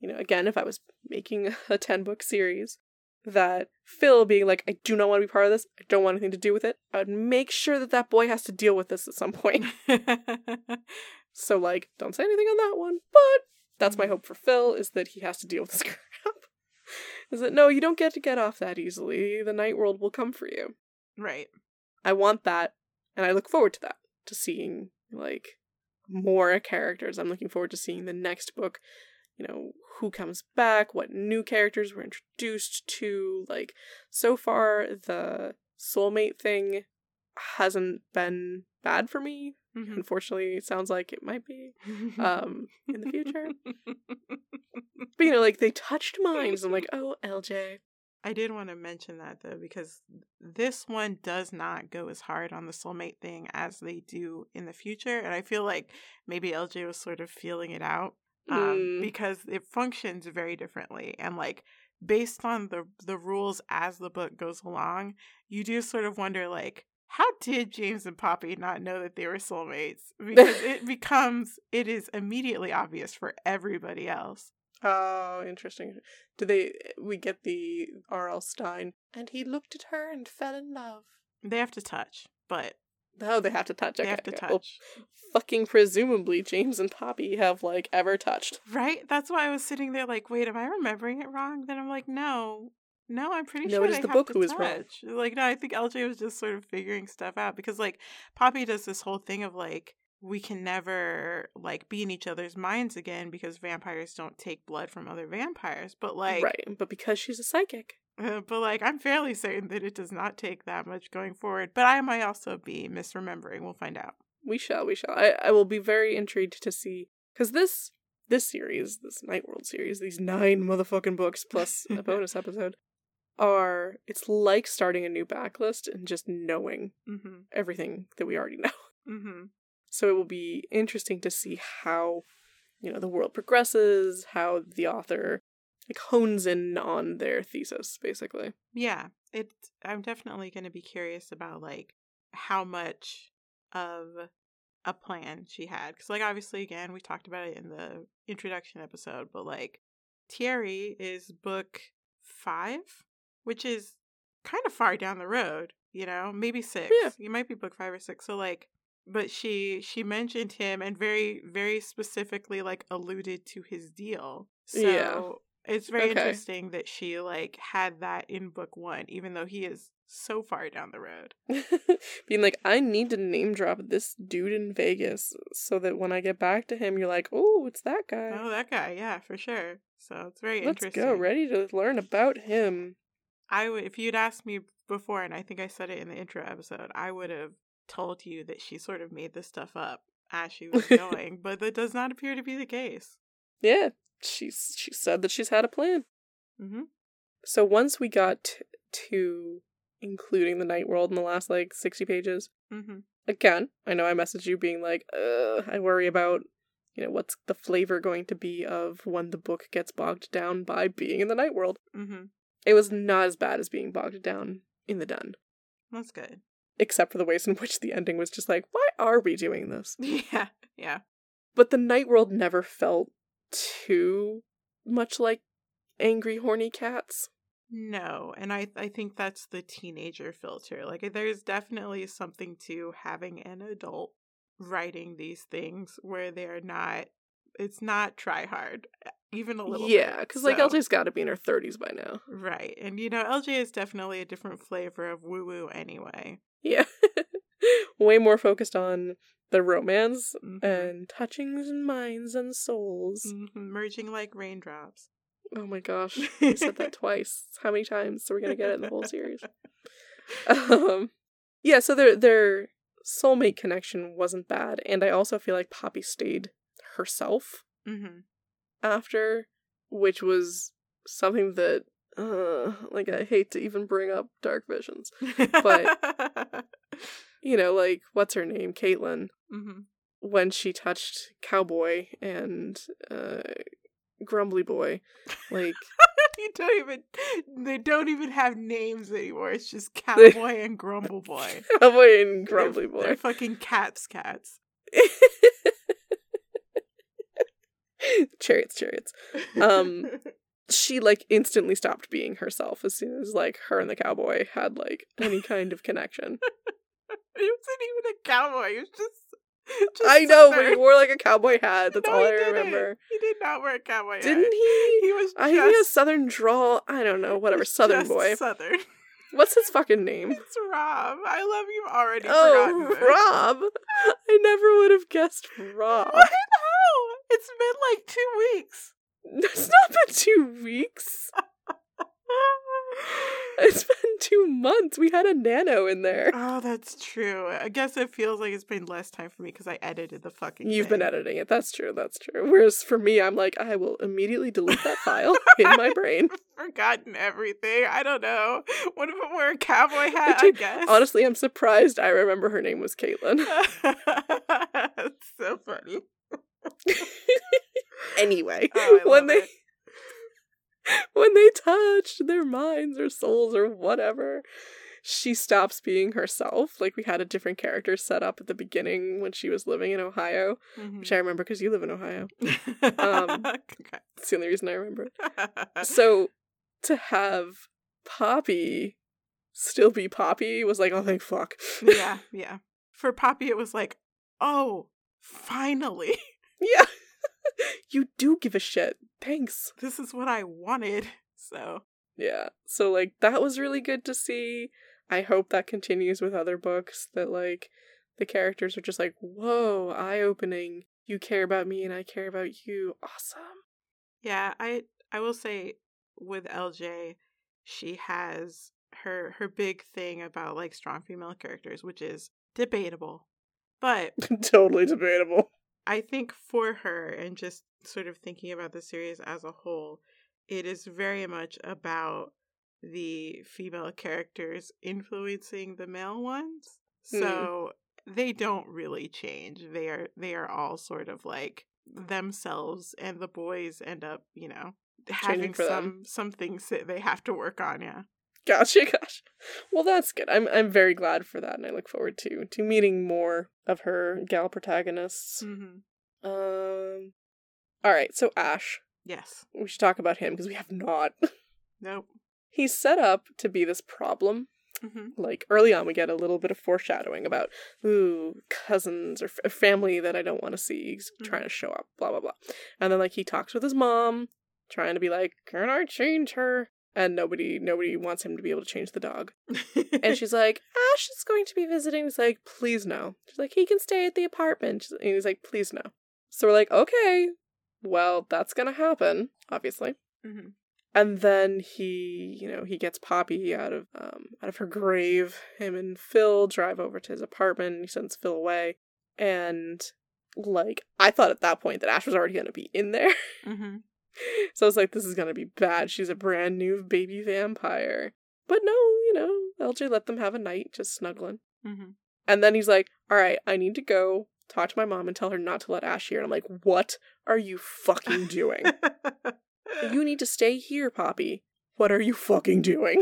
[SPEAKER 1] you know, again, if I was making a 10 book series, that Phil being like, I do not want to be part of this, I don't want anything to do with it, I would make sure that that boy has to deal with this at some point. so, like, don't say anything on that one, but that's my hope for Phil is that he has to deal with this crap. is that no, you don't get to get off that easily. The night world will come for you.
[SPEAKER 2] right.
[SPEAKER 1] I want that, and I look forward to that. To seeing like more characters. I'm looking forward to seeing the next book. You know who comes back, what new characters were introduced to. Like so far, the soulmate thing hasn't been bad for me.
[SPEAKER 2] Mhm.
[SPEAKER 1] Unfortunately, it sounds like it might be um in the future. But you know, like they touched minds. I'm like, oh, LJ.
[SPEAKER 2] I did want to mention that though, because this one does not go as hard on the soulmate thing as they do in the future. And I feel like maybe LJ was sort of feeling it out um,
[SPEAKER 1] Mm.
[SPEAKER 2] because it functions very differently. And like, based on the the rules as the book goes along, you do sort of wonder like, how did James and Poppy not know that they were soulmates? Because it becomes it is immediately obvious for everybody else.
[SPEAKER 1] Oh, interesting. Do they? We get the R.L. Stine, and he looked at her and fell in love.
[SPEAKER 2] They have to touch, but
[SPEAKER 1] Oh, they have to touch.
[SPEAKER 2] they have to touch.
[SPEAKER 1] Well, fucking presumably, James and Poppy have like ever touched.
[SPEAKER 2] Right? That's why I was sitting there like, wait, am I remembering it wrong? Then I'm like, no. No, I'm pretty
[SPEAKER 1] No,
[SPEAKER 2] sure No,
[SPEAKER 1] it is the book who is wrong.
[SPEAKER 2] Like, no, I think LJ was just sort of figuring stuff out because like Poppy does this whole thing of like we can never like be in each other's minds again because vampires don't take blood from other vampires. But like
[SPEAKER 1] right, but because she's a psychic,
[SPEAKER 2] uh, but like I'm fairly certain that it does not take that much going forward. But I might also be misremembering. We'll find out.
[SPEAKER 1] we shall. We shall. I. I will be very intrigued to see because this this series, this Night World series, these nine motherfucking books plus a bonus episode, are it's like starting a new backlist and just knowing
[SPEAKER 2] Mm-hmm.
[SPEAKER 1] everything that we already know.
[SPEAKER 2] Mm-hmm.
[SPEAKER 1] So it will be interesting to see how, you know, the world progresses, how the author like hones in on their thesis, basically.
[SPEAKER 2] Yeah, it. I'm definitely going to be curious about like how much of a plan she had because, like, obviously, again, we talked about it in the introduction episode, but like, Thierry is book five, which is kind of far down the road. You know, maybe six.
[SPEAKER 1] Yeah.
[SPEAKER 2] You might be book five or six. So like, but she she mentioned him and very very specifically like alluded to his deal. So
[SPEAKER 1] Yeah.
[SPEAKER 2] It's very
[SPEAKER 1] Okay.
[SPEAKER 2] interesting that she like had that in book 1 even though he is so far down the road.
[SPEAKER 1] Being like, I need to name drop this dude in Vegas so that when I get back to him, you're like, oh, it's that guy.
[SPEAKER 2] Oh, that guy, yeah, for sure. So it's very
[SPEAKER 1] Let's
[SPEAKER 2] interesting.
[SPEAKER 1] go, ready to learn about him.
[SPEAKER 2] I would if you'd asked me before and I think I said it in the intro episode, I would have told you that she sort of made this stuff up as she was going, but that does not appear to be the case.
[SPEAKER 1] Yeah, she's she said that she's had a plan.
[SPEAKER 2] Mhm.
[SPEAKER 1] So once we got t- to including the night world in the last like 60 pages,
[SPEAKER 2] Mhm.
[SPEAKER 1] again, I know I messaged you being like, Ugh, I worry about, you know, what's the flavor going to be of when the book gets bogged down by being in the night world.
[SPEAKER 2] Mm-hmm.
[SPEAKER 1] It was not as bad as being bogged down in the den,
[SPEAKER 2] That's good.
[SPEAKER 1] except for the ways in which the ending was just like, why are we doing this?
[SPEAKER 2] Yeah. Yeah.
[SPEAKER 1] But the night world never felt too much like angry, horny cats.
[SPEAKER 2] No, and I I think that's the teenager filter. Like eh, there's definitely something to having an adult writing these things where they're not it's not try hard eh, even a little
[SPEAKER 1] Yeah, because like
[SPEAKER 2] So-
[SPEAKER 1] LJ's got to be in her 30s by now.
[SPEAKER 2] Right. And you know, LJ is definitely a different flavor of woo woo anyway.
[SPEAKER 1] Yeah. Way more focused on the romance
[SPEAKER 2] Mhm.
[SPEAKER 1] and touchings and minds and souls.
[SPEAKER 2] Mhm, Merging like raindrops.
[SPEAKER 1] Oh my gosh. I said that twice. How many times are we gonna get it in the whole series? Um Yeah, so their their soulmate connection wasn't bad, and I also feel like Poppy stayed herself
[SPEAKER 2] hmm
[SPEAKER 1] after, which was something that uh like I hate to even bring up dark visions.
[SPEAKER 2] But
[SPEAKER 1] You know, like what's her name? Kaitlyn.
[SPEAKER 2] hmm
[SPEAKER 1] when she touched Cowboy and uh Grumbly Boy. Like
[SPEAKER 2] you don't even they don't even have names anymore. It's just Cowboy and Grumble Boy.
[SPEAKER 1] Cowboy and Grumbly
[SPEAKER 2] They're, they're
[SPEAKER 1] Boy.
[SPEAKER 2] fucking cats cats.
[SPEAKER 1] chariots, chariots. Um, She like instantly stopped being herself as soon as like her and the cowboy had like any kind of connection.
[SPEAKER 2] He wasn't even a cowboy. He was just. just
[SPEAKER 1] I know, but he wore like a cowboy hat. That's
[SPEAKER 2] No,
[SPEAKER 1] all I remember.
[SPEAKER 2] He did not wear a cowboy hat.
[SPEAKER 1] Didn't he?
[SPEAKER 2] He was
[SPEAKER 1] I
[SPEAKER 2] just
[SPEAKER 1] think he has southern drawl. I don't know, whatever. Southern boy.
[SPEAKER 2] Southern.
[SPEAKER 1] What's his fucking name?
[SPEAKER 2] It's Rob. I love you already.
[SPEAKER 1] Oh. Rob. I never would have guessed Rob.
[SPEAKER 2] What? How? It's been like two weeks.
[SPEAKER 1] It's not been two weeks. It's been two months. We had a nano in there.
[SPEAKER 2] oh, that's true. I guess it feels like it's been less time for me because I edited the fucking.
[SPEAKER 1] You've been editing it. That's true. That's true. Whereas for me, I'm like, I will immediately delete that file in my brain.
[SPEAKER 2] Forgotten everything. I don't know. What if I wear a cowboy hat? I guess.
[SPEAKER 1] Honestly, I'm surprised I remember her name was Kaitlyn.
[SPEAKER 2] That's so funny.
[SPEAKER 1] Anyway,
[SPEAKER 2] Oh,
[SPEAKER 1] when they
[SPEAKER 2] it.
[SPEAKER 1] when they touched their minds or souls or whatever, she stops being herself. Like we had a different character set up at the beginning when she was living in Ohio,
[SPEAKER 2] Mhm.
[SPEAKER 1] which I remember because you live in Ohio.
[SPEAKER 2] um,
[SPEAKER 1] It's the only reason I remember. So to have Poppy still be Poppy was like, oh thank fuck.
[SPEAKER 2] yeah, yeah. For Poppy, it was like, oh, finally,
[SPEAKER 1] yeah. you do give a shit. Thanks.
[SPEAKER 2] this is what I wanted. So,
[SPEAKER 1] Yeah. So like that was really good to see. I hope that continues with other books that like the characters are just like, whoa, eye opening. You care about me and I care about you. Awesome.
[SPEAKER 2] yeah, I I will say with LJ, she has her her big thing about like strong female characters, which is debatable. But
[SPEAKER 1] totally debatable.
[SPEAKER 2] I think for her, and just sort of thinking about the series as a whole, it is very much about the female characters influencing the male ones.
[SPEAKER 1] Hmm.
[SPEAKER 2] So they don't really change. They are they are all sort of like themselves, and the boys end up, you know, having some
[SPEAKER 1] them.
[SPEAKER 2] some things that they have to work on. Yeah.
[SPEAKER 1] Gotcha, gosh. Well that's good. I'm I'm very glad for that and I look forward to to meeting more of her gal protagonists.
[SPEAKER 2] Mm-hmm.
[SPEAKER 1] Um Alright, so Ash.
[SPEAKER 2] Yes.
[SPEAKER 1] We should talk about him because we have not.
[SPEAKER 2] Nope.
[SPEAKER 1] He's set up to be this problem
[SPEAKER 2] Mhm.
[SPEAKER 1] Like early on, we get a little bit of foreshadowing about ooh cousins or f- family that I don't want to see
[SPEAKER 2] Mhm.
[SPEAKER 1] trying to show up, blah blah blah. And then like he talks with his mom, trying to be like, "Can I change her?" And nobody nobody wants him to be able to change the dog. And she's like, Ash is going to be visiting. He's like, please no. She's like, he can stay at the apartment. And he's like, please no. So we're like, okay, well, that's gonna happen, obviously.
[SPEAKER 2] Mhm.
[SPEAKER 1] And then he, you know, he gets Poppy out of um out of her grave. Him and Phil drive over to his apartment. He sends Phil away, and like I thought at that point that Ash was already gonna be in there.
[SPEAKER 2] Mhm.
[SPEAKER 1] so I was like, this is gonna be bad. She's a brand new baby vampire. But no, you know, LJ let them have a night just snuggling.
[SPEAKER 2] Mhm.
[SPEAKER 1] And then he's like, all right, I need to go talk to my mom and tell her not to let Ash here. And I'm like, what are you fucking doing? you need to stay here, Poppy. What are you fucking doing?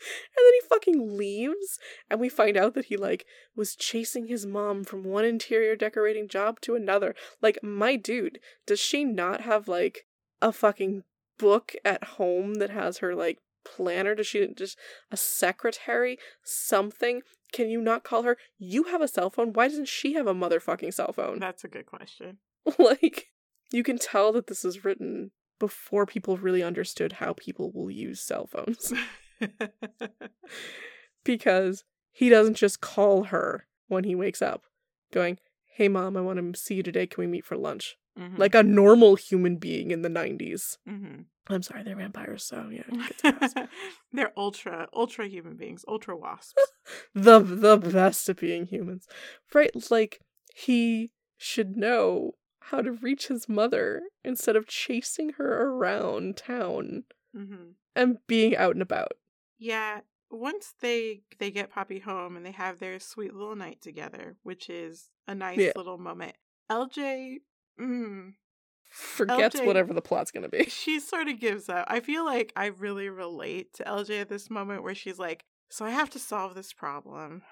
[SPEAKER 1] And then he fucking leaves, and we find out that he, like, was chasing his mom from one interior decorating job to another. Like, my dude, does she not have, like, a fucking book at home that has her, like, planner? Does she just a secretary? Something? Can you not call her? You have a cell phone. Why doesn't she have a motherfucking cell phone?
[SPEAKER 2] That's a good question.
[SPEAKER 1] like you can tell that this is written before people really understood how people will use cell phones because he doesn't just call her when he wakes up going hey mom i want to see you today can we meet for lunch
[SPEAKER 2] Mhm.
[SPEAKER 1] like a normal human being in the 90s
[SPEAKER 2] Mhm.
[SPEAKER 1] i'm sorry they're vampires so yeah it gets past.
[SPEAKER 2] They're ultra, ultra human beings, ultra wasps.
[SPEAKER 1] the the best at being humans right like he should know how to reach his mother instead of chasing her around town
[SPEAKER 2] hmm
[SPEAKER 1] and being out and about
[SPEAKER 2] Yeah, once they they get Poppy home and they have their sweet little night together, which is a nice
[SPEAKER 1] Yeah.
[SPEAKER 2] little moment. LJ, mm,
[SPEAKER 1] forgets
[SPEAKER 2] LJ
[SPEAKER 1] whatever the plot's gonna be
[SPEAKER 2] she sort of gives up. I feel like I really relate to LJ at this moment where she's like, "So I have to solve this problem.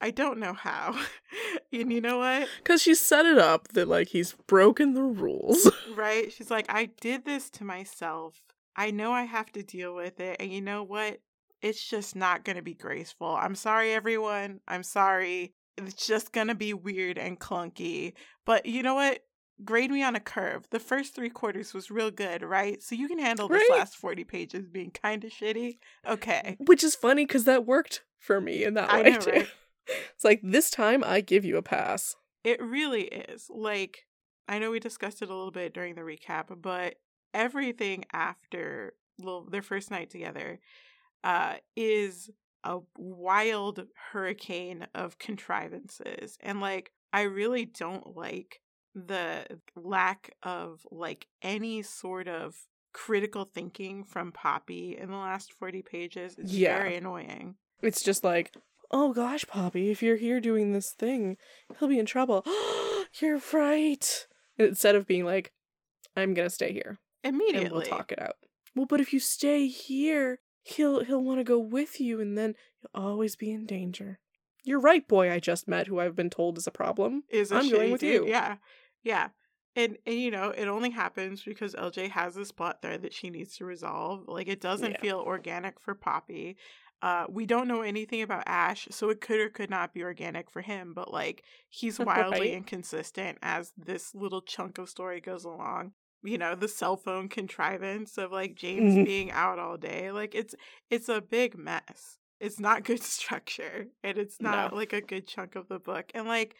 [SPEAKER 2] I don't know how." and you know what?
[SPEAKER 1] because she set it up that like he's broken the rules
[SPEAKER 2] Right? She's like, I did this to myself. I know I have to deal with it. And you know what? It's just not going to be graceful. I'm sorry, everyone. I'm sorry. It's just going to be weird and clunky. But you know what? Grade me on a curve. The first three quarters was real good, right? So you can handle this last 40 pages being kind of shitty. Okay.
[SPEAKER 1] which is funny because that worked for me in that
[SPEAKER 2] I
[SPEAKER 1] way
[SPEAKER 2] know,
[SPEAKER 1] too
[SPEAKER 2] right?
[SPEAKER 1] it's like this time i give you a pass
[SPEAKER 2] It really is. Like, I know we discussed it a little bit during the recap, but everything after little, their first night together uh, is a wild hurricane of contrivances. And, like, I really don't like the lack of, like, any sort of critical thinking from Poppy in the last 40 pages. is
[SPEAKER 1] Yeah.
[SPEAKER 2] very annoying.
[SPEAKER 1] It's just like, oh gosh, Poppy, if you're here doing this thing, he'll be in trouble. you're right. Instead of being like, I'm gonna stay here
[SPEAKER 2] Immediately.
[SPEAKER 1] and we'll talk it out. Well, but if you stay here, he'll he'll want to go with you, and then you'll always be in danger. You're right, boy. I just met, who I've been told is a problem.
[SPEAKER 2] is a
[SPEAKER 1] I'm going with you.
[SPEAKER 2] Yeah. Yeah. And and you know, it only happens because LJ has this plot thread that she needs to resolve. Like it doesn't
[SPEAKER 1] Yeah.
[SPEAKER 2] feel organic for Poppy. Uh we don't know anything about Ash, so it could or could not be organic for him, but like he's wildly
[SPEAKER 1] Right.
[SPEAKER 2] inconsistent as this little chunk of story goes along. You know, the cell phone contrivance of like James being out all day. Like it's it's a big mess. It's not good structure and it's not
[SPEAKER 1] No.
[SPEAKER 2] like a good chunk of the book. And like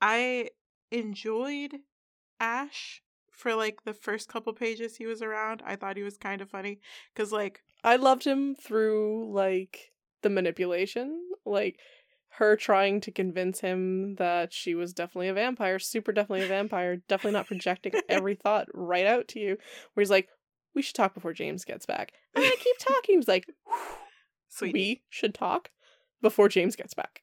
[SPEAKER 2] I enjoyed Ash for like the first couple pages he was around. I thought he was kind of funny cuz like
[SPEAKER 1] I loved him through like the manipulation, like her trying to convince him that she was definitely a vampire, super definitely a vampire, definitely not projecting every thought right out to you. Where he's like, "We should talk before James gets back." And I keep talking. He's like,
[SPEAKER 2] sweet.
[SPEAKER 1] "We should talk before James gets back."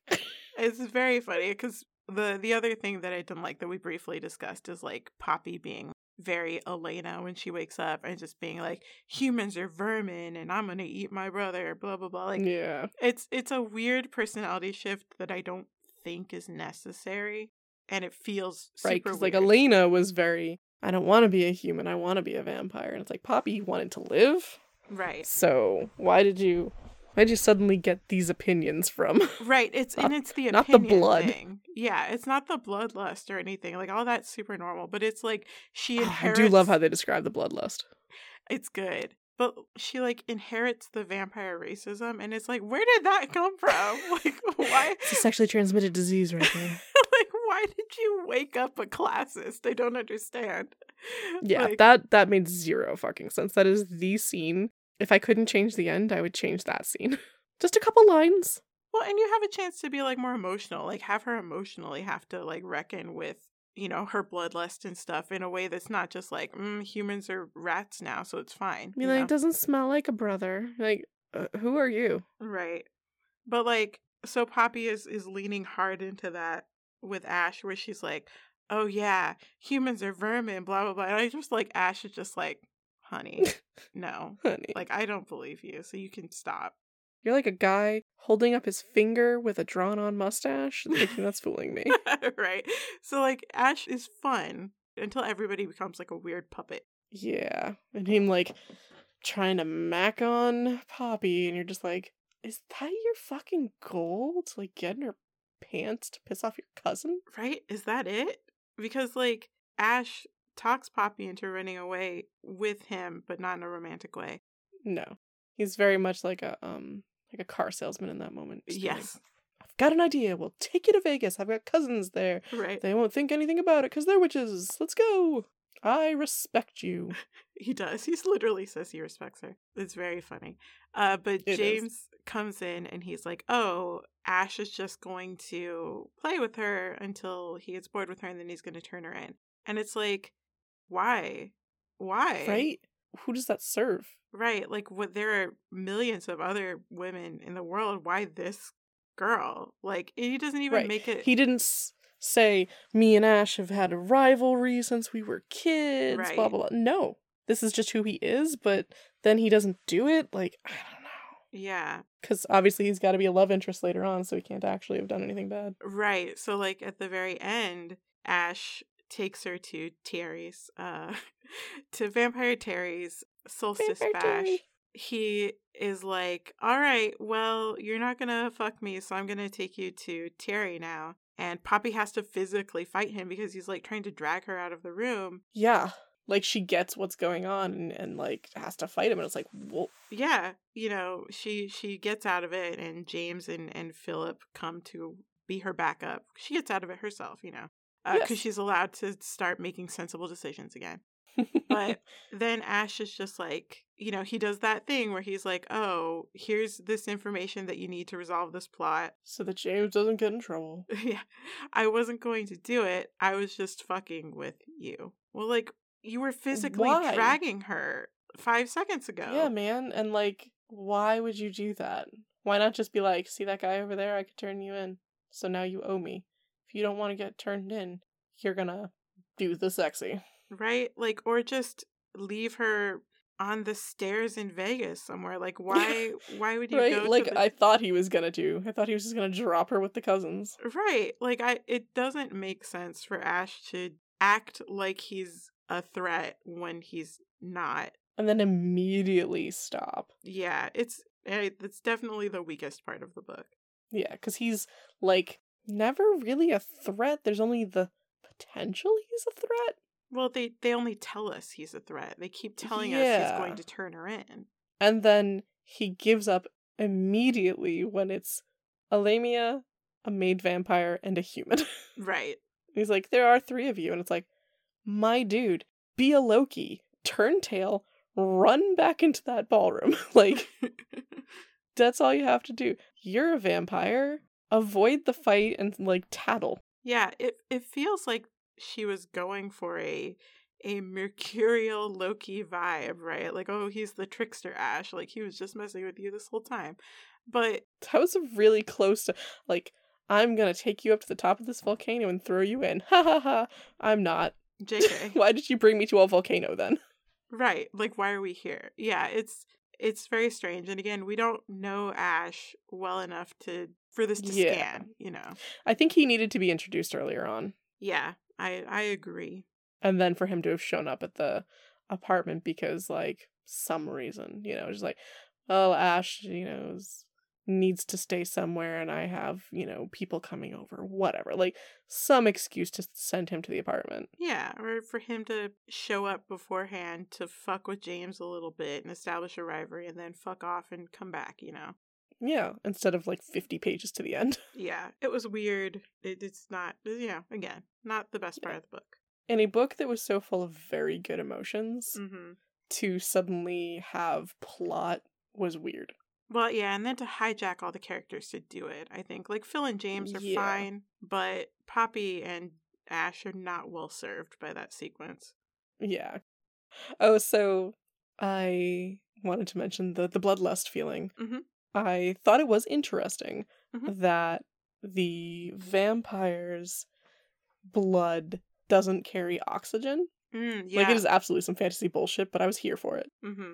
[SPEAKER 2] It's very funny cuz the the other thing that I didn't like that we briefly discussed is like Poppy being very Elena when she wakes up and just being like humans are vermin and I'm to eat my brother blah blah blah like
[SPEAKER 1] yeah,
[SPEAKER 2] it's it's a weird personality shift that I don't think is necessary and it feels
[SPEAKER 1] right. Because like. Elena was very, "I don't want to be a human. I want to be a vampire." And it's like Poppy, wanted to live.
[SPEAKER 2] right
[SPEAKER 1] So why did you Why'd you suddenly get these opinions from?
[SPEAKER 2] Right. It's and it's the
[SPEAKER 1] not the blood.
[SPEAKER 2] thing. Yeah, it's not the bloodlust or anything. Like all that's super normal, but it's like she
[SPEAKER 1] I do love how they describe the bloodlust.
[SPEAKER 2] it's good, but she like inherits the vampire racism, and it's like, where did that come from? like, why?
[SPEAKER 1] It's a sexually transmitted disease right there.
[SPEAKER 2] like, why did you wake up a classist? I don't understand.
[SPEAKER 1] Yeah,
[SPEAKER 2] Like,
[SPEAKER 1] that that made zero fucking sense. That is the scene. If I couldn't change the end, I would change that scene. Just a couple lines.
[SPEAKER 2] Well, and you have a chance to be like more emotional, like have her emotionally have to like reckon with you know her bloodlust and stuff in a way that's not just like mm, humans are rats now, so it's fine.
[SPEAKER 1] Be
[SPEAKER 2] you
[SPEAKER 1] like,
[SPEAKER 2] know?
[SPEAKER 1] doesn't smell like a brother. Like, uh, who are you?
[SPEAKER 2] right? But like, so Poppy is is leaning hard into that with Ash, where she's like, "Oh yeah, humans are vermin," blah blah blah. And I just like Ash is just like, "Honey, no."
[SPEAKER 1] Honey,
[SPEAKER 2] Like I don't believe you, so you can stop.
[SPEAKER 1] you're like a guy holding up his finger with a drawn-on mustache, thinking that's fooling me.
[SPEAKER 2] right. So like Ash is fun until everybody becomes like a weird puppet.
[SPEAKER 1] Yeah, and him like trying to mac on Poppy, and you're just like, is that your fucking goal to like get in her pants to piss off your cousin?
[SPEAKER 2] Right? Is that it? Because like Ash talks Poppy into running away with him, but not in a romantic way.
[SPEAKER 1] No, he's very much like a um like a car salesman in that moment. Being like,
[SPEAKER 2] Yes.
[SPEAKER 1] I've got an idea. We'll take you to Vegas. I've got cousins there.
[SPEAKER 2] Right.
[SPEAKER 1] They won't think anything about it because they're witches. Let's go. I respect you.
[SPEAKER 2] He does. He literally says he respects her. It's very funny. Uh, but
[SPEAKER 1] It is.
[SPEAKER 2] James comes in and he's like, "Oh, Ash is just going to play with her until he gets bored with her, and then he's going to turn her in." And it's like, why? Why?
[SPEAKER 1] Right? Who does that serve?
[SPEAKER 2] Right. Like, what? There are millions of other women in the world. Why this girl? Like, he doesn't even
[SPEAKER 1] Right.
[SPEAKER 2] make it.
[SPEAKER 1] He didn't s- say me and Ash have had a rivalry since we were kids. Blah
[SPEAKER 2] Right.
[SPEAKER 1] blah blah. No, this is just who he is. But then he doesn't do it. Like I don't know.
[SPEAKER 2] yeah.
[SPEAKER 1] Because obviously he's got to be a love interest later on, so he can't actually have done anything bad.
[SPEAKER 2] Right. So like at the very end, Ash takes her to Terry's uh to Vampire Terry's solstice
[SPEAKER 1] Vampire
[SPEAKER 2] bash.
[SPEAKER 1] Terry.
[SPEAKER 2] He is like, "All right, well, you're not to fuck me, so I'm to take you to Terry now." And Poppy has to physically fight him because he's like trying to drag her out of the room.
[SPEAKER 1] Yeah, like she gets what's going on and, and like has to fight him, and it's like, well,
[SPEAKER 2] Yeah, you know, she she gets out of it and James and and Philip come to be her backup. She gets out of it herself, you know. Uh, because
[SPEAKER 1] Yes.
[SPEAKER 2] she's allowed to start making sensible decisions again. But then Ash is just like, you know, he does that thing where he's like, oh, here's this information that you need to resolve this plot.
[SPEAKER 1] so that James doesn't get in trouble.
[SPEAKER 2] yeah, I wasn't going to do it. I was just fucking with you. Well, like, you were physically
[SPEAKER 1] Why?
[SPEAKER 2] dragging her five seconds ago.
[SPEAKER 1] Yeah, man, and like, why would you do that? Why not just be like, see that guy over there? I could turn you in, so now you owe me. If you don't want to get turned in, you're gonna do the sexy.
[SPEAKER 2] Right? Like, or just leave her on the stairs in Vegas somewhere. Like, why? why would you
[SPEAKER 1] right?
[SPEAKER 2] go?
[SPEAKER 1] Like
[SPEAKER 2] to the...
[SPEAKER 1] I thought he was gonna do. I thought he was just gonna drop her with the cousins.
[SPEAKER 2] Right. Like I it doesn't make sense for Ash to act like he's a threat when he's not.
[SPEAKER 1] And then immediately stop.
[SPEAKER 2] Yeah, it's eh, it's definitely the weakest part of the book.
[SPEAKER 1] Yeah, because he's like never really a threat. There's only the potential he's a threat.
[SPEAKER 2] Well, they they only tell us he's a threat. They keep telling us he's going to turn her in.
[SPEAKER 1] And then he gives up immediately when it's a Lamia, a made vampire, and a human.
[SPEAKER 2] Right.
[SPEAKER 1] He's like, there are three of you. And it's like, my dude, be a Loki, turn tail, run back into that ballroom. like, that's all you have to do. You're a vampire. Avoid the fight and like tattle.
[SPEAKER 2] yeah, it it feels like she was going for a a mercurial Loki vibe, right? Like, oh, he's the trickster Ash. Like he was just messing with you this whole time. But
[SPEAKER 1] That was really close to like, I'm gonna take you up to the top of this volcano and throw you in. Ha ha ha. I'm not.
[SPEAKER 2] JK.
[SPEAKER 1] Why did you bring me to a volcano then?
[SPEAKER 2] Right. Like why are we here? Yeah, it's it's very strange. And again, we don't know Ash well enough to for this to
[SPEAKER 1] Yeah.
[SPEAKER 2] scan, you know.
[SPEAKER 1] I think he needed to be introduced earlier on.
[SPEAKER 2] Yeah, I I agree.
[SPEAKER 1] And then for him to have shown up at the apartment because like some reason, you know, just like, oh, Ash, you know, is- needs to stay somewhere and I have, you know, people coming over, whatever. Like some excuse to send him to the apartment.
[SPEAKER 2] Yeah, or for him to show up beforehand to fuck with James a little bit and establish a rivalry and then fuck off and come back, you know?
[SPEAKER 1] Yeah, instead of like 50 pages to the end.
[SPEAKER 2] Yeah, it was weird. It, it's not, you know, again, not the best part of the book.
[SPEAKER 1] In a book that was so full of very good emotions,
[SPEAKER 2] Mm-hmm.
[SPEAKER 1] to suddenly have plot was weird.
[SPEAKER 2] Well, yeah, and then to hijack all the characters to do it, I think. Like, Phil and James are
[SPEAKER 1] Yeah.
[SPEAKER 2] fine, but Poppy and Ash are not well served by that sequence.
[SPEAKER 1] Yeah. Oh, so I wanted to mention the the bloodlust feeling.
[SPEAKER 2] Mhm.
[SPEAKER 1] I thought it was interesting
[SPEAKER 2] Mhm.
[SPEAKER 1] that the vampire's blood doesn't carry oxygen.
[SPEAKER 2] Mm, yeah.
[SPEAKER 1] Like it is absolutely some fantasy bullshit, but I was here for it.
[SPEAKER 2] mm-hmm.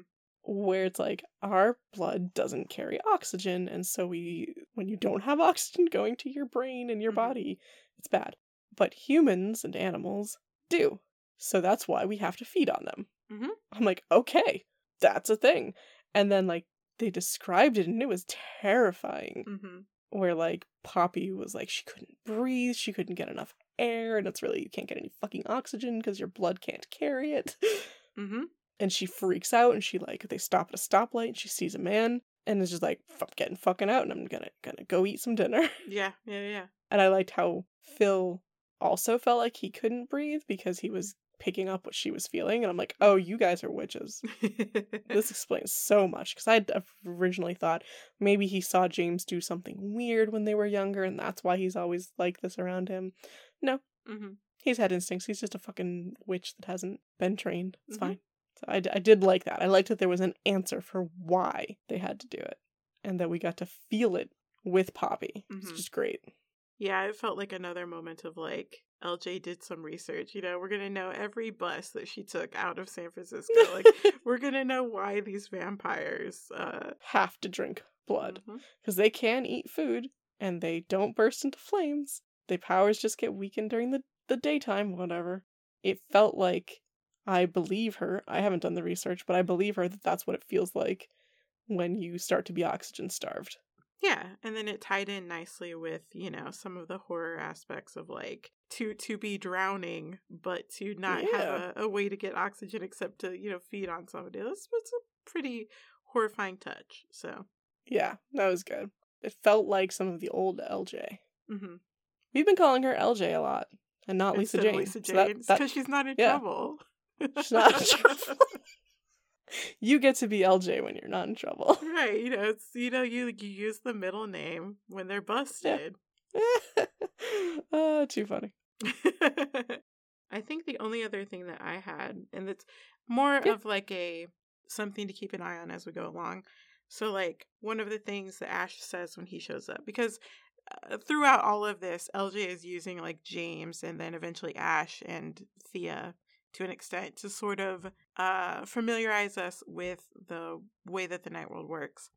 [SPEAKER 1] Where it's like our blood doesn't carry oxygen, and so we when you don't have oxygen going to your brain and your
[SPEAKER 2] Mhm.
[SPEAKER 1] body, it's bad. But humans and animals do. So that's why we have to feed on them.
[SPEAKER 2] Mhm.
[SPEAKER 1] I'm like, okay, that's a thing. And then like they described it and it was terrifying.
[SPEAKER 2] Mm-hmm.
[SPEAKER 1] Where like Poppy was like she couldn't breathe, she couldn't get enough air, and it's really you can't get any fucking oxygen because your blood can't carry it.
[SPEAKER 2] Mm-hmm.
[SPEAKER 1] And she freaks out and she like they stop at a stoplight and she sees a man and is just like I'm getting fucking out and I'm gonna gonna go eat some dinner.
[SPEAKER 2] Yeah, yeah, yeah.
[SPEAKER 1] And I liked how Phil also felt like he couldn't breathe because he was picking up what she was feeling and I'm like, "Oh, you guys are witches." this explains so much because I originally thought maybe he saw James do something weird when they were younger and that's why he's always like this around him.
[SPEAKER 2] mm-hmm.
[SPEAKER 1] He's had instincts. He's just a fucking witch that hasn't been trained. It's
[SPEAKER 2] Mhm.
[SPEAKER 1] fine. So I, I did like that. I liked that there was an answer for why they had to do it and that we got to feel it with Poppy. It's
[SPEAKER 2] Mhm.
[SPEAKER 1] just great.
[SPEAKER 2] Yeah, it felt like another moment of like LJ did some research. You know, we're gonna know every bus that she took out of San Francisco. Like, we're gonna know why these vampires. uh
[SPEAKER 1] Have to drink blood because they can eat food and they don't burst into flames. Their powers just get weakened during the, the daytime, whatever. It felt like I believe her. I haven't done the research, but I believe her that that's what it feels like when you start to be oxygen starved.
[SPEAKER 2] Yeah, and then it tied in nicely with you know some of the horror aspects of like to to be drowning, but to not
[SPEAKER 1] Yeah.
[SPEAKER 2] have a, a way to get oxygen except to you know feed on somebody. That's it's a pretty horrifying touch. So,
[SPEAKER 1] Yeah, that was good. It felt like some of the old LJ.
[SPEAKER 2] mm-hmm.
[SPEAKER 1] We've been calling her LJ a lot, and not Lisa Jane.
[SPEAKER 2] Lisa Jane, because she's not in
[SPEAKER 1] yeah.
[SPEAKER 2] trouble.
[SPEAKER 1] She's not in trouble. you get to be LJ when you're not in trouble.
[SPEAKER 2] right? You know, it's you know you you use the middle name when they're busted.
[SPEAKER 1] oh, too funny.
[SPEAKER 2] I think the only other thing that I had, and it's more
[SPEAKER 1] Yeah.
[SPEAKER 2] of like a something to keep an eye on as we go along. So, like one of the things that Ash says when he shows up, because uh, throughout all of this, LJ is using like James and then eventually Ash and Thea to an extent to sort of uh, familiarize us with the way that the night world works.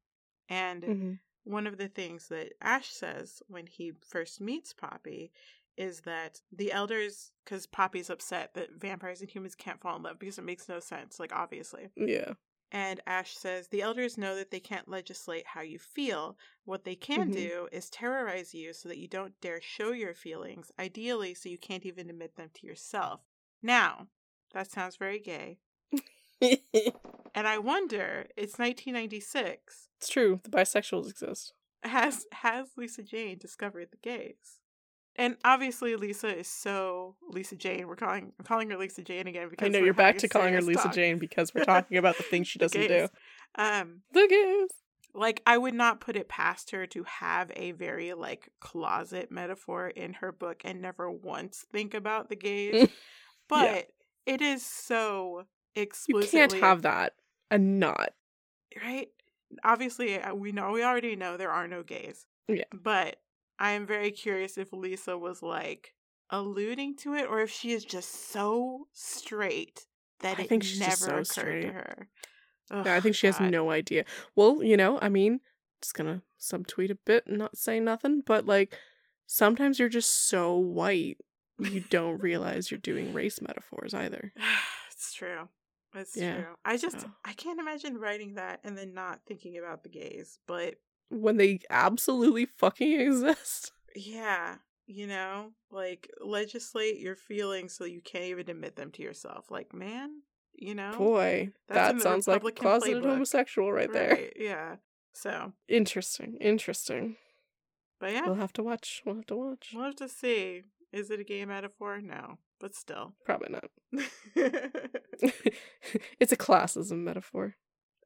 [SPEAKER 2] And
[SPEAKER 1] Mhm.
[SPEAKER 2] one of the things that Ash says when he first meets Poppy is that the elders, because Poppy's upset that vampires and humans can't fall in love because it makes no sense, like obviously.
[SPEAKER 1] Yeah.
[SPEAKER 2] And Ash says the elders know that they can't legislate how you feel. What they can
[SPEAKER 1] Mhm.
[SPEAKER 2] do is terrorize you so that you don't dare show your feelings, ideally, so you can't even admit them to yourself. Now, that sounds very gay. And I wonder, it's 1996.
[SPEAKER 1] it's true. The bisexuals exist.
[SPEAKER 2] has has Lisa Jane discovered the gays? And obviously, Lisa is so Lisa Jane. We're calling I'm calling her Lisa Jane again because
[SPEAKER 1] I know you're back to calling her Lisa
[SPEAKER 2] talk.
[SPEAKER 1] Jane because we're talking about the things she
[SPEAKER 2] The
[SPEAKER 1] doesn't do.
[SPEAKER 2] Um,
[SPEAKER 1] The gays.
[SPEAKER 2] like I would not put it past her to have a very like closet metaphor in her book and never once think about the gays. but it is so
[SPEAKER 1] You
[SPEAKER 2] explicitly
[SPEAKER 1] can't have that and not.
[SPEAKER 2] right? Obviously, uh, we know we already know there are no gays.
[SPEAKER 1] Yeah.
[SPEAKER 2] But I am very curious if Lisa was like alluding to it or if she is just so straight that
[SPEAKER 1] I
[SPEAKER 2] it
[SPEAKER 1] think she's
[SPEAKER 2] never
[SPEAKER 1] so
[SPEAKER 2] occurred
[SPEAKER 1] straight.
[SPEAKER 2] to her.
[SPEAKER 1] Yeah, I think she has no idea. Well, you know, I mean, just gonna subtweet a bit and not say nothing, but like sometimes you're just so white you don't realize you're doing race metaphors either.
[SPEAKER 2] it's true. That's
[SPEAKER 1] Yeah,
[SPEAKER 2] true. I just
[SPEAKER 1] so.
[SPEAKER 2] I can't imagine writing that and then not thinking about the gays. But
[SPEAKER 1] When they absolutely fucking exist.
[SPEAKER 2] yeah, you know, like legislate your feelings so you can't even admit them to yourself. Like, man, you know,
[SPEAKER 1] Boy, that sounds like closeted
[SPEAKER 2] playbook.
[SPEAKER 1] homosexual right there.
[SPEAKER 2] Yeah. So,
[SPEAKER 1] Interesting. Interesting.
[SPEAKER 2] but yeah,
[SPEAKER 1] We'll have to watch. We'll have to watch.
[SPEAKER 2] we'll have to see. Is it a gay metaphor? No, but still.
[SPEAKER 1] Probably not. it's a classism metaphor.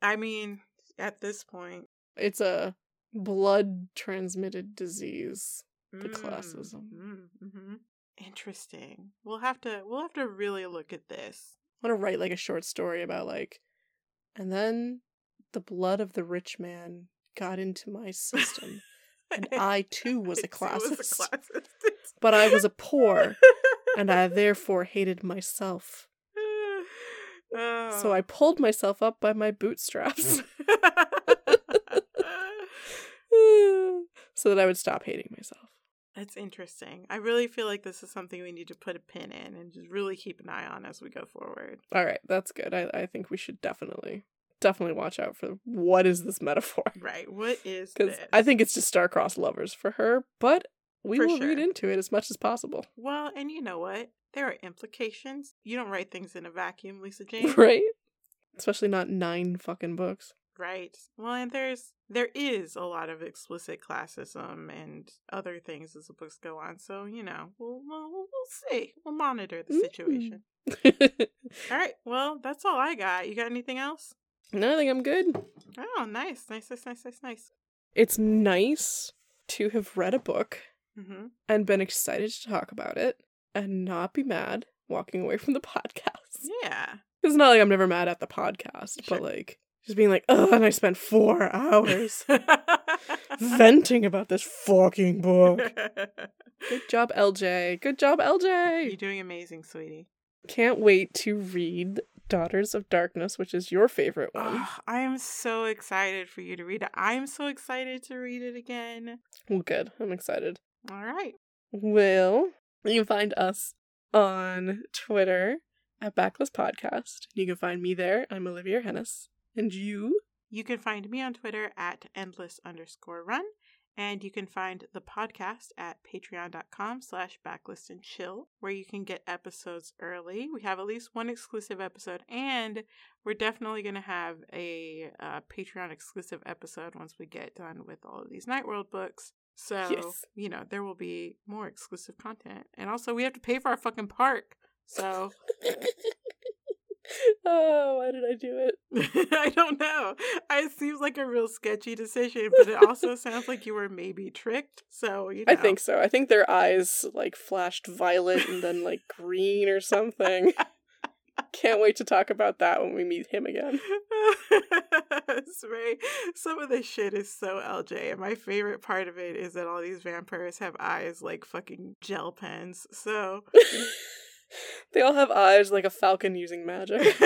[SPEAKER 2] I mean, at this point,
[SPEAKER 1] It's a blood transmitted disease. The
[SPEAKER 2] mm,
[SPEAKER 1] classism.
[SPEAKER 2] Mm, hmm Interesting. We'll have to. We'll have to really look at this.
[SPEAKER 1] I want to write like a short story about like, and then the blood of the rich man got into my system, and I too was a
[SPEAKER 2] too was a
[SPEAKER 1] classist,
[SPEAKER 2] classist.
[SPEAKER 1] but I was a poor, and I therefore hated myself. So I oh. pulled myself up by my bootstraps so that I would stop hating myself.
[SPEAKER 2] That's interesting. I really feel like this is something we need to put a pin in and just really keep an eye on as we go forward.
[SPEAKER 1] All right, that's good. I, I think we should definitely, definitely watch out for what is this metaphor.
[SPEAKER 2] Right. What is
[SPEAKER 1] Because? I think it's just star-crossed lovers for her, but we
[SPEAKER 2] For
[SPEAKER 1] will read into it as much as possible.
[SPEAKER 2] Well, and you know what? There are implications. You don't write things in a vacuum, Lisa Jane.
[SPEAKER 1] right? Especially not nine fucking books.
[SPEAKER 2] Right. Well, and there's there is a lot of explicit classism and other things as the books go on. So you know, we'll we'll, we'll see. We'll monitor the
[SPEAKER 1] Mm.
[SPEAKER 2] situation. All right. Well, that's all I got. You got anything else?
[SPEAKER 1] No, I think I'm good.
[SPEAKER 2] Oh, nice, nice, nice, nice, nice, nice.
[SPEAKER 1] It's nice to have read a book
[SPEAKER 2] Mm-hmm.
[SPEAKER 1] and been excited to talk about it and not be mad walking away from the podcast.
[SPEAKER 2] Yeah.
[SPEAKER 1] It's not like I'm never mad at the podcast,
[SPEAKER 2] Sure.
[SPEAKER 1] but like just being like, oh, and I spent four hours venting about this fucking book. Good job, LJ. Good job, LJ.
[SPEAKER 2] You're doing amazing, sweetie.
[SPEAKER 1] Can't wait to read Daughters of Darkness, which is your favorite one.
[SPEAKER 2] Oh, I am so excited for you to read it. I am so excited to read it again.
[SPEAKER 1] Well, good. I'm excited.
[SPEAKER 2] All right.
[SPEAKER 1] Well, you can find us on Twitter at Backlist Podcast. You can find me there. I'm Olivia Hennis. And you?
[SPEAKER 2] You can find me on Twitter at endless underscore run. And you can find the podcast at patreon.com slash backlist and chill, where you can get episodes early. We have at least one exclusive episode, and we're definitely going to have a uh, Patreon exclusive episode once we get done with all of these Night World books. So,
[SPEAKER 1] Yes.
[SPEAKER 2] you know, there will be more exclusive content. And also, we have to pay for our fucking park. So,
[SPEAKER 1] oh, why did I do it?
[SPEAKER 2] I don't know. It seems like a real sketchy decision, but it also sounds like you were maybe tricked. So you know.
[SPEAKER 1] I think so. I think their eyes like flashed violet and then like green or something. Can't wait to talk about that when we meet him again.
[SPEAKER 2] very. Some of this shit is so LJ, and my favorite part of it is that all these vampires have eyes like fucking gel pens. So.
[SPEAKER 1] They all have eyes like a falcon using magic.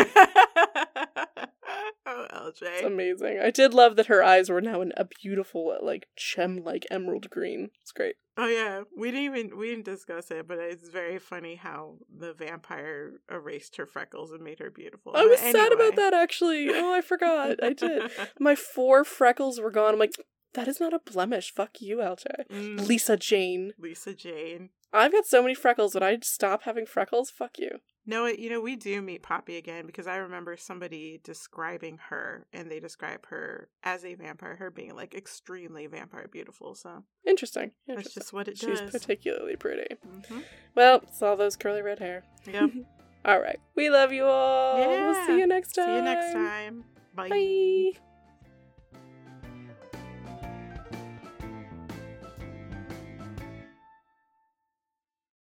[SPEAKER 2] oh,
[SPEAKER 1] It's
[SPEAKER 2] LJ.
[SPEAKER 1] amazing. I did love that her eyes were now in a beautiful, like gem like emerald green. It's great.
[SPEAKER 2] Oh yeah, we didn't even we didn't discuss it, but it's very funny how the vampire erased her freckles and made her beautiful.
[SPEAKER 1] I was
[SPEAKER 2] But
[SPEAKER 1] sad about that actually. Oh, I forgot. I did. My four freckles were gone. I'm like, that is not a blemish. Fuck you, LJ.
[SPEAKER 2] Mm,
[SPEAKER 1] Lisa Jane.
[SPEAKER 2] Lisa Jane.
[SPEAKER 1] I've got so many freckles. Would I stop having freckles? Fuck you.
[SPEAKER 2] No, you know we do meet Poppy again because I remember somebody describing her, and they describe her as a vampire, her being like extremely vampire beautiful. So
[SPEAKER 1] Interesting.
[SPEAKER 2] that's
[SPEAKER 1] Interesting.
[SPEAKER 2] just what it
[SPEAKER 1] She's
[SPEAKER 2] does.
[SPEAKER 1] particularly pretty.
[SPEAKER 2] hmm
[SPEAKER 1] Well, it's all those curly red hair.
[SPEAKER 2] Yep.
[SPEAKER 1] All right. We love you all. We'll see you next time.
[SPEAKER 2] See you next time. Bye.
[SPEAKER 1] Bye.